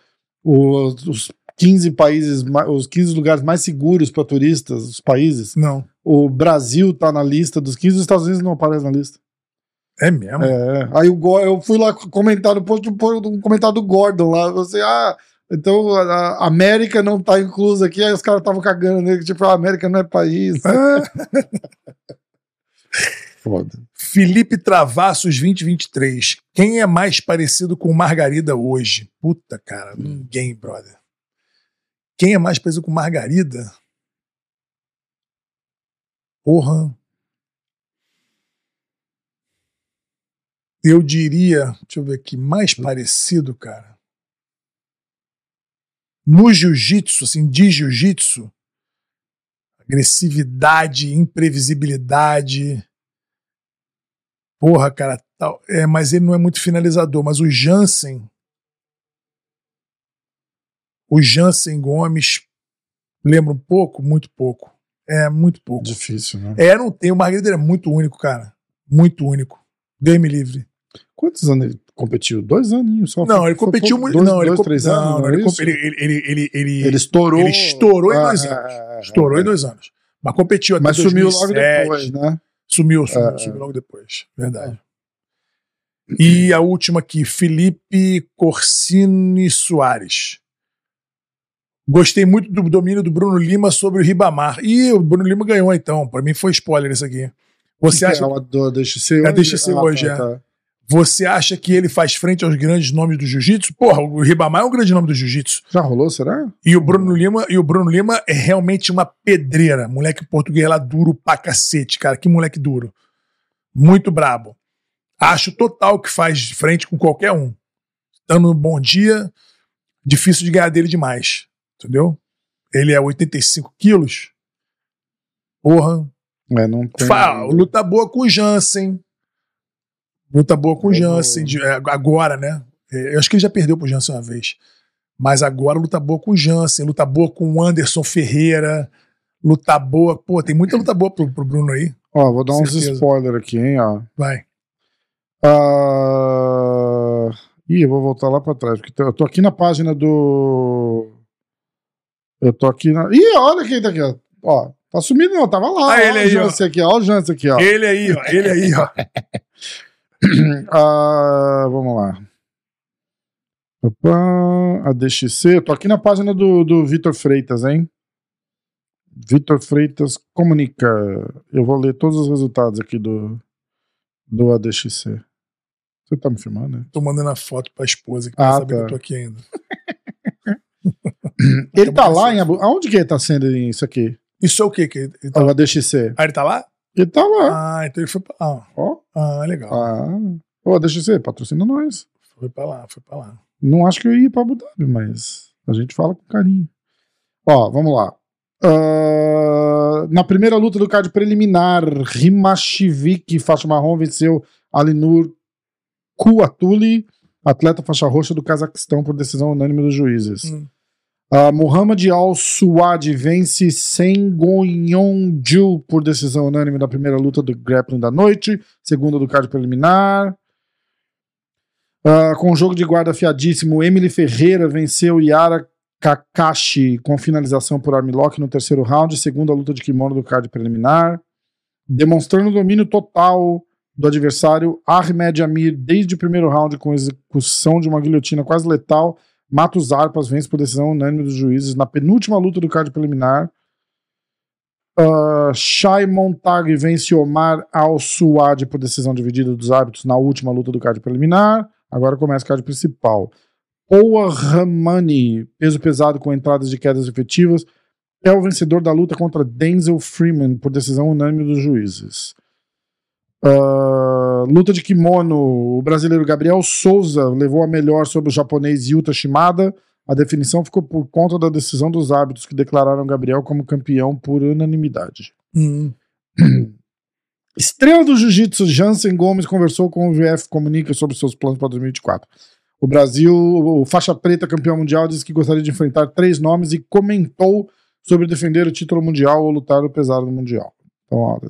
Os, os 15 países, os 15 lugares mais seguros para turistas, os países. Não. O Brasil tá na lista dos 15, os Estados Unidos não aparece na lista. É mesmo? É. Aí o Go- eu fui lá comentar no post um, comentário do Gordon lá. Você, ah, então a, a América não tá inclusa aqui. Aí os caras estavam cagando nele, tipo, a América não é país. Foda. Felipe Travassos 2023. Quem é mais parecido com Margarida hoje? Puta, cara, ninguém, brother. Quem é mais parecido com Margarida? Porra. Eu diria, deixa eu ver aqui, mais parecido, cara. No jiu-jitsu, assim, de jiu-jitsu, agressividade, imprevisibilidade. Porra, cara, tal. É, mas ele não é muito finalizador. Mas o Jansen. O Jansen Gomes. Lembra um pouco? Muito pouco. É, muito pouco. Difícil, né? É, não tem. O Margarida é muito único, cara. Muito único. Deus me livre. Quantos anos ele competiu? Dois aninhos só. Não, ele competiu muito. Não, ele, dois com- três não, anos. não, é ele, ele, ele, ele, ele, ele- Ele estourou. ele estourou em Ah, dois ah, anos. ah, Estourou em dois anos. Mas competiu até Mas sumiu logo 2007. depois, né? Sumiu, sumiu, Ah, sumiu logo depois. Verdade. E a última aqui, Felipe Corsini Soares. Gostei muito do domínio do Bruno Lima sobre o Ribamar. Ih, o Bruno Lima ganhou então. Pra mim foi spoiler isso aqui. Você acha, é a do DXC É a hoje? DXC hoje, é. Você acha que ele faz frente aos grandes nomes do jiu-jitsu? Porra, o Ribamar é um grande nome do jiu-jitsu. Já rolou, será? E o Bruno Lima, e o Bruno Lima é realmente uma pedreira. Moleque português lá duro pra cacete, cara. Que moleque duro. Muito brabo. Acho total que faz frente com qualquer um. Dando um bom dia, difícil de ganhar dele demais. Entendeu? Ele é 85 quilos. Porra. É, não tem. Fa- luta boa com o Jansen. Luta boa com o Jansen. de- é, agora, né? É, Eu acho que ele já perdeu pro Jansen uma vez. Mas agora luta boa com o Jansen, luta boa com o Anderson Ferreira, luta boa. Pô, tem muita luta boa pro, pro Bruno aí. Ó, vou dar uns Certeza. spoilers aqui, hein, ó. Vai. Ah, Ih, eu vou voltar lá pra trás, porque eu tô aqui na página do. Eu tô aqui na. Ih, olha quem tá aqui, ó. Ó, tá sumindo não, tava lá. Ah, ó, ele o aí, ó. Jansen aqui, ó. Ó o Jansen aqui, ó. Ele aí, ó. Ele aí, ó. Ah, vamos lá. A DXC, eu tô aqui na página do, do Vitor Freitas, hein? Vitor Freitas comunica. Eu vou ler todos os resultados aqui do, do ADXC. Você tá me filmando, né? Tô mandando a foto pra esposa que Ah, tá sabendo tá. que eu tô aqui ainda. Ele tá lá em Abu... Aonde que ele tá sendo isso aqui? Isso é o quê? Que ele O tá... ADXC. Ah, ele tá lá? Ele tá lá. Ah, então ele foi pra lá. Ó. Ah, legal. Ah. Ô, ADXC, patrocina nós. Foi pra lá, foi pra lá. Não acho que eu ia pra Abu Dhabi, mas a gente fala com carinho. Ó, vamos lá. Ah, na primeira luta do card preliminar, Rimashivik, faixa marrom, venceu Alinur Kuatuli, atleta faixa roxa do Cazaquistão, por decisão unânime dos juízes. Hum. Ah, Muhammad Al-Suad vence Sengonyon-ju por decisão unânime da primeira luta do grappling da noite, segunda do card preliminar. Ah, com jogo de guarda afiadíssimo, Emily Ferreira venceu Yara Kakashi com finalização por armlock no terceiro round, segunda luta de kimono do card preliminar. Demonstrando domínio total do adversário, Ahmed Amir, desde o primeiro round, com execução de uma guilhotina quase letal, mata os Arpas, vence por decisão unânime dos juízes na penúltima luta do card preliminar. Uh, Shai Montag vence Omar Al-Suad por decisão dividida dos árbitros na última luta do card preliminar. Agora começa o card principal. Poa Ramani, peso pesado com entradas de quedas efetivas, é o vencedor da luta contra Denzel Freeman por decisão unânime dos juízes. Ah, luta de kimono. O brasileiro Gabriel Souza levou a melhor sobre o japonês Yuta Shimada. A definição ficou por conta da decisão dos árbitros que declararam Gabriel como campeão por unanimidade. Hum. Estrela do Jiu-Jitsu, Jansen Gomes, conversou com o VF Comunica sobre seus planos para 2024. O Brasil, o faixa preta campeão mundial, disse que gostaria de enfrentar três nomes e comentou sobre defender o título mundial ou lutar no pesado do mundial. Então, ó,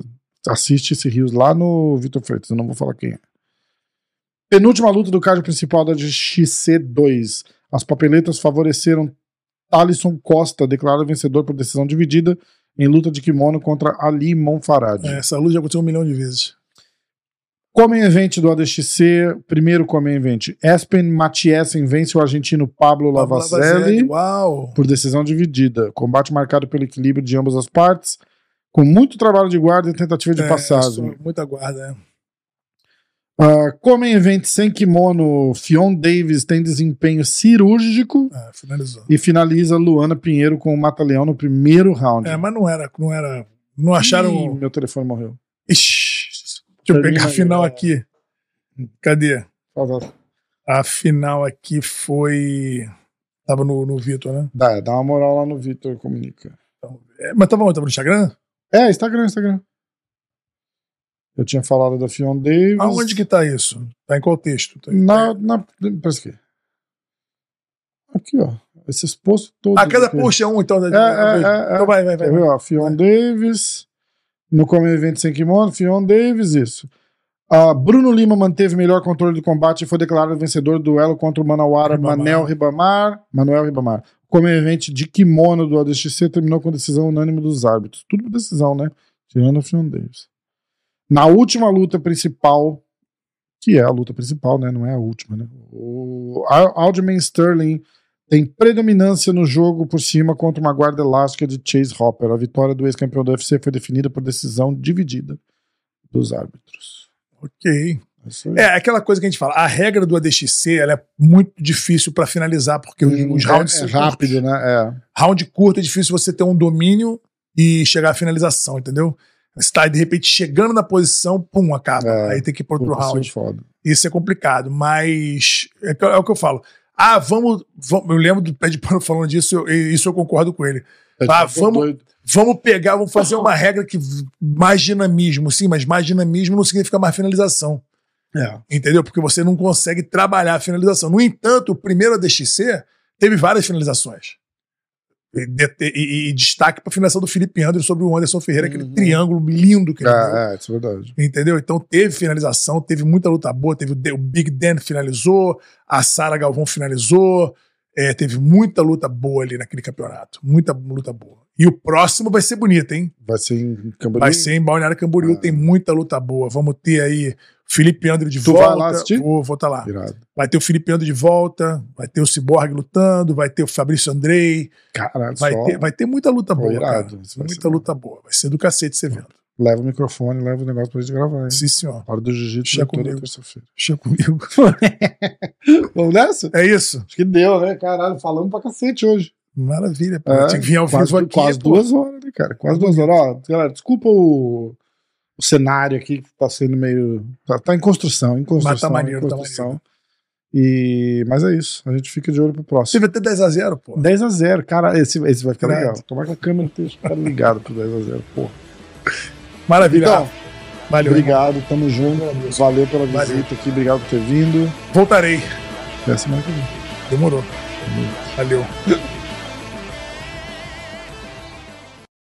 assiste esse Rios lá no Vitor Freitas, eu não vou falar quem é. Penúltima luta do card principal da XC2. As papeletas favoreceram Alisson Costa, declarado vencedor por decisão dividida em luta de kimono contra Ali Monfarad. É, essa luta já aconteceu um milhão de vezes. Come Event do ADXC, primeiro Come Event. Espen Matiessen vence o argentino Pablo Lavazelli Uau! por decisão dividida. Combate marcado pelo equilíbrio de ambas as partes, com muito trabalho de guarda e tentativa de É, passagem. Muita guarda, é. Uh, Come Event sem kimono, Fion Davis tem desempenho cirúrgico É, finalizou. e finaliza Luana Pinheiro com o Mata-Leão no primeiro round. É, mas não era, não era. Não Ih, acharam. meu telefone morreu. Ixi, deixa eu pegar a final aqui. Cadê? A final aqui foi. Tava no, no Vitor, né? Dá, dá uma moral lá no Vitor Comunica. É, mas tava onde? Tava no Instagram? É, Instagram, Instagram. Eu tinha falado da Fion Davis. Aonde que tá isso? Tá em qual texto? Tá- Na. na parece que. Aqui, ó. Esses posts todos. A cada aqui. post é um, então. É, é, é, então vai, vai, vai. Ver, ó? Fion Davis. No Come Event sem kimono, Fion Davis, isso. Ah, Bruno Lima manteve melhor controle do combate e foi declarado vencedor do duelo contra o Manauara Ribamar. Manel Ribamar. Manuel Ribamar. O Come Event de kimono do ADXC terminou com decisão unânime dos árbitros. Tudo por decisão, né? Tirando o Fion Davis. Na última luta principal, que é a luta principal, né? Não é a última, né? O Al- Aljamain Sterling tem predominância no jogo por cima contra uma guarda elástica de Chase Hopper. A vitória do ex-campeão do UFC foi definida por decisão dividida dos árbitros. Ok. É. É aquela coisa que a gente fala. A regra do ADXC ela é muito difícil pra finalizar, porque os, Hum, os rounds é, é rápido, curtos. né? É. Round curto é difícil você ter um domínio e chegar à finalização, entendeu? Você tá, de repente, chegando na posição, pum, acaba. É, Aí tem que ir pro outro Puta, round. isso é foda. Isso é complicado, mas é, é o que eu falo. Ah, vamos, vamos- Eu lembro do Pé de Pano falando disso, eu- e isso eu concordo com ele. Ah, Tô vamos-. Vamos pegar, vamos fazer uma regra que mais dinamismo, sim, mas mais dinamismo não significa mais finalização. É. Entendeu? Porque você não consegue trabalhar a finalização. No entanto, o primeiro ADXC teve várias finalizações. E, e- e destaque para a finalização do Felipe André sobre o Anderson Ferreira, aquele Uhum. triângulo lindo que ele deu. É, é, isso é verdade. Entendeu? Então teve finalização, teve muita luta boa, teve o Big Dan finalizou, a Sara Galvão finalizou, é, teve muita luta boa ali naquele campeonato. Muita luta boa. E o próximo vai ser bonito, hein? Vai ser em Camboriú? Vai ser em Balneário Camboriú, Ah. tem muita luta boa. Vamos ter aí Felipe André de Tu volta. vai lá assistir? Vou, vou tá lá. Irado. Vai ter o Felipe André de volta, vai ter o Cyborg lutando, vai ter o Fabrício Andrei, Caralho, vai só ter, vai ter muita luta Pô, boa. irado. Muita luta boa. Vai ser do cacete esse evento. leva o microfone, leva o negócio pra gente gravar. Hein? Sim, senhor. Hora do jiu-jitsu toda comigo. terça-feira. Deixa comigo. Vamos nessa? É isso. Acho que deu, né? Caralho, falamos pra cacete hoje. Maravilha. Pô. É, Tinha que vir ao quase, vivo aqui. quase pô. duas horas, né, cara? Quase duas horas. Ó, galera, desculpa o, o cenário aqui que tá sendo meio. Tá, tá em construção, em construção. Mas tá maneiro, em tá construção. E, mas é isso. A gente fica de olho pro próximo. Teve até 10 a 0 pô. 10 a 0 cara. Esse, esse vai ficar Irado. legal. Tomara que a câmera esteja cara, ligado pro 10 a 0 porra. Maravilha. Então. Valeu. obrigado, tamo junto. Valeu pela visita Valeu. aqui, obrigado por ter vindo. Voltarei. Até semana que vem. Demorou. Valeu.